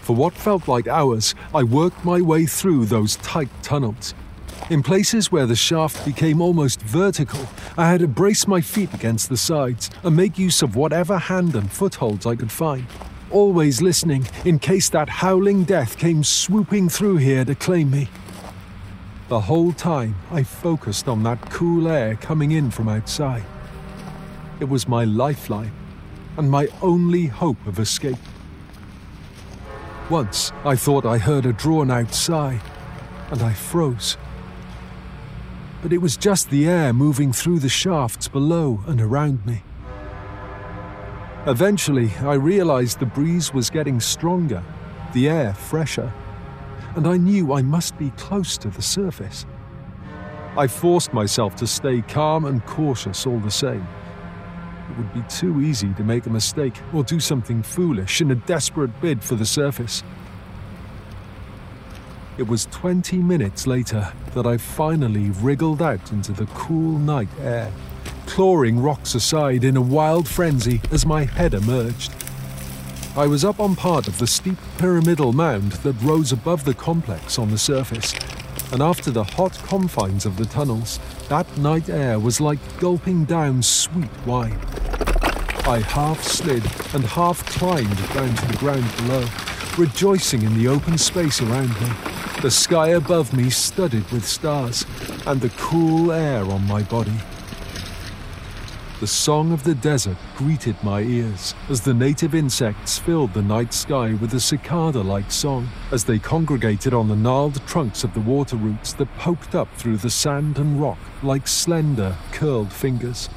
For what felt like hours, I worked my way through those tight tunnels. In places where the shaft became almost vertical, I had to brace my feet against the sides and make use of whatever hand and footholds I could find, always listening in case that howling death came swooping through here to claim me. The whole time, I focused on that cool air coming in from outside. It was my lifeline and my only hope of escape. Once I thought I heard a drawn out sigh, and I froze. But it was just the air moving through the shafts below and around me. Eventually, I realized the breeze was getting stronger, the air fresher, and I knew I must be close to the surface. I forced myself to stay calm and cautious all the same. It would be too easy to make a mistake or do something foolish in a desperate bid for the surface. It was 20 minutes later that I finally wriggled out into the cool night air, clawing rocks aside in a wild frenzy as my head emerged. I was up on part of the steep pyramidal mound that rose above the complex on the surface, and after the hot confines of the tunnels, that night air was like gulping down sweet wine. I half slid and half climbed down to the ground below, rejoicing in the open space around me, the sky above me studded with stars, and the cool air on my body. The song of the desert greeted my ears as the native insects filled the night sky with a cicada like song as they congregated on the gnarled trunks of the water roots that poked up through the sand and rock like slender, curled fingers.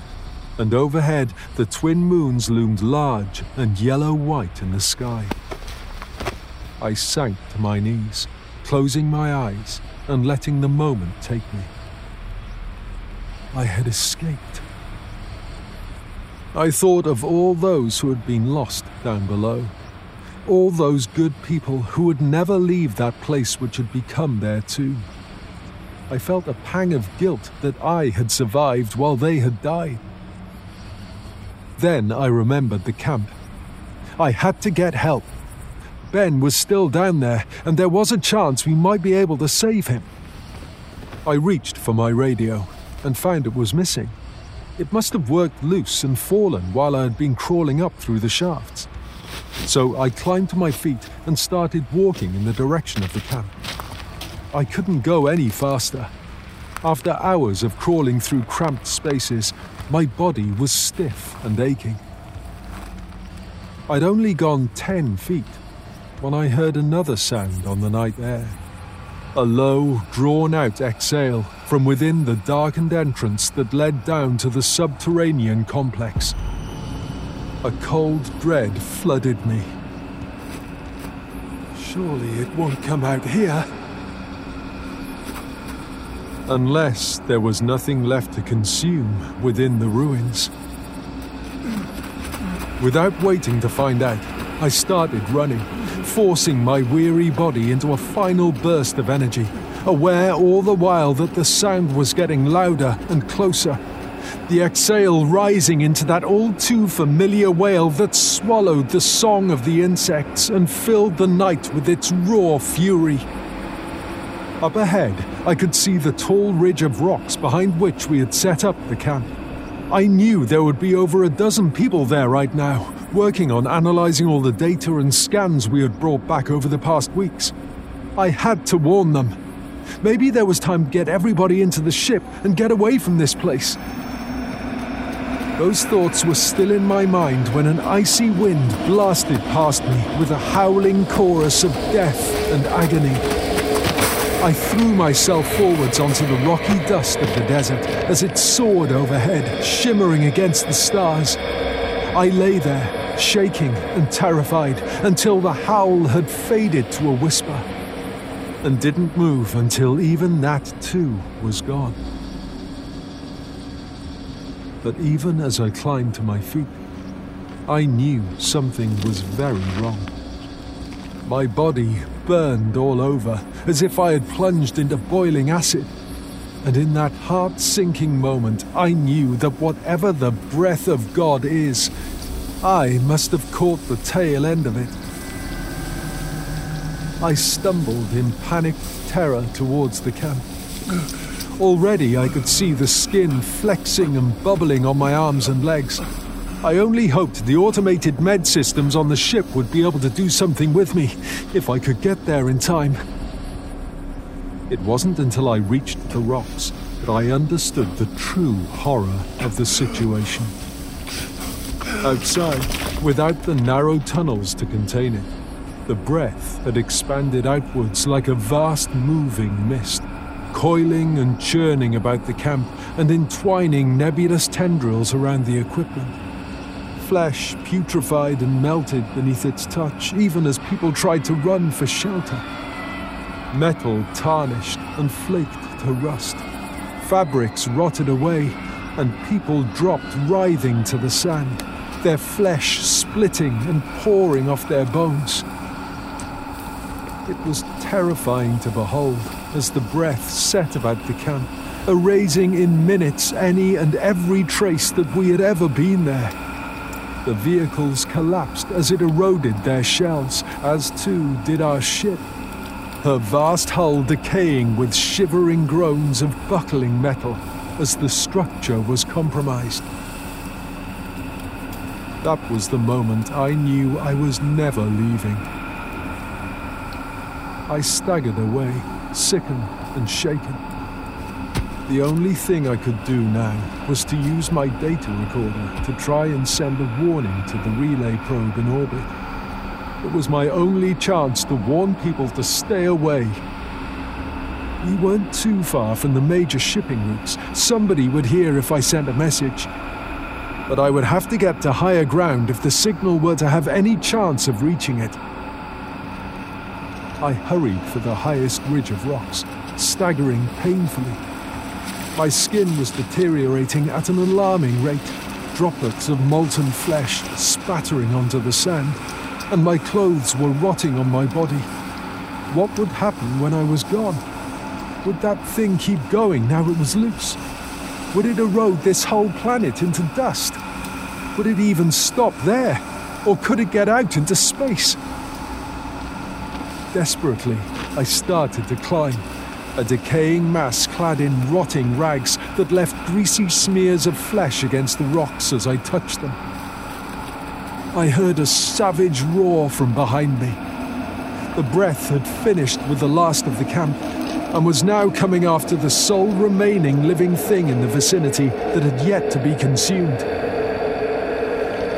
And overhead, the twin moons loomed large and yellow white in the sky. I sank to my knees, closing my eyes and letting the moment take me. I had escaped. I thought of all those who had been lost down below. All those good people who would never leave that place which had become their tomb. I felt a pang of guilt that I had survived while they had died. Then I remembered the camp. I had to get help. Ben was still down there, and there was a chance we might be able to save him. I reached for my radio and found it was missing. It must have worked loose and fallen while I had been crawling up through the shafts. So I climbed to my feet and started walking in the direction of the camp. I couldn't go any faster. After hours of crawling through cramped spaces, my body was stiff and aching. I'd only gone 10 feet when I heard another sound on the night air. A low, drawn out exhale from within the darkened entrance that led down to the subterranean complex. A cold dread flooded me. Surely it won't come out here. Unless there was nothing left to consume within the ruins. Without waiting to find out, I started running, forcing my weary body into a final burst of energy, aware all the while that the sound was getting louder and closer. The exhale rising into that all too familiar wail that swallowed the song of the insects and filled the night with its raw fury. Up ahead, I could see the tall ridge of rocks behind which we had set up the camp. I knew there would be over a dozen people there right now, working on analysing all the data and scans we had brought back over the past weeks. I had to warn them. Maybe there was time to get everybody into the ship and get away from this place. Those thoughts were still in my mind when an icy wind blasted past me with a howling chorus of death and agony. I threw myself forwards onto the rocky dust of the desert as it soared overhead, shimmering against the stars. I lay there, shaking and terrified, until the howl had faded to a whisper, and didn't move until even that too was gone. But even as I climbed to my feet, I knew something was very wrong. My body burned all over, as if I had plunged into boiling acid. And in that heart sinking moment, I knew that whatever the breath of God is, I must have caught the tail end of it. I stumbled in panicked terror towards the camp. Already I could see the skin flexing and bubbling on my arms and legs. I only hoped the automated med systems on the ship would be able to do something with me, if I could get there in time. It wasn't until I reached the rocks that I understood the true horror of the situation. Outside, without the narrow tunnels to contain it, the breath had expanded outwards like a vast moving mist, coiling and churning about the camp and entwining nebulous tendrils around the equipment flesh putrefied and melted beneath its touch, even as people tried to run for shelter. Metal tarnished and flaked to rust. Fabrics rotted away, and people dropped writhing to the sand, their flesh splitting and pouring off their bones. It was terrifying to behold as the breath set about the camp, erasing in minutes any and every trace that we had ever been there. The vehicles collapsed as it eroded their shells, as too did our ship. Her vast hull decaying with shivering groans of buckling metal as the structure was compromised. That was the moment I knew I was never leaving. I staggered away, sickened and shaken. The only thing I could do now was to use my data recorder to try and send a warning to the relay probe in orbit. It was my only chance to warn people to stay away. We weren't too far from the major shipping routes. Somebody would hear if I sent a message. But I would have to get to higher ground if the signal were to have any chance of reaching it. I hurried for the highest ridge of rocks, staggering painfully. My skin was deteriorating at an alarming rate, droplets of molten flesh spattering onto the sand, and my clothes were rotting on my body. What would happen when I was gone? Would that thing keep going now it was loose? Would it erode this whole planet into dust? Would it even stop there? Or could it get out into space? Desperately, I started to climb a decaying mass clad in rotting rags that left greasy smears of flesh against the rocks as I touched them. I heard a savage roar from behind me. The breath had finished with the last of the camp and was now coming after the sole remaining living thing in the vicinity that had yet to be consumed.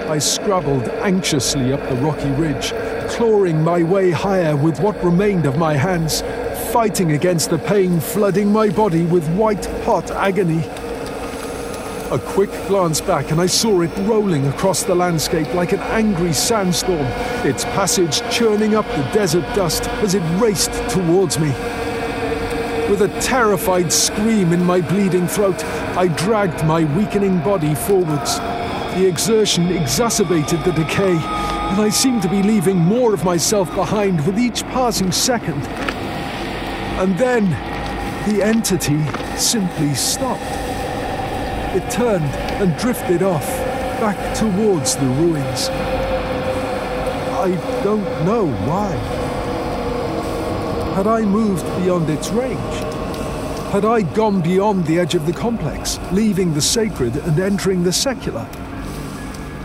I scrabbled anxiously up the rocky ridge, clawing my way higher with what remained of my hands, fighting against the pain flooding my body with white hot agony. A quick glance back, and I saw it rolling across the landscape like an angry sandstorm, its passage churning up the desert dust as it raced towards me. With a terrified scream in my bleeding throat, I dragged my weakening body forwards. The exertion exacerbated the decay, and I seemed to be leaving more of myself behind with each passing second. And then the entity simply stopped. It turned and drifted off, back towards the ruins. I don't know why. Had I moved beyond its range? Had I gone beyond the edge of the complex, leaving the sacred and entering the secular?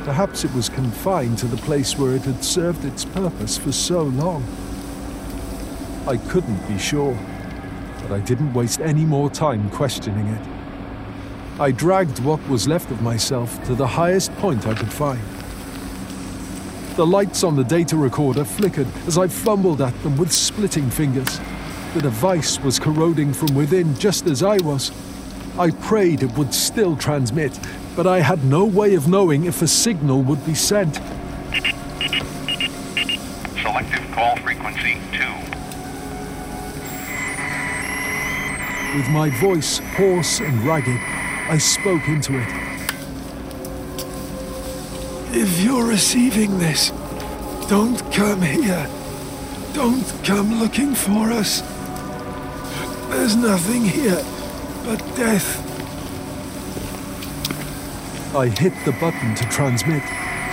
Perhaps it was confined to the place where it had served its purpose for so long. I couldn't be sure, but I didn't waste any more time questioning it. I dragged what was left of myself to the highest point I could find. The lights on the data recorder flickered as I fumbled at them with splitting fingers. The device was corroding from within just as I was. I prayed it would still transmit, but I had no way of knowing if a signal would be sent. Selective call frequency 2. With my voice hoarse and ragged, I spoke into it. If you're receiving this, don't come here. Don't come looking for us. There's nothing here but death. I hit the button to transmit,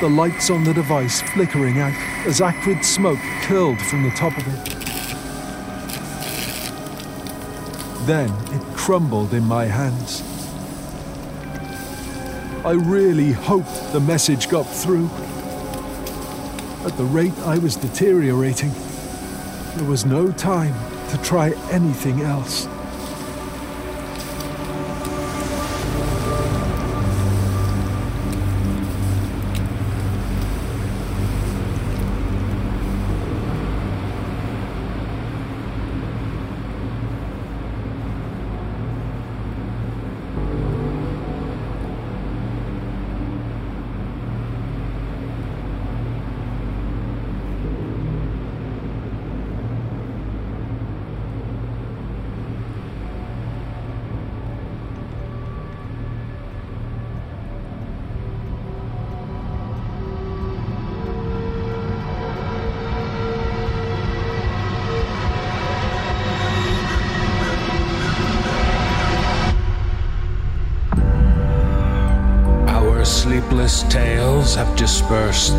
the lights on the device flickering out as acrid smoke curled from the top of it. Then it crumbled in my hands. I really hoped the message got through. At the rate I was deteriorating, there was no time to try anything else.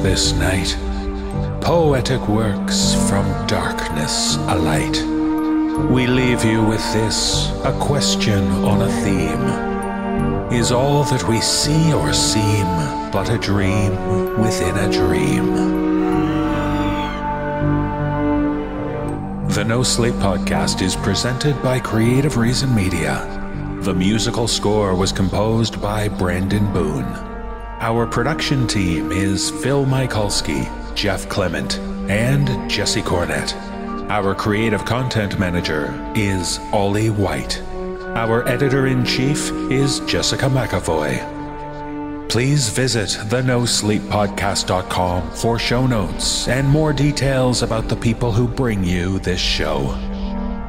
This night. Poetic works from darkness alight. We leave you with this a question on a theme. Is all that we see or seem but a dream within a dream? The No Sleep Podcast is presented by Creative Reason Media. The musical score was composed by Brandon Boone. Our production team is Phil Michalski, Jeff Clement, and Jesse Cornett. Our creative content manager is Ollie White. Our editor in chief is Jessica McAvoy. Please visit thenosleeppodcast.com for show notes and more details about the people who bring you this show.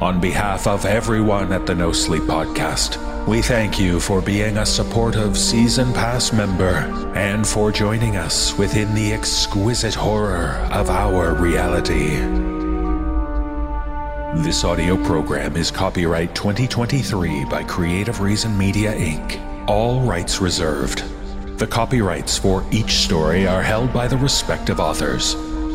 On behalf of everyone at the No Sleep Podcast, we thank you for being a supportive Season Pass member and for joining us within the exquisite horror of our reality. This audio program is copyright 2023 by Creative Reason Media Inc., all rights reserved. The copyrights for each story are held by the respective authors.